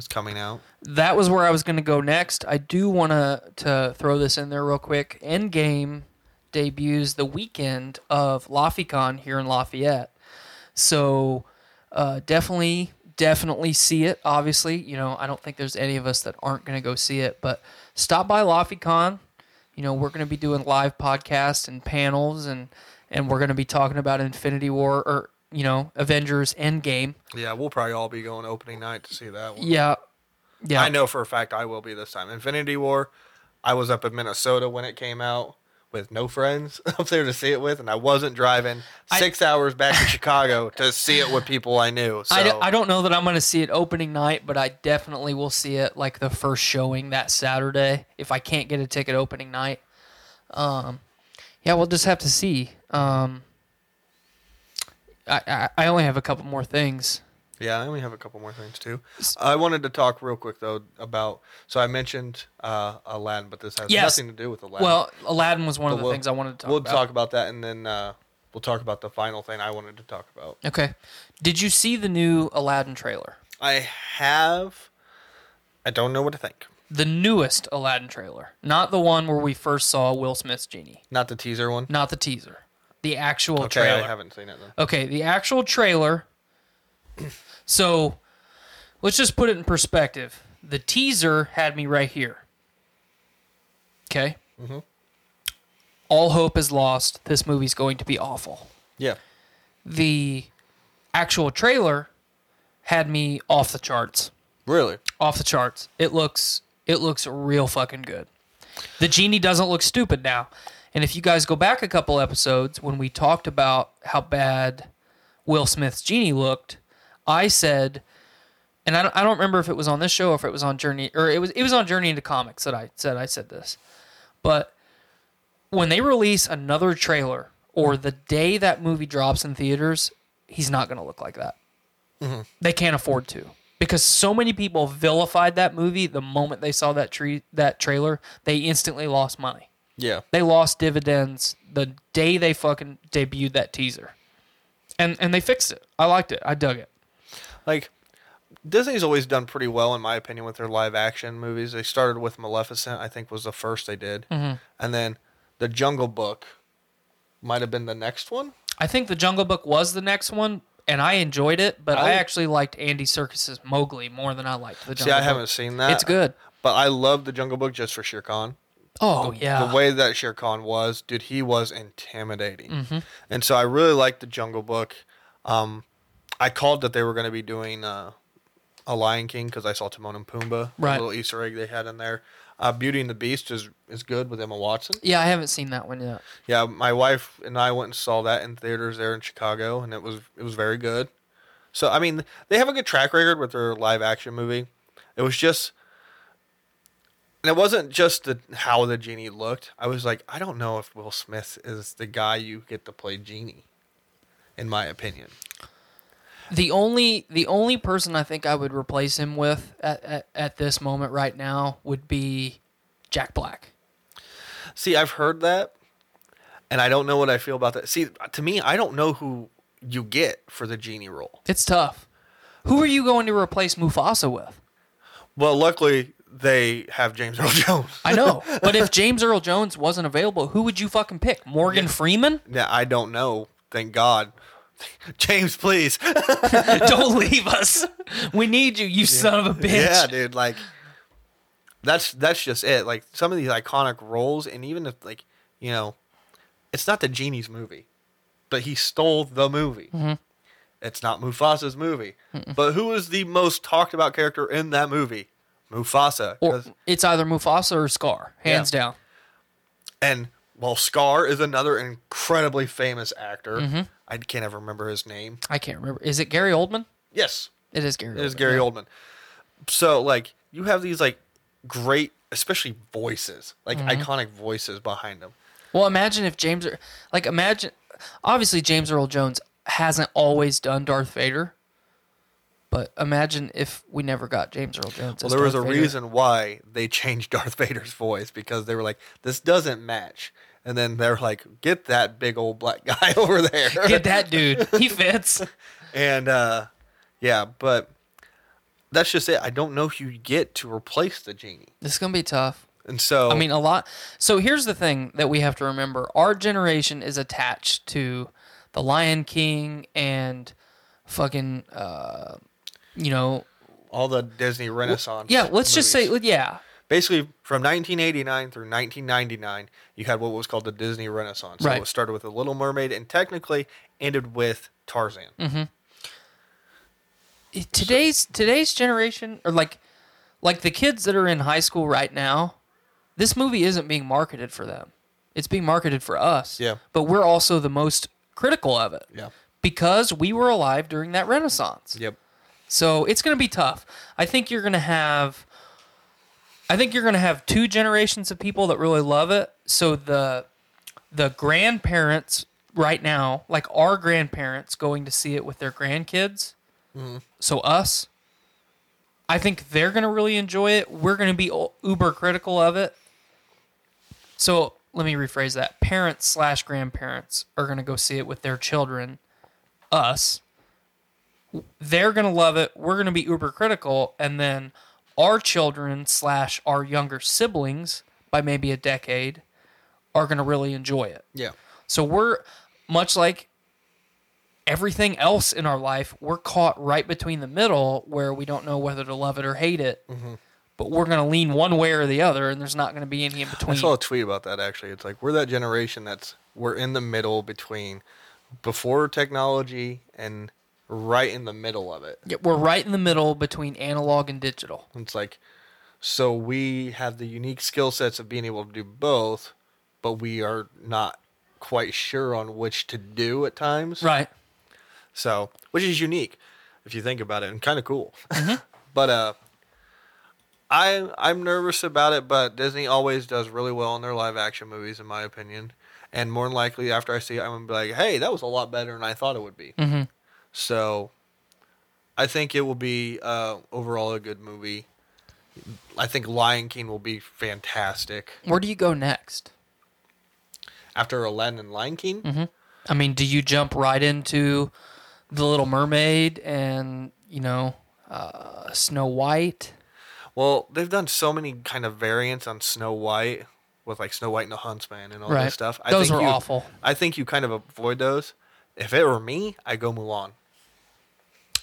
[SPEAKER 8] is coming out.
[SPEAKER 9] that was where I was going to go next. I do want to to throw this in there real quick. Endgame debuts the weekend of LaFiCon here in Lafayette, so uh, definitely definitely see it. Obviously, you know I don't think there's any of us that aren't going to go see it, but stop by LaFiCon. You know we're going to be doing live podcasts and panels and and we're going to be talking about Infinity War or you know Avengers Endgame.
[SPEAKER 8] Yeah, we'll probably all be going opening night to see that one.
[SPEAKER 9] Yeah, yeah.
[SPEAKER 8] I know for a fact I will be this time. Infinity War, I was up in Minnesota when it came out with no friends [laughs] up there to see it with, and I wasn't driving six hours back to Chicago to see it with people I knew. So
[SPEAKER 9] I, d- I don't know that I'm going to see it opening night, but I definitely will see it like the first showing that Saturday if I can't get a ticket opening night. Um, yeah, we'll just have to see. Um, I, I, only have a couple more things.
[SPEAKER 8] Yeah, I only have a couple more things too. I wanted to talk real quick though about. So I mentioned uh, Aladdin, but this has
[SPEAKER 9] Yes.
[SPEAKER 8] nothing to do with Aladdin.
[SPEAKER 9] Well, Aladdin was one of the
[SPEAKER 8] we'll-
[SPEAKER 9] things I wanted to talk about.
[SPEAKER 8] we'll
[SPEAKER 9] about.
[SPEAKER 8] talk about that, and then uh, we'll talk about the final thing I wanted to talk about.
[SPEAKER 9] Okay. Did you see the new Aladdin trailer?
[SPEAKER 8] I have. I don't know what to think.
[SPEAKER 9] the newest Aladdin trailer, not the one where we first saw Will Smith's genie,
[SPEAKER 8] Not the teaser one.
[SPEAKER 9] not the teaser, the actual
[SPEAKER 8] Okay,
[SPEAKER 9] trailer.
[SPEAKER 8] I haven't seen it though.
[SPEAKER 9] Okay, the actual trailer. So, let's just put it in perspective. The teaser had me right here. Okay. Mhm. All hope is lost. This movie's going to be awful.
[SPEAKER 8] Yeah.
[SPEAKER 9] The actual trailer had me off the charts.
[SPEAKER 8] Really?
[SPEAKER 9] Off the charts. It looks it looks real fucking good. The genie doesn't look stupid now. And if you guys go back a couple episodes when we talked about how bad Will Smith's genie looked, I said, and I don't, I don't remember if it was on this show or if it was on Journey or it was it was on Journey into Comics that I said I said this, but when they release another trailer or the day that movie drops in theaters, he's not going to look like that. Mm-hmm. They can't afford to because so many people vilified that movie the moment they saw that tree that trailer. They instantly lost money.
[SPEAKER 8] Yeah.
[SPEAKER 9] They lost dividends the day they fucking debuted that teaser. And and they fixed it. I liked it. I dug it.
[SPEAKER 8] Like Disney's always done pretty well in my opinion with their live action movies. They started with Maleficent, I think was the first they did.
[SPEAKER 9] Mm-hmm.
[SPEAKER 8] And then The Jungle Book might have been the next one.
[SPEAKER 9] I think the Jungle Book was the next one, and I enjoyed it, but I
[SPEAKER 8] I-
[SPEAKER 9] actually liked Andy Serkis's Mowgli more than I liked the Jungle
[SPEAKER 8] See, I
[SPEAKER 9] Book.
[SPEAKER 8] haven't seen that.
[SPEAKER 9] It's good.
[SPEAKER 8] But I love The Jungle Book just for Shere Khan.
[SPEAKER 9] Oh yeah.
[SPEAKER 8] The way that Shere Khan was, dude, he was intimidating.
[SPEAKER 9] Mm-hmm.
[SPEAKER 8] And so I really liked The Jungle Book. Um, I called that they were going to be doing uh, a Lion King because I saw Timon and Pumbaa,
[SPEAKER 9] Right.
[SPEAKER 8] a little Easter egg they had in there. Uh, Beauty and the Beast is is good with Emma Watson.
[SPEAKER 9] yeah, I haven't seen that one yet.
[SPEAKER 8] Yeah, my wife and I went and saw that in theaters there in Chicago, and it was it was very good. So I mean, they have a good track record with their live action movie. It was just, and it wasn't just the how the genie looked. I was like, I don't know if Will Smith is the guy you get to play genie, in my opinion.
[SPEAKER 9] The only the only person I think I would replace him with at, at, at this moment right now would be Jack Black.
[SPEAKER 8] See, I've heard that, and I don't know what I feel about that. See, to me, I don't know who you get for the genie role.
[SPEAKER 9] It's tough. Who are you going to replace Mufasa with?
[SPEAKER 8] Well, luckily they have James Earl [laughs] Jones.
[SPEAKER 9] I know, [laughs] but if James Earl Jones wasn't available, who would you fucking pick? Morgan Freeman?
[SPEAKER 8] Yeah, I don't know. Thank God. [laughs] James, please.
[SPEAKER 9] Don't leave us. We need you, you son of a bitch.
[SPEAKER 8] Yeah, dude. Like, that's that's just it. Like some of these iconic roles, and even if like you know, it's not the genie's movie, but he stole the movie.
[SPEAKER 9] Mm-hmm.
[SPEAKER 8] It's not Mufasa's movie, but who is the most talked about character in that movie? Mufasa.
[SPEAKER 9] Or it's either Mufasa or Scar, hands down.
[SPEAKER 8] and while Scar is another incredibly famous actor.
[SPEAKER 9] Mm-hmm.
[SPEAKER 8] I can't ever remember his name.
[SPEAKER 9] I can't remember. Is it Gary Oldman?
[SPEAKER 8] Yes,
[SPEAKER 9] It is Gary.
[SPEAKER 8] It is
[SPEAKER 9] Oldman,
[SPEAKER 8] Gary
[SPEAKER 9] yeah.
[SPEAKER 8] Oldman. So like you have these like great, especially voices, like
[SPEAKER 9] Mm-hmm.
[SPEAKER 8] iconic voices behind them.
[SPEAKER 9] Well, imagine if James, like, imagine. Obviously, James Earl Jones hasn't always done Darth Vader, but imagine if we never got James Earl Jones.
[SPEAKER 8] Well, there was a
[SPEAKER 9] Vader.
[SPEAKER 8] reason why they changed [laughs] Darth Vader's voice because they were like, this doesn't match. And then they're like, get that big old black [laughs] guy over there.
[SPEAKER 9] Get that [laughs] dude. He fits.
[SPEAKER 8] and uh, yeah, but that's just it. I don't know who you get to replace the genie.
[SPEAKER 9] This is gonna be tough.
[SPEAKER 8] And so
[SPEAKER 9] I mean, a lot. So here's the thing that we have to remember: our generation is attached to the Lion King and fucking, uh, you know,
[SPEAKER 8] all the Disney Renaissance.
[SPEAKER 9] yeah. Let's just say, yeah,
[SPEAKER 8] basically from 1989 through 1999 you had what was called the disney renaissance so
[SPEAKER 9] Right.
[SPEAKER 8] it started with the little mermaid and technically ended with tarzan
[SPEAKER 9] Mm. today's today's generation or like like the kids that are in high school right now this movie isn't being marketed for them it's being marketed for us
[SPEAKER 8] Yeah.
[SPEAKER 9] but we're also the most critical of it
[SPEAKER 8] yeah
[SPEAKER 9] because we were alive during that renaissance
[SPEAKER 8] yep
[SPEAKER 9] so it's going to be tough. I think you're going to have i think you're going to have two generations of people that really love it. So the the grandparents right now like our grandparents going to see it with their grandkids. Mm-hmm. So us i think they're going to really enjoy it. We're going to be uber critical of it. So let me rephrase that. Parents slash grandparents are going to go see it with their children us they're going to love it we're going to be uber critical and then our children slash our younger siblings by maybe a decade are going to really enjoy it.
[SPEAKER 8] Yeah.
[SPEAKER 9] So we're much like everything else in our life, we're caught right between the middle where we don't know whether to love it or hate it. Mm-hmm. But we're going to lean one way or the other, and there's not going to be any in between.
[SPEAKER 8] I saw a tweet about that actually. It's like we're that generation that's we're in the middle between before technology and right in the middle of it.
[SPEAKER 9] Yeah, we're right in the middle between analog and digital.
[SPEAKER 8] It's like so we have the unique skill sets of being able to do both, but we are not quite sure on which to do at times.
[SPEAKER 9] Right.
[SPEAKER 8] So, which is unique if you think about it and kind of cool. [laughs] but uh I I'm nervous about it, but Disney always does really well in their live action movies in my opinion. And more than likely after I see it I'm going to be like, "Hey, that was a lot better than I thought it would be."
[SPEAKER 9] Mhm.
[SPEAKER 8] So, I think it will be uh overall a good movie. I think Lion King will be fantastic.
[SPEAKER 9] Where do you go next?
[SPEAKER 8] After Aladdin and Lion King,
[SPEAKER 9] Mm-hmm. I mean, do you jump right into The Little Mermaid and, you know, uh, Snow White?
[SPEAKER 8] Well, they've done so many kind of variants on Snow White with like Snow White and the Huntsman and all
[SPEAKER 9] Right.
[SPEAKER 8] this stuff.
[SPEAKER 9] Those
[SPEAKER 8] think
[SPEAKER 9] were
[SPEAKER 8] you-
[SPEAKER 9] awful.
[SPEAKER 8] I think you kind of avoid those. If it were me, I go Mulan.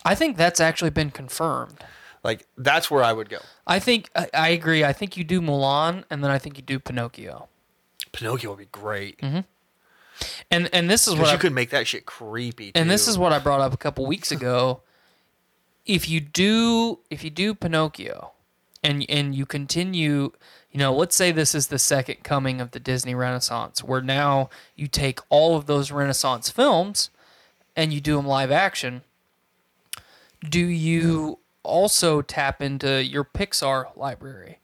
[SPEAKER 9] I think that's actually been confirmed.
[SPEAKER 8] Like that's where I would go.
[SPEAKER 9] I think I, I agree. I think you do Mulan, and then I think you do Pinocchio.
[SPEAKER 8] Pinocchio would be great.
[SPEAKER 9] Mm-hmm. And and this is what
[SPEAKER 8] Because
[SPEAKER 9] I,
[SPEAKER 8] you could make that shit creepy.
[SPEAKER 9] and this is what I brought up a couple weeks ago. If you do if you do Pinocchio, and and you continue, you know, let's say this is the second coming of the Disney Renaissance, where now you take all of those Renaissance films and you do them live action. Do you also tap into your Pixar library?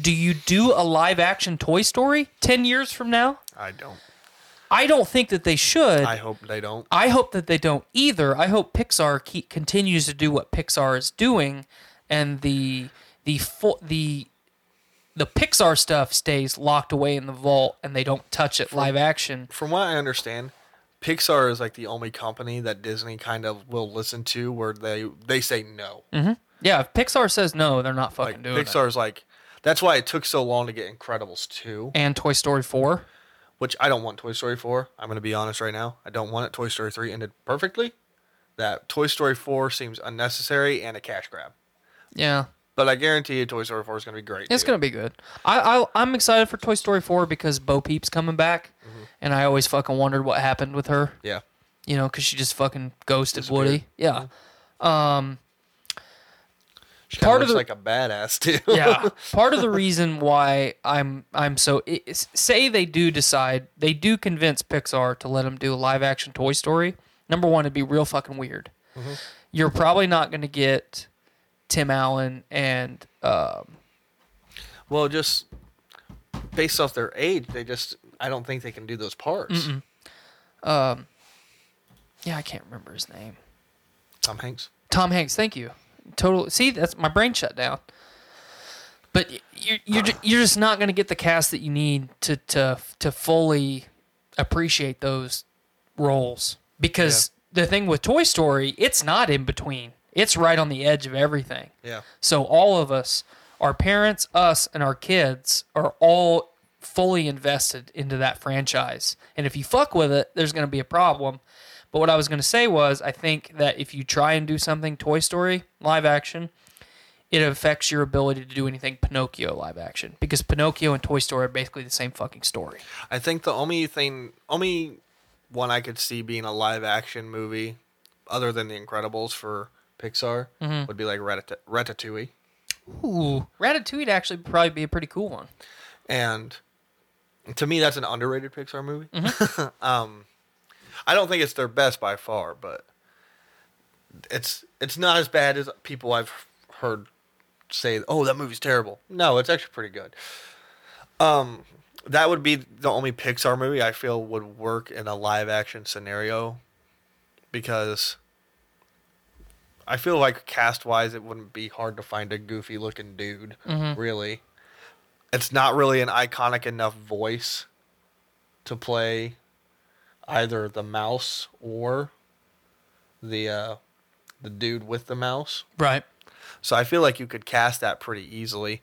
[SPEAKER 9] Do you do a live action Toy Story 10 years from now?
[SPEAKER 8] I don't.
[SPEAKER 9] I don't think that they should.
[SPEAKER 8] I hope they don't.
[SPEAKER 9] I hope that they don't either. I hope Pixar keep, continues to do what Pixar is doing, and the the full the the Pixar stuff stays locked away in the vault, and they don't touch it live action.
[SPEAKER 8] From what I understand, Pixar is like the only company that Disney kind of will listen to where they they say no.
[SPEAKER 9] hmm Yeah, if Pixar says no, they're not fucking
[SPEAKER 8] Like
[SPEAKER 9] doing it.
[SPEAKER 8] Pixar's like that's why it took so long to get Incredibles 2.
[SPEAKER 9] And Toy Story four.
[SPEAKER 8] which I don't want Toy Story 4. I'm going to be honest right now. I don't want it. Toy Story 3 ended perfectly. That Toy Story 4 seems unnecessary and a cash grab.
[SPEAKER 9] Yeah,
[SPEAKER 8] But I guarantee you Toy Story 4 is going to be great.
[SPEAKER 9] it's gonna be good. I, I I'm excited for Toy Story four because Bo Peep's coming back, and I always fucking wondered what happened with her.
[SPEAKER 8] Yeah.
[SPEAKER 9] You know, because she just fucking ghosted Woody. Yeah. Um.
[SPEAKER 8] She
[SPEAKER 9] Part of
[SPEAKER 8] looks
[SPEAKER 9] the-
[SPEAKER 8] like a badass too. [laughs]
[SPEAKER 9] yeah [laughs] part of the reason why i'm i'm so say they do decide they do convince pixar to let them do a live action toy story number one it'd be real fucking weird you're probably not going to get tim allen and um,
[SPEAKER 8] well, just based off their age, they just I don't think they can do those parts.
[SPEAKER 9] Mm-mm. um yeah i can't remember his name
[SPEAKER 8] Tom Hanks.
[SPEAKER 9] tom hanks thank you total see that's my brain shut down but you're you're, you're just not going to get the cast that you need to to to fully appreciate those roles because the thing with Toy Story, it's not in between. It's right on the edge of everything.
[SPEAKER 8] Yeah.
[SPEAKER 9] So all of us, our parents, us, and our kids are all fully invested into that franchise. And if you fuck with it, there's going to be a problem. But what I was going to say was, I think that if you try and do something Toy Story live action, it affects your ability to do anything Pinocchio live action because Pinocchio and Toy Story are basically the same fucking story.
[SPEAKER 8] I think the only thing, only one I could see being a live action movie, other than The Incredibles for Pixar,
[SPEAKER 9] Mhm.
[SPEAKER 8] would be like Ratat- Ratatouille.
[SPEAKER 9] Ooh, Ratatouille would actually probably be a pretty cool one.
[SPEAKER 8] And to me, that's an underrated Pixar movie.
[SPEAKER 9] Mm-hmm. [laughs]
[SPEAKER 8] um, I don't think it's their best by far, but it's it's not as bad as people I've heard say. Oh, that movie's terrible. No, it's actually pretty good. Um, that would be the only Pixar movie I feel would work in a live action scenario, because I feel like cast wise, it wouldn't be hard to find a goofy looking dude.
[SPEAKER 9] Mhm.
[SPEAKER 8] Really, it's not really an iconic enough voice to play either the mouse or the uh, the dude with the mouse.
[SPEAKER 9] Right.
[SPEAKER 8] So I feel like you could cast that pretty easily.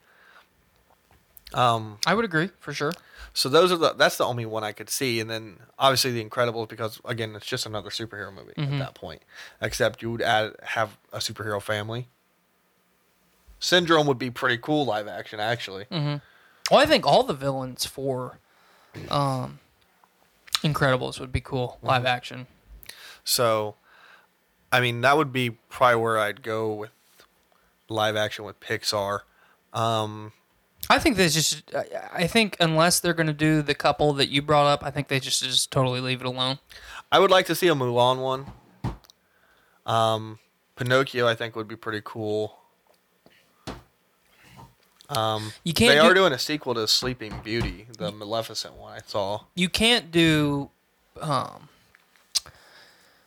[SPEAKER 9] Um, I would agree for sure.
[SPEAKER 8] So those are the that's the only one I could see, and then obviously the Incredibles because again it's just another superhero movie at mm-hmm. that point. Except you would add have a superhero family. Syndrome would be pretty cool live action actually. Mm-hmm.
[SPEAKER 9] Well, I think all the villains for um, Incredibles would be cool live action.
[SPEAKER 8] So, I mean that would be probably where I'd go with live action with Pixar. Um,
[SPEAKER 9] I think they just. I think unless they're going to do the couple that you brought up, I think they just just totally leave it alone.
[SPEAKER 8] I would like to see a Mulan one. Um, Pinocchio, I think, would be pretty cool. Um,
[SPEAKER 9] You can't.
[SPEAKER 8] they
[SPEAKER 9] do,
[SPEAKER 8] are doing a sequel to Sleeping Beauty, the Maleficent one I saw.
[SPEAKER 9] You can't do. Um,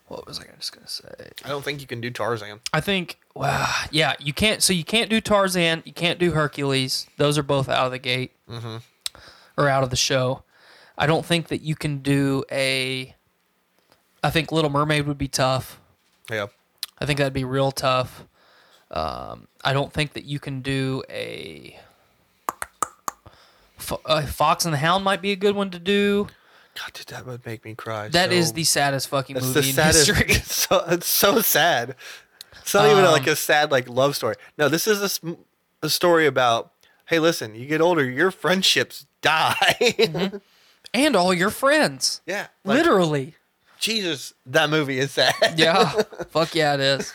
[SPEAKER 9] what was I just going to say?
[SPEAKER 8] I don't think you can do Tarzan.
[SPEAKER 9] I think. Wow. Yeah, you can't. So you can't do Tarzan. You can't do Hercules. Those are both out of the gate. Mm-hmm. Or out of the show. I don't think that you can do a. I think Little Mermaid would be tough.
[SPEAKER 8] Yeah,
[SPEAKER 9] I think that'd be real tough. Um, I don't think that you can do a. Uh, Fox and the Hound might be a good one to do.
[SPEAKER 8] God, dude, that would make me cry.
[SPEAKER 9] That is
[SPEAKER 8] so-
[SPEAKER 9] the saddest fucking movie
[SPEAKER 8] the
[SPEAKER 9] in history. [laughs]
[SPEAKER 8] It's so, it's so sad. It's not even
[SPEAKER 9] Um,
[SPEAKER 8] like a sad like love story. No, this is a story about. Hey, listen, you get older, your friendships die. [laughs]
[SPEAKER 9] and all your friends.
[SPEAKER 8] yeah, like,
[SPEAKER 9] Literally.
[SPEAKER 8] Jesus, that movie is sad.
[SPEAKER 9] Yeah. [laughs] Fuck yeah, it is.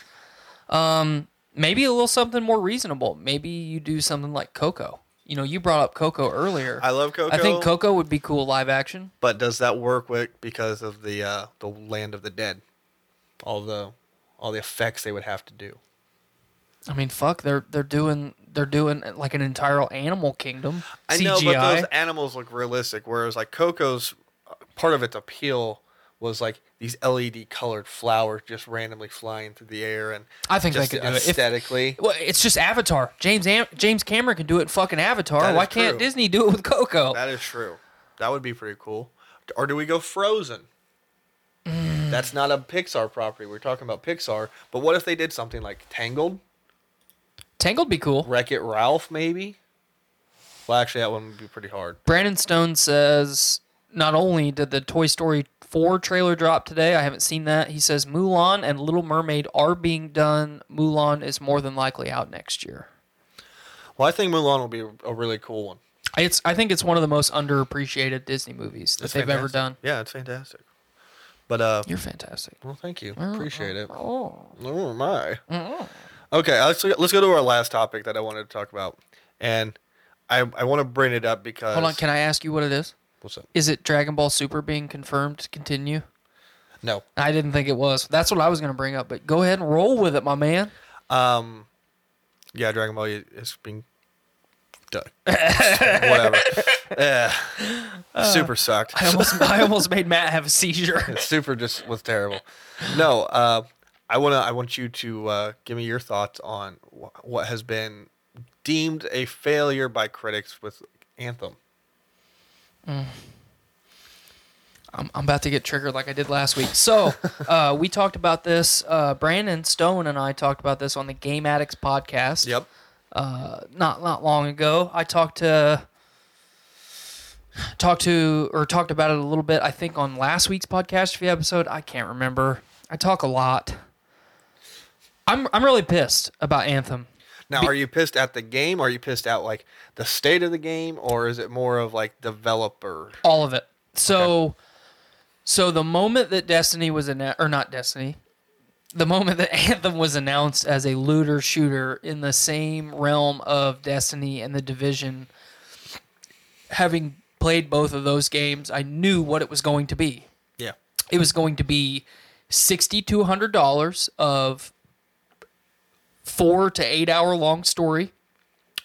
[SPEAKER 9] Um, maybe a little something more reasonable. Maybe you do something like Coco. You know, you brought up Coco earlier.
[SPEAKER 8] I love Coco.
[SPEAKER 9] I think Coco would be cool live action.
[SPEAKER 8] But does that work with because of the uh, the land of the dead? All the all the effects they would have to do.
[SPEAKER 9] I mean, fuck, they're they're doing they're doing like an entire animal kingdom.
[SPEAKER 8] I
[SPEAKER 9] CGI.
[SPEAKER 8] know, but those animals look realistic. Whereas like Coco's uh, part of its appeal was like these LED colored flowers just randomly flying through the air and
[SPEAKER 9] I think they could do it. If-
[SPEAKER 8] aesthetically.
[SPEAKER 9] Well, it's just Avatar. James Am- James Cameron can do it in fucking Avatar. Why can't. Disney do it with Coco?
[SPEAKER 8] That is true. That would be pretty cool. Or do we go Frozen?
[SPEAKER 9] Mm.
[SPEAKER 8] That's not a Pixar property. We're talking about Pixar. But what if they did something like Tangled,
[SPEAKER 9] Tangled be cool.
[SPEAKER 8] Wreck It Ralph, maybe? Well, actually, that one would be pretty hard.
[SPEAKER 9] Brandon Stone says not only did the Toy Story 4 trailer drop today, I haven't seen that. He says Mulan and Little Mermaid are being done. Mulan is more than likely out next year.
[SPEAKER 8] Well, I think Mulan will be a really cool one.
[SPEAKER 9] It's I think it's one of the most underappreciated Disney movies that they've ever done.
[SPEAKER 8] Yeah, it's fantastic. But uh,
[SPEAKER 9] You're fantastic.
[SPEAKER 8] well, thank you. Appreciate it.
[SPEAKER 9] Oh.
[SPEAKER 8] Oh my. Okay, let's let's go to our last topic that I wanted to talk about, and I I want to bring it up because
[SPEAKER 9] Hold on, can I ask you what it is?
[SPEAKER 8] What's up?
[SPEAKER 9] Is it Dragon Ball Super being confirmed to continue?
[SPEAKER 8] No,
[SPEAKER 9] I didn't think it was. That's what I was going to bring up, but go ahead and roll with it, my man.
[SPEAKER 8] um, yeah, Dragon Ball is being done. [laughs] Whatever. Yeah, super sucked.
[SPEAKER 9] I almost I almost made Matt have a seizure. [laughs]
[SPEAKER 8] super just was terrible. No, uh, I wanna I want you to uh, give me your thoughts on wh- what has been deemed a failure by critics with Anthem.
[SPEAKER 9] I'm, I'm about to get triggered like I did last week. So, [laughs] uh, we talked about this. Uh, Brandon Stone and I talked about this on the Game Addicts podcast.
[SPEAKER 8] Yep.
[SPEAKER 9] Not not long ago. I talked to talked to or talked about it a little bit. I think on last week's podcast episode. I can't remember. I talk a lot. I'm I'm really pissed about Anthem.
[SPEAKER 8] Now,
[SPEAKER 9] Be-
[SPEAKER 8] are you pissed at the game? Or are you pissed at like the state of the game, or is it more of like developer?
[SPEAKER 9] all of it. So, so the moment that Destiny was announced, or not Destiny, the moment that [laughs] Anthem was announced as a looter shooter in the same realm of Destiny and the Division, having played both of those games, I knew what it was going to be.
[SPEAKER 8] Yeah.
[SPEAKER 9] It was going to be sixty to hundred dollars of four to eight hour long story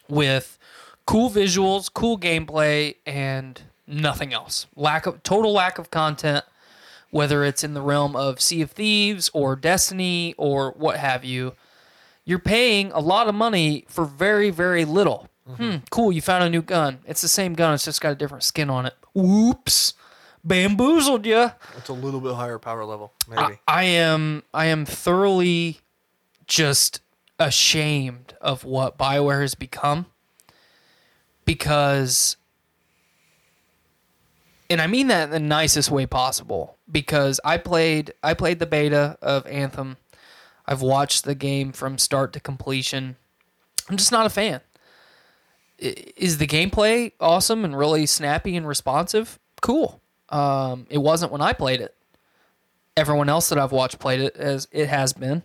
[SPEAKER 9] with cool visuals, cool gameplay, and nothing else. Lack of total lack of content, whether it's in the realm of Sea of Thieves or Destiny or what have you. You're paying a lot of money for very, very little. Hmm, cool, you found a new gun. It's the same gun, it's just got a different skin on it. Whoops. Bamboozled you.
[SPEAKER 8] It's a little bit higher power level, maybe.
[SPEAKER 9] I am I am thoroughly just ashamed of what BioWare has become because and I mean that in the nicest way possible because I played I played the beta of Anthem. I've watched the game from start to completion. I'm just not a fan. Is the gameplay awesome and really snappy and responsive? Cool. Um, it wasn't when I played it. Everyone else that I've watched played it as it has been.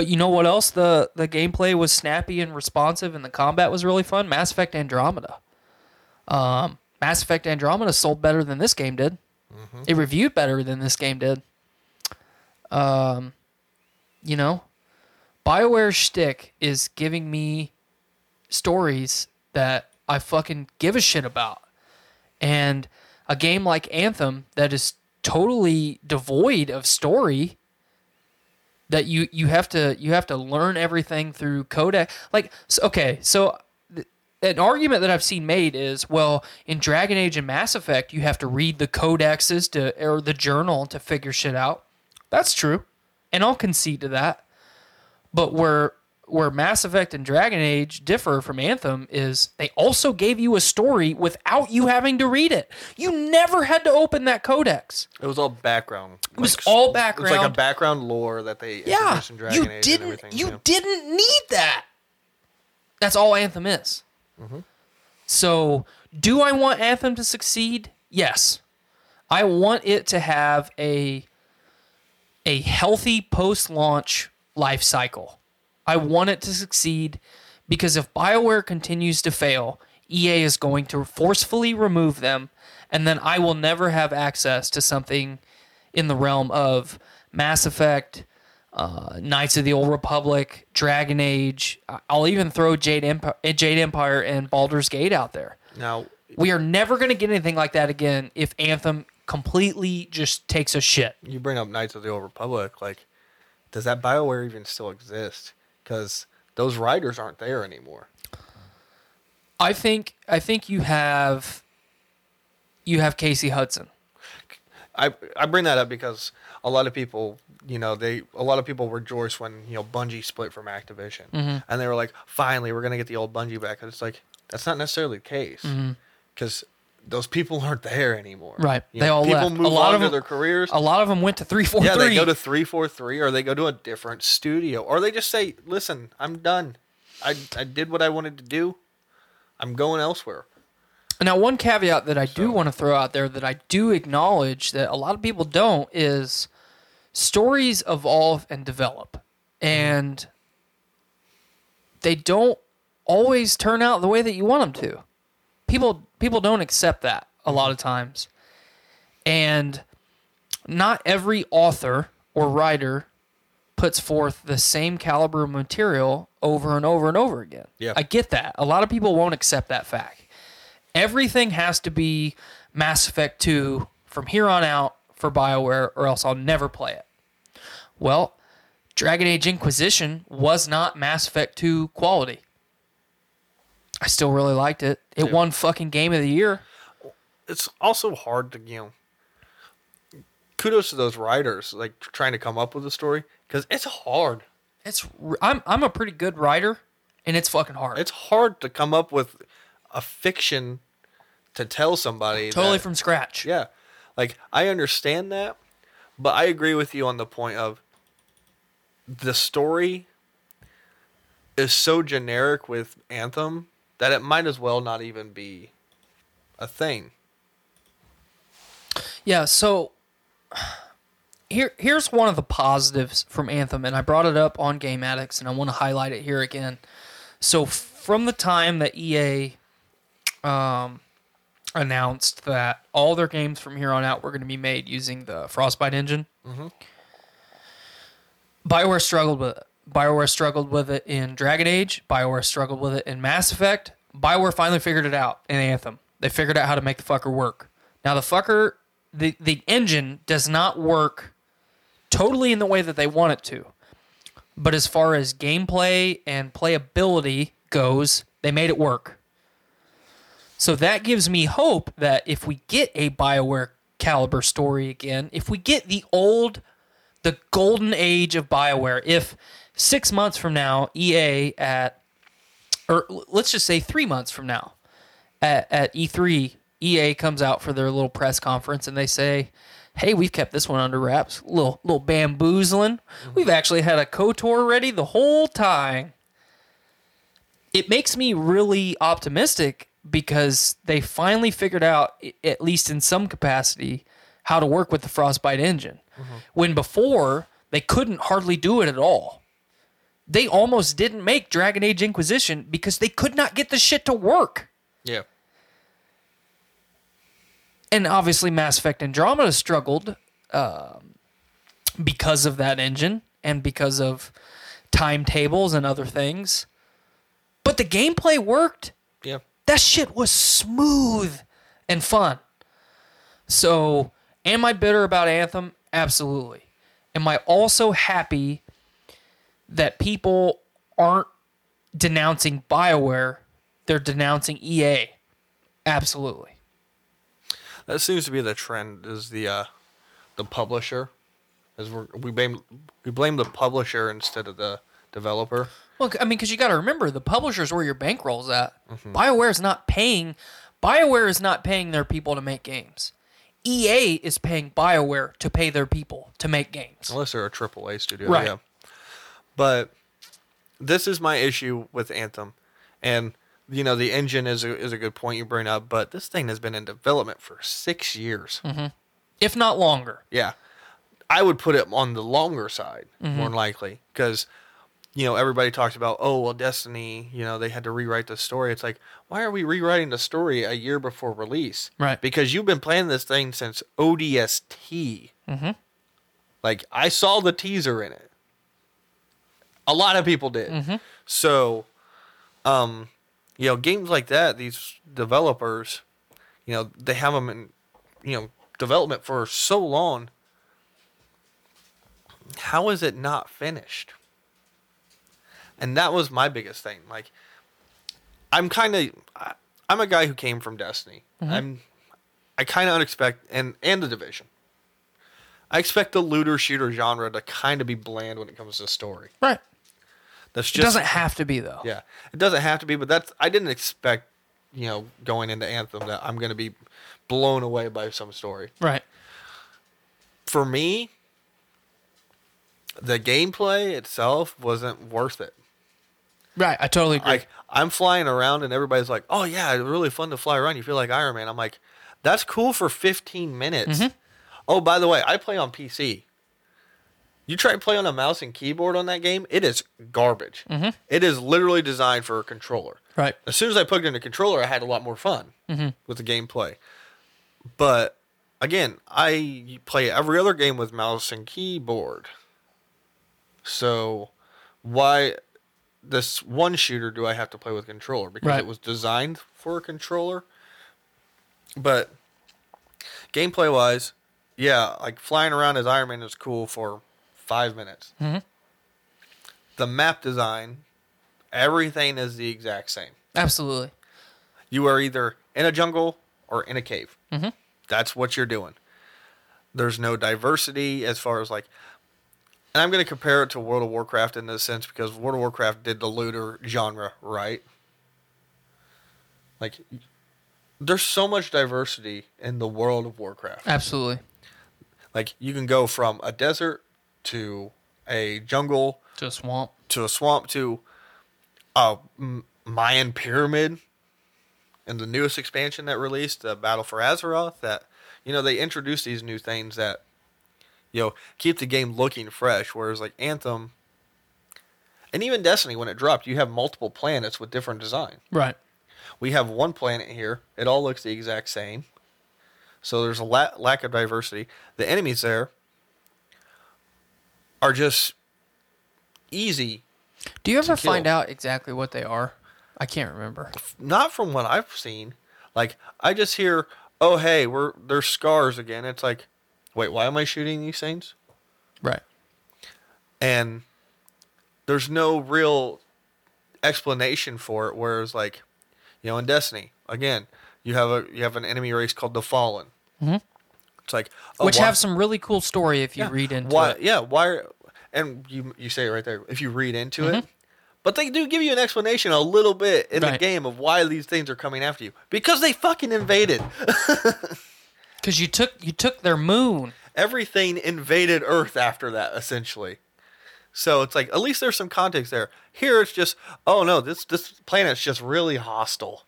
[SPEAKER 9] But you know what else? The the gameplay was snappy and responsive, and the combat was really fun. Mass Effect Andromeda. Um, Mass Effect Andromeda sold better than this game did. It reviewed better than this game did. Um, you know, Bioware's shtick is giving me stories that I fucking give a shit about, and a game like Anthem that is totally devoid of story that you you have to you have to learn everything through codec. Like okay so an argument that i've seen made is well in dragon age and mass effect you have to read the codexes to or the journal to figure shit out. That's true. And i'll concede to that. But where where mass effect and dragon age differ from anthem is they also gave you a story without you having to read it you never had to open that codex
[SPEAKER 8] It was all background. It
[SPEAKER 9] was all
[SPEAKER 8] It was like a
[SPEAKER 9] background.
[SPEAKER 8] background lore that they
[SPEAKER 9] Yeah,
[SPEAKER 8] in Dragon
[SPEAKER 9] you
[SPEAKER 8] Age
[SPEAKER 9] didn't.
[SPEAKER 8] everything.
[SPEAKER 9] You
[SPEAKER 8] yeah.
[SPEAKER 9] didn't need that. That's all Anthem is.
[SPEAKER 8] Mm-hmm.
[SPEAKER 9] So, do I want Anthem to succeed? Yes, I want it to have a a healthy post-launch life cycle. I want it to succeed because if BioWare continues to fail, EA is going to forcefully remove them, and then I will never have access to something in the realm of Mass Effect, uh, Knights of the Old Republic, Dragon Age. I'll even throw Jade Empire, Jade Empire and Baldur's Gate out there.
[SPEAKER 8] Now,
[SPEAKER 9] We are never going to get anything like that again if Anthem completely just takes a shit.
[SPEAKER 8] you bring up Knights of the Old Republic. Like, does that Bioware even still exist? Because those writers aren't there anymore.
[SPEAKER 9] I think I think you have you have Casey Hudson.
[SPEAKER 8] I I bring that up because a lot of people, you know, they a lot of people rejoice when you know Bungie split from Activision,
[SPEAKER 9] Mm-hmm.
[SPEAKER 8] and they were like, finally, we're gonna get the old Bungie back. And it's like that's not necessarily the case because those people aren't there anymore.
[SPEAKER 9] Mm-hmm. Right.
[SPEAKER 8] You
[SPEAKER 9] They
[SPEAKER 8] know,
[SPEAKER 9] all
[SPEAKER 8] people
[SPEAKER 9] left.
[SPEAKER 8] move
[SPEAKER 9] a lot
[SPEAKER 8] on
[SPEAKER 9] of
[SPEAKER 8] to
[SPEAKER 9] them,
[SPEAKER 8] their careers.
[SPEAKER 9] A lot of them went to three four three.
[SPEAKER 8] yeah, they go to three four three, or they go to a different studio, or they just say, "Listen, I'm done. I I did what I wanted to do. I'm going elsewhere."
[SPEAKER 9] Now, one caveat that I do want to throw out there that I do acknowledge that a lot of people don't is stories evolve and develop, and they don't always turn out the way that you want them to. People people don't accept that a lot of mm-hmm. times, and not every author or writer puts forth the same caliber of material over and over and over again.
[SPEAKER 8] Yeah.
[SPEAKER 9] I get that. A lot of people won't accept that fact everything has to be Mass Effect 2 from here on out for BioWare, or else I'll never play it. Well, Dragon Age Inquisition was not Mass Effect 2 quality. I still really liked it. It
[SPEAKER 8] Yeah.
[SPEAKER 9] won fucking Game of the Year.
[SPEAKER 8] it's also hard to you know kudos to those writers like trying to come up with a story because it's hard
[SPEAKER 9] It's I'm I'm a pretty good writer, and it's fucking hard.
[SPEAKER 8] it's hard to come up with a fiction to tell somebody
[SPEAKER 9] totally
[SPEAKER 8] that-
[SPEAKER 9] from scratch.
[SPEAKER 8] yeah like i understand that but i agree with you on the point of the story is so generic with anthem that it might as well not even be a thing
[SPEAKER 9] Yeah, so here here's one of the positives from Anthem, and I brought it up on Game Addicts, and I want to highlight it here again. So from the time that EA um, announced that all their games from here on out were going to be made using the Frostbite engine, Bioware struggled with it. Bioware struggled with it in Dragon Age. Bioware struggled with it in Mass Effect. Bioware finally figured it out in Anthem. They figured out how to make the fucker work. Now the fucker, the the engine does not work totally in the way that they want it to. But as far as gameplay and playability goes, they made it work. So that gives me hope that if we get a BioWare caliber story again, if we get the old the golden age of BioWare. If six months from now, EA at, or let's just say three months from now, at, at E3, EA comes out for their little press conference and they say, "Hey, we've kept this one under wraps. Little little bamboozling. We've actually had a Kotor ready the whole time." It makes me really optimistic because they finally figured out, at least in some capacity, how to work with the Frostbite engine. Mm-hmm. When before they couldn't hardly do it at all. They almost didn't make Dragon Age Inquisition because they could not get the shit to work.
[SPEAKER 8] Yeah.
[SPEAKER 9] and obviously Mass Effect Andromeda struggled um, because of that engine and because of timetables and other things. But the gameplay worked.
[SPEAKER 8] Yeah.
[SPEAKER 9] That shit was smooth and fun. So, am I bitter about Anthem? Absolutely. Am I also happy that people aren't denouncing BioWare? They're denouncing EA. Absolutely.
[SPEAKER 8] That seems to be the trend. Is the uh, the publisher? As we we blame we blame the publisher instead of the developer.
[SPEAKER 9] Well, I mean, because you got to remember, the publisher's where your bankroll's at.
[SPEAKER 8] Mm-hmm.
[SPEAKER 9] BioWare is not paying. BioWare is not paying their people to make games. EA is paying BioWare to pay their people to make games.
[SPEAKER 8] Unless they're a triple A studio,
[SPEAKER 9] Right.
[SPEAKER 8] yeah. But this is my issue with Anthem, and you know the engine is a, is a good point you bring up, but this thing has been in development for six years.
[SPEAKER 9] If not longer.
[SPEAKER 8] Yeah, I would put it on the longer side
[SPEAKER 9] Mm-hmm.
[SPEAKER 8] more than likely because you know everybody talks about oh well Destiny you know they had to rewrite the story. It's like why are we rewriting the story a year before release?
[SPEAKER 9] Right.
[SPEAKER 8] Because you've been playing this thing since ODST. Mm-hmm. Like I saw the teaser in it. A lot of people did.
[SPEAKER 9] Mm-hmm.
[SPEAKER 8] So, um, you know, games like that, these developers, you know, they have them in, you know, development for so long. How is it not finished? And that was my biggest thing. Like, I'm kind of, I'm a guy who came from Destiny. I'm, I kind of expect and and the division. I expect the looter shooter genre to kind of be bland when it comes to story.
[SPEAKER 9] Right.
[SPEAKER 8] That's
[SPEAKER 9] It doesn't have to be, though.
[SPEAKER 8] yeah, it doesn't have to be, but that's I didn't expect, you know, going into Anthem that I'm going to be blown away by some story.
[SPEAKER 9] Right.
[SPEAKER 8] For me, the gameplay itself wasn't worth it.
[SPEAKER 9] Right. I totally agree.
[SPEAKER 8] Like I'm flying around and everybody's like, "Oh yeah, it's really fun to fly around. You feel like Iron Man." I'm like, "That's cool for 15 minutes." Mm-hmm. Oh, by the way, I play on PC. You try to play on a mouse and keyboard on that game, it is garbage. Mm-hmm. It is literally designed for a controller.
[SPEAKER 9] right.
[SPEAKER 8] As soon as I plugged in a controller, I had a lot more fun mm-hmm. with the gameplay. But again, I play every other game with mouse and keyboard. So why this one shooter do I have to play with controller? Because
[SPEAKER 9] Right.
[SPEAKER 8] it was designed for a controller. But gameplay wise, yeah, like flying around as Iron Man is cool for five minutes. The map design, everything is the exact same.
[SPEAKER 9] Absolutely.
[SPEAKER 8] You are either in a jungle or in a cave. Mm-hmm. That's what you're doing. There's no diversity as far as like, and I'm going to compare it to World of Warcraft in this sense because World of Warcraft did the looter genre right. Like, there's so much diversity in the world of Warcraft.
[SPEAKER 9] Absolutely.
[SPEAKER 8] Like, you can go from a desert to a jungle
[SPEAKER 9] To a swamp.
[SPEAKER 8] to a swamp to a Mayan pyramid and the newest expansion that released, the Battle for Azeroth, that you know they introduced these new things that you know keep the game looking fresh. Whereas like Anthem and even Destiny, when it dropped, you have multiple planets with different design.
[SPEAKER 9] Right.
[SPEAKER 8] We have one planet here; it all looks the exact same. So there's a la- lack of diversity. The enemies there are just easy
[SPEAKER 9] Do you ever find out exactly what they are? I can't remember.
[SPEAKER 8] not from what I've seen. Like I just hear, "Oh, hey, we're there's scars again." It's like, wait, why am I shooting these things?
[SPEAKER 9] Right.
[SPEAKER 8] And there's no real explanation for it. Whereas, like, you know, in Destiny, again, you have a you have an enemy race called the Fallen. Mm-hmm. It's like oh,
[SPEAKER 9] which
[SPEAKER 8] why-
[SPEAKER 9] have some really cool story if you read into
[SPEAKER 8] why,
[SPEAKER 9] it.
[SPEAKER 8] Yeah, why? are- And you you say it right there. If you read into it,
[SPEAKER 9] Mm-hmm.
[SPEAKER 8] but they do give you an explanation a little bit in the game of why these things are coming after you because they fucking invaded. [laughs]
[SPEAKER 9] Because you took you took their moon.
[SPEAKER 8] Everything invaded Earth after that, essentially. So it's like at least there's some context there. Here it's just oh no, this this planet's just really hostile.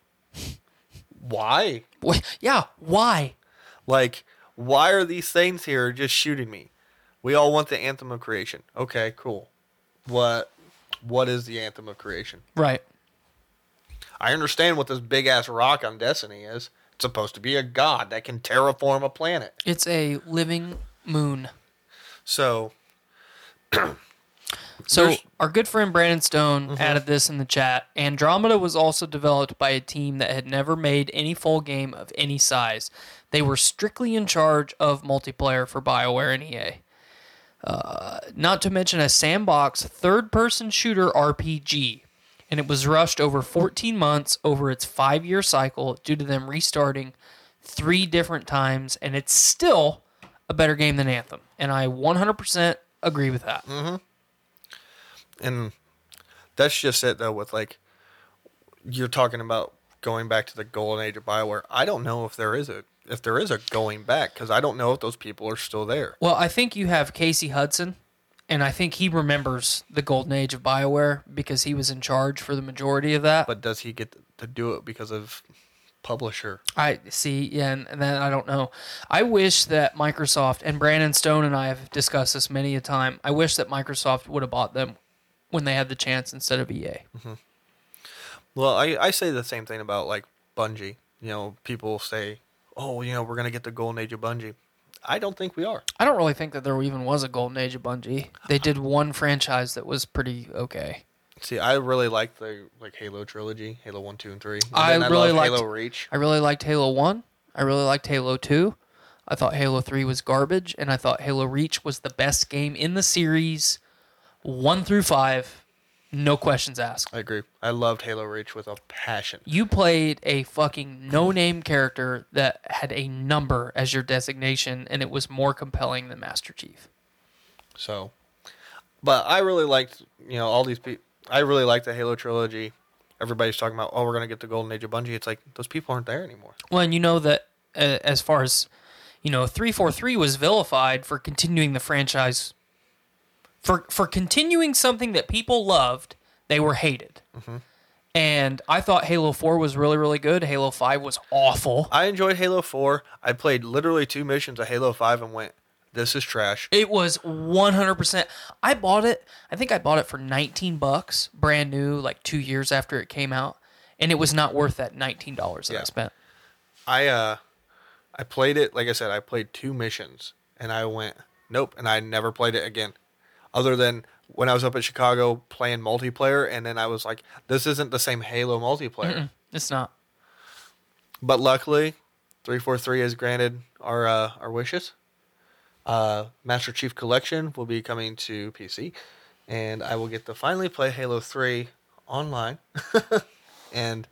[SPEAKER 8] Why?
[SPEAKER 9] Wh- Yeah, why?
[SPEAKER 8] Like, why are these things here just shooting me? We all want the anthem of creation. Okay, cool. What what is the anthem of creation?
[SPEAKER 9] Right.
[SPEAKER 8] I understand what this big ass rock on Destiny is. It's supposed to be a god that can terraform a planet.
[SPEAKER 9] It's a living moon.
[SPEAKER 8] So [clears throat]
[SPEAKER 9] So
[SPEAKER 8] There's-
[SPEAKER 9] our good friend Brandon Stone added this in the chat. Andromeda was also developed by a team that had never made any full game of any size. They were strictly in charge of multiplayer for BioWare and EA. Uh, not to mention a sandbox third-person shooter RPG, and it was rushed over 14 months over its five-year cycle due to them restarting three different times, and it's still a better game than Anthem. And I 100% agree with that.
[SPEAKER 8] And that's just it though with like you're talking about going back to the golden age of bioware i don't know if there is a if there is a going back because i don't know if those people are still there
[SPEAKER 9] Well, I think you have Casey Hudson, and I think he remembers the golden age of BioWare because he was in charge for the majority of that.
[SPEAKER 8] but does he get to do it because of publisher
[SPEAKER 9] I see, yeah, and, and then I don't know. I wish that Microsoft and Brandon Stone and I have discussed this many a time. I wish that Microsoft would have bought them when they had the chance instead of EA. Mm-hmm.
[SPEAKER 8] well I, I say the same thing about like bungie you know people say oh you know we're gonna get the golden age of bungie i don't think we are
[SPEAKER 9] I don't really think that there even was a golden age of Bungie. They did one franchise that was pretty okay.
[SPEAKER 8] see i really like the like halo trilogy halo 1 2 and 3 and
[SPEAKER 9] I
[SPEAKER 8] then
[SPEAKER 9] really liked
[SPEAKER 8] halo reach
[SPEAKER 9] I really liked Halo 1. I really liked Halo 2. I thought Halo 3 was garbage, and I thought Halo Reach was the best game in the series, 1 through 5. No questions asked.
[SPEAKER 8] i agree i loved halo reach with a passion
[SPEAKER 9] You played a fucking no name character that had a number as your designation, and it was more compelling than Master Chief.
[SPEAKER 8] So, but I really liked, you know, all these people. I really liked the Halo trilogy. Everybody's talking about, oh, we're gonna get the golden age of Bungie. It's like those people aren't there anymore.
[SPEAKER 9] Well, and you know that uh, as far as you know, three four three was vilified for continuing the franchise. For for continuing something that people loved, they were hated. And I thought Halo Four was really really good. Halo Five was awful.
[SPEAKER 8] I enjoyed Halo Four. I played literally two missions of Halo Five and went, this is trash.
[SPEAKER 9] It was 100%. I bought it. I think I bought it for 19 bucks, brand new, like 2 years after it came out, and it was not worth that $19 that I spent.
[SPEAKER 8] I uh, I played it. Like I said, I played two missions and I went, nope, and I never played it again, other than when I was up at Chicago playing multiplayer, and then I was like, this isn't the same Halo multiplayer.
[SPEAKER 9] It's not.
[SPEAKER 8] But luckily, three four three has granted our uh, our wishes. Uh, Master Chief Collection will be coming to PC, and I will get to finally play Halo Three online, [laughs] and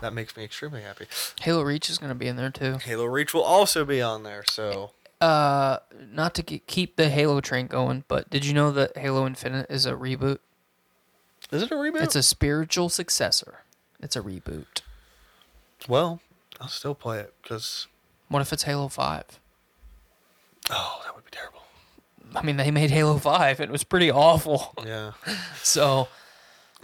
[SPEAKER 8] that makes me extremely happy.
[SPEAKER 9] Halo Reach is going to be in there too.
[SPEAKER 8] Halo Reach will also be on there, so
[SPEAKER 9] Uh, not to keep the Halo train going, but did you know that Halo Infinite is a reboot?
[SPEAKER 8] is it a reboot?
[SPEAKER 9] It's a spiritual successor. It's a reboot.
[SPEAKER 8] well, I'll still play it because
[SPEAKER 9] What if it's Halo 5?
[SPEAKER 8] oh, that would be terrible.
[SPEAKER 9] I mean, they made Halo 5 and it was pretty awful.
[SPEAKER 8] Yeah, [laughs]
[SPEAKER 9] So,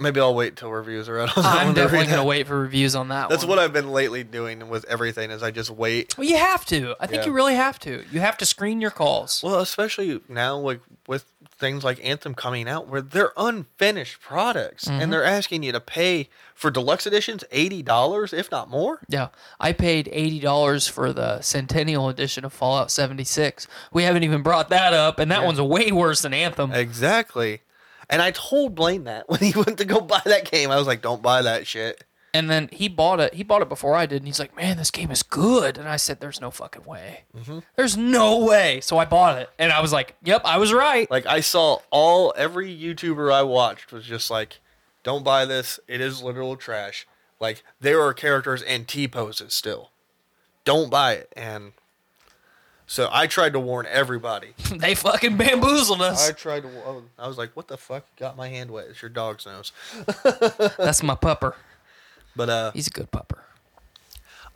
[SPEAKER 8] maybe I'll wait till reviews are out. on that
[SPEAKER 9] I'm
[SPEAKER 8] one to
[SPEAKER 9] definitely
[SPEAKER 8] read
[SPEAKER 9] to wait for reviews on that
[SPEAKER 8] That's
[SPEAKER 9] one.
[SPEAKER 8] what I've been lately doing with everything. Is I just wait
[SPEAKER 9] Well, you have to. I think
[SPEAKER 8] Yeah.
[SPEAKER 9] you really have to. You have to screen your calls.
[SPEAKER 8] Well, especially now, like with things like Anthem coming out, where they're unfinished products,
[SPEAKER 9] Mm-hmm.
[SPEAKER 8] and they're asking you to pay for deluxe editions eighty dollars, if not more.
[SPEAKER 9] Yeah, I paid eighty dollars for the Centennial Edition of Fallout seventy six. We haven't even brought that up, and that one's way worse than Anthem.
[SPEAKER 8] Exactly. And I told Blaine that [laughs] when he went to go buy that game, I was like, "Don't buy that shit."
[SPEAKER 9] And then he bought it. He bought it before I did, and he's like, "Man, this game is good." And I said, "There's no fucking way. Mm-hmm. There's no way." So I bought it, and I was like, "Yep, I was right."
[SPEAKER 8] Like I saw all every YouTuber I watched was just like, "Don't buy this. It is literal trash." Like there are characters and T poses still. Don't buy it. And So I tried to warn everybody. [laughs]
[SPEAKER 9] they fucking bamboozled us.
[SPEAKER 8] I tried to. I was like, "What the fuck? Got my hand wet? It's your dog's nose." [laughs]
[SPEAKER 9] That's my pupper.
[SPEAKER 8] But uh,
[SPEAKER 9] He's a good pupper.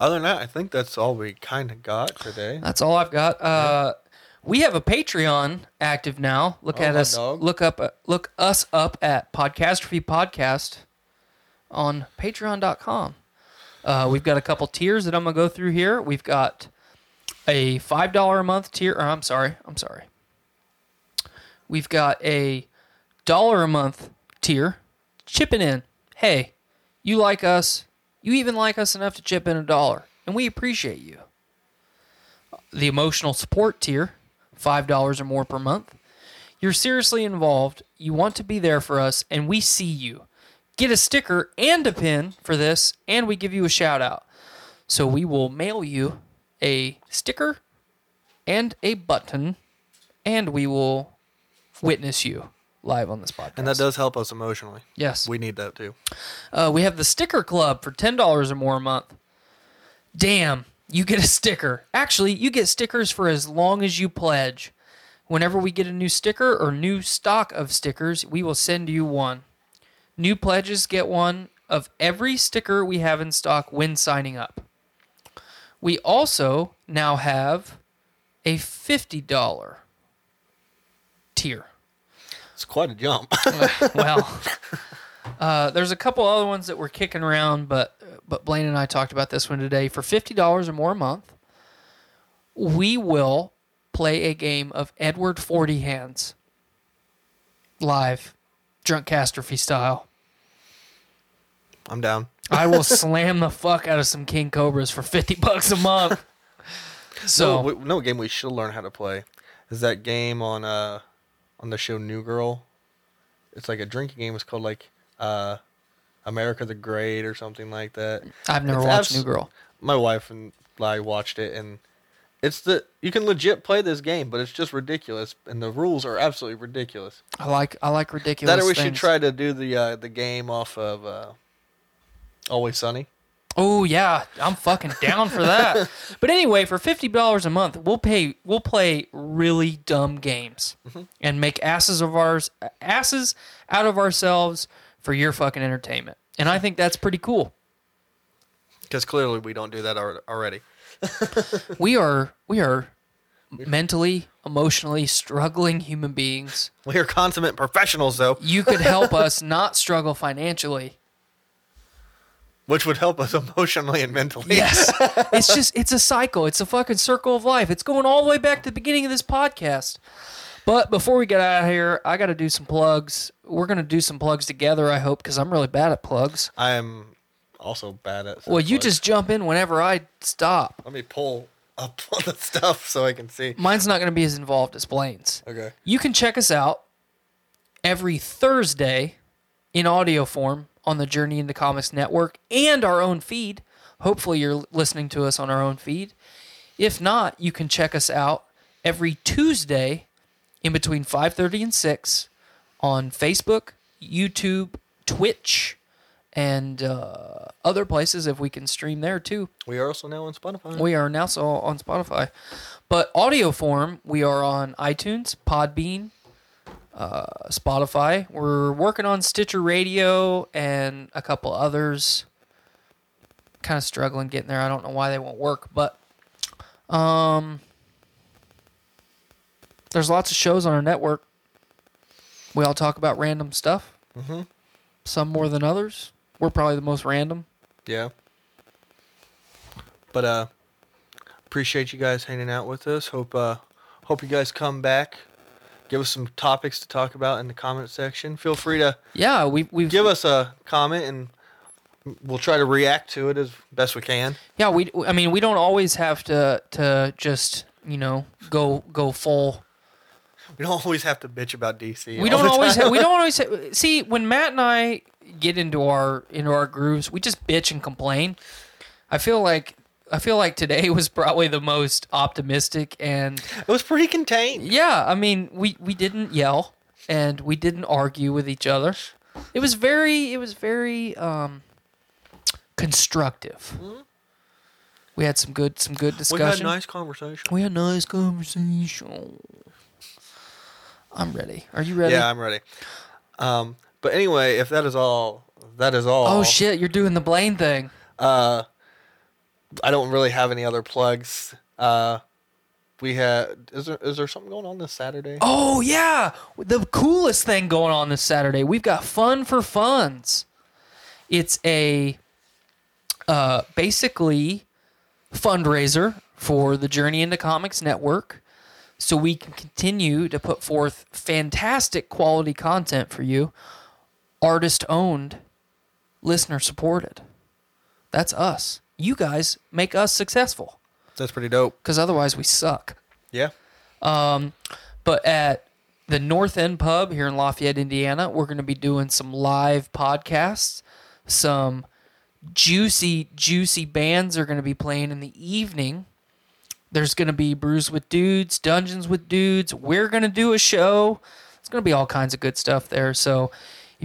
[SPEAKER 8] other than that, I think that's all we kind of got today.
[SPEAKER 9] That's all I've got. Uh, we have a Patreon active now. Look
[SPEAKER 8] Oh,
[SPEAKER 9] at us.
[SPEAKER 8] dog.
[SPEAKER 9] Look up. uh, Look us up at Podcastrophe Podcast on Patreon.com. Uh, we've got a couple tiers that I'm gonna go through here. We've got a five dollar a month tier. Or I'm sorry. I'm sorry. We've got a dollar a month tier. Chipping in. Hey, you like us. You even like us enough to chip in a dollar, and we appreciate you the emotional support tier, $5 or more per month. You're seriously involved, you want to be there for us, and we see you. Get a sticker and a pin for this, and we give you a shout out. So we will mail you a sticker and a button, and we will witness you live on this podcast.
[SPEAKER 8] And that does help us emotionally.
[SPEAKER 9] Yes.
[SPEAKER 8] We need that too.
[SPEAKER 9] Uh, we have the sticker club for ten dollars or more a month. Damn, you get a sticker. Actually, you get stickers for as long as you pledge. Whenever we get a new sticker or new stock of stickers, we will send you one. New pledges get one of every sticker we have in stock when signing up. We also now have a $50 tier.
[SPEAKER 8] It's quite a jump. [laughs]
[SPEAKER 9] well, uh, there's a couple other ones that we're kicking around, but but Blaine and I talked about this one today. For fifty dollars or more a month, we will play a game of Edward Forty Hands live, drunk catastrophe style.
[SPEAKER 8] I'm down.
[SPEAKER 9] I will [laughs] slam the fuck out of some king cobras for fifty bucks a month. [laughs] So
[SPEAKER 8] no, we, no game we should learn how to play is that game on uh on the show New Girl. It's like a drinking game. It's called like uh America the Great or something like that.
[SPEAKER 9] I've never
[SPEAKER 8] It's
[SPEAKER 9] watched
[SPEAKER 8] abs-
[SPEAKER 9] New Girl.
[SPEAKER 8] My wife and I watched it, and it's the you can legit play this game, but it's just ridiculous, and the rules are absolutely ridiculous.
[SPEAKER 9] I like I like ridiculous.
[SPEAKER 8] that or we should try to do the uh, the game off of uh, Always Sunny.
[SPEAKER 9] Oh yeah, I'm fucking down for that. [laughs] but anyway, for fifty dollars a month, we'll pay. We'll play really dumb games mm-hmm. and make asses of ours asses out of ourselves for your fucking entertainment. And I think that's pretty cool.
[SPEAKER 8] Because clearly we don't do that already. [laughs]
[SPEAKER 9] We are we are mentally, emotionally struggling human beings.
[SPEAKER 8] We are consummate professionals, though,
[SPEAKER 9] You could help [laughs] us not struggle financially.
[SPEAKER 8] Which would help us [laughs] emotionally and mentally.
[SPEAKER 9] Yes. [laughs] it's just it's a cycle. It's a fucking circle of life. It's going all the way back to the beginning of this podcast. But before we get out of here, I got to do some plugs. We're going to do some plugs together, I hope, because I'm really bad at plugs.
[SPEAKER 8] I am also bad at.
[SPEAKER 9] Well, you
[SPEAKER 8] plugs.
[SPEAKER 9] just jump in whenever I stop.
[SPEAKER 8] let me pull up [laughs] all the stuff so I can see.
[SPEAKER 9] Mine's not going to be as involved as Blaine's.
[SPEAKER 8] Okay.
[SPEAKER 9] You can check us out every Thursday in audio form on the Journey into Comics Network and our own feed. Hopefully, you're listening to us on our own feed. If not, you can check us out every Tuesday in between 5:30 and 6 on Facebook, YouTube, Twitch, and uh, other places if we can stream there too.
[SPEAKER 8] We are also now on Spotify.
[SPEAKER 9] We are now so on Spotify, but audio form we are on iTunes, Podbean, uh, Spotify. We're working on Stitcher Radio and a couple others. Kind of struggling getting there. I don't know why they won't work, but um, there's lots of shows on our network. We all talk about random stuff. Mm-hmm. Some more than others. We're probably the most random.
[SPEAKER 8] Yeah. But uh appreciate you guys hanging out with us. Hope uh hope you guys come back. Give us some topics to talk about in the comment section. Feel free to
[SPEAKER 9] Yeah, we we've
[SPEAKER 8] give us a comment and we'll try to react to it as best we can.
[SPEAKER 9] Yeah, we. I mean, we don't always have to to just you know go go full.
[SPEAKER 8] We don't always have to bitch about DC.
[SPEAKER 9] We don't always.
[SPEAKER 8] time.
[SPEAKER 9] Ha- we don't always ha- see when Matt and I get into our into our grooves. We just bitch and complain. I feel like I feel like today [laughs] was probably the most optimistic and
[SPEAKER 8] It was pretty contained.
[SPEAKER 9] yeah. I mean, we we didn't yell and we didn't argue with each other. It was very it was very um constructive. We had some good some good
[SPEAKER 8] We
[SPEAKER 9] discussion.
[SPEAKER 8] had nice conversation.
[SPEAKER 9] We had nice conversation. I'm ready. Are you ready?
[SPEAKER 8] Yeah, I'm ready. Um, but anyway, if that is all, that is all.
[SPEAKER 9] Oh shit, you're doing the Blaine thing.
[SPEAKER 8] Uh, I don't really have any other plugs. Uh, we had. Is there is there something going on this Saturday?
[SPEAKER 9] Oh yeah, the coolest thing going on this Saturday. We've got Fun for Funds. It's a uh, basically fundraiser for the Journey into Comics Network, so we can continue to put forth fantastic quality content for you, artist owned, listener supported. That's us. You guys make us successful
[SPEAKER 8] That's pretty dope.
[SPEAKER 9] because otherwise we suck.
[SPEAKER 8] Yeah.
[SPEAKER 9] Um, but at the North End Pub here in Lafayette, Indiana, we're going to be doing some live podcasts. Some juicy, juicy bands are going to be playing in the evening. There's going to be Brews with Dudes, Dungeons with Dudes. We're going to do a show. It's going to be all kinds of good stuff there. So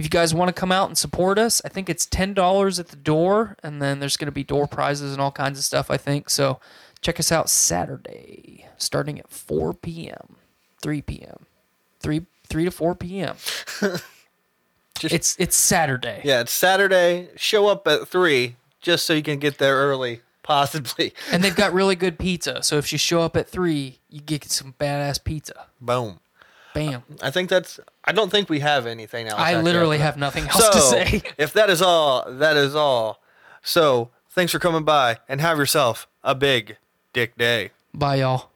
[SPEAKER 9] if you guys want to come out and support us, I think it's $10 at the door. And then there's going to be door prizes and all kinds of stuff, I think. So check us out Saturday, starting at 4 p.m. 3 p.m. 3 3 to 4 p.m. [laughs]
[SPEAKER 8] Just-
[SPEAKER 9] it's it's Saturday.
[SPEAKER 8] Yeah, it's Saturday. Show up at three just so you can get there early, possibly.
[SPEAKER 9] And they've got [laughs] really good pizza. So if you show up at 3, you get some badass pizza.
[SPEAKER 8] Boom.
[SPEAKER 9] Bam.
[SPEAKER 8] I think that's. I don't think we have anything else.
[SPEAKER 9] I literally have nothing else
[SPEAKER 8] So,
[SPEAKER 9] to say. [laughs]
[SPEAKER 8] if that is all, that is all. So, thanks for coming by and have yourself a big dick day.
[SPEAKER 9] Bye y'all.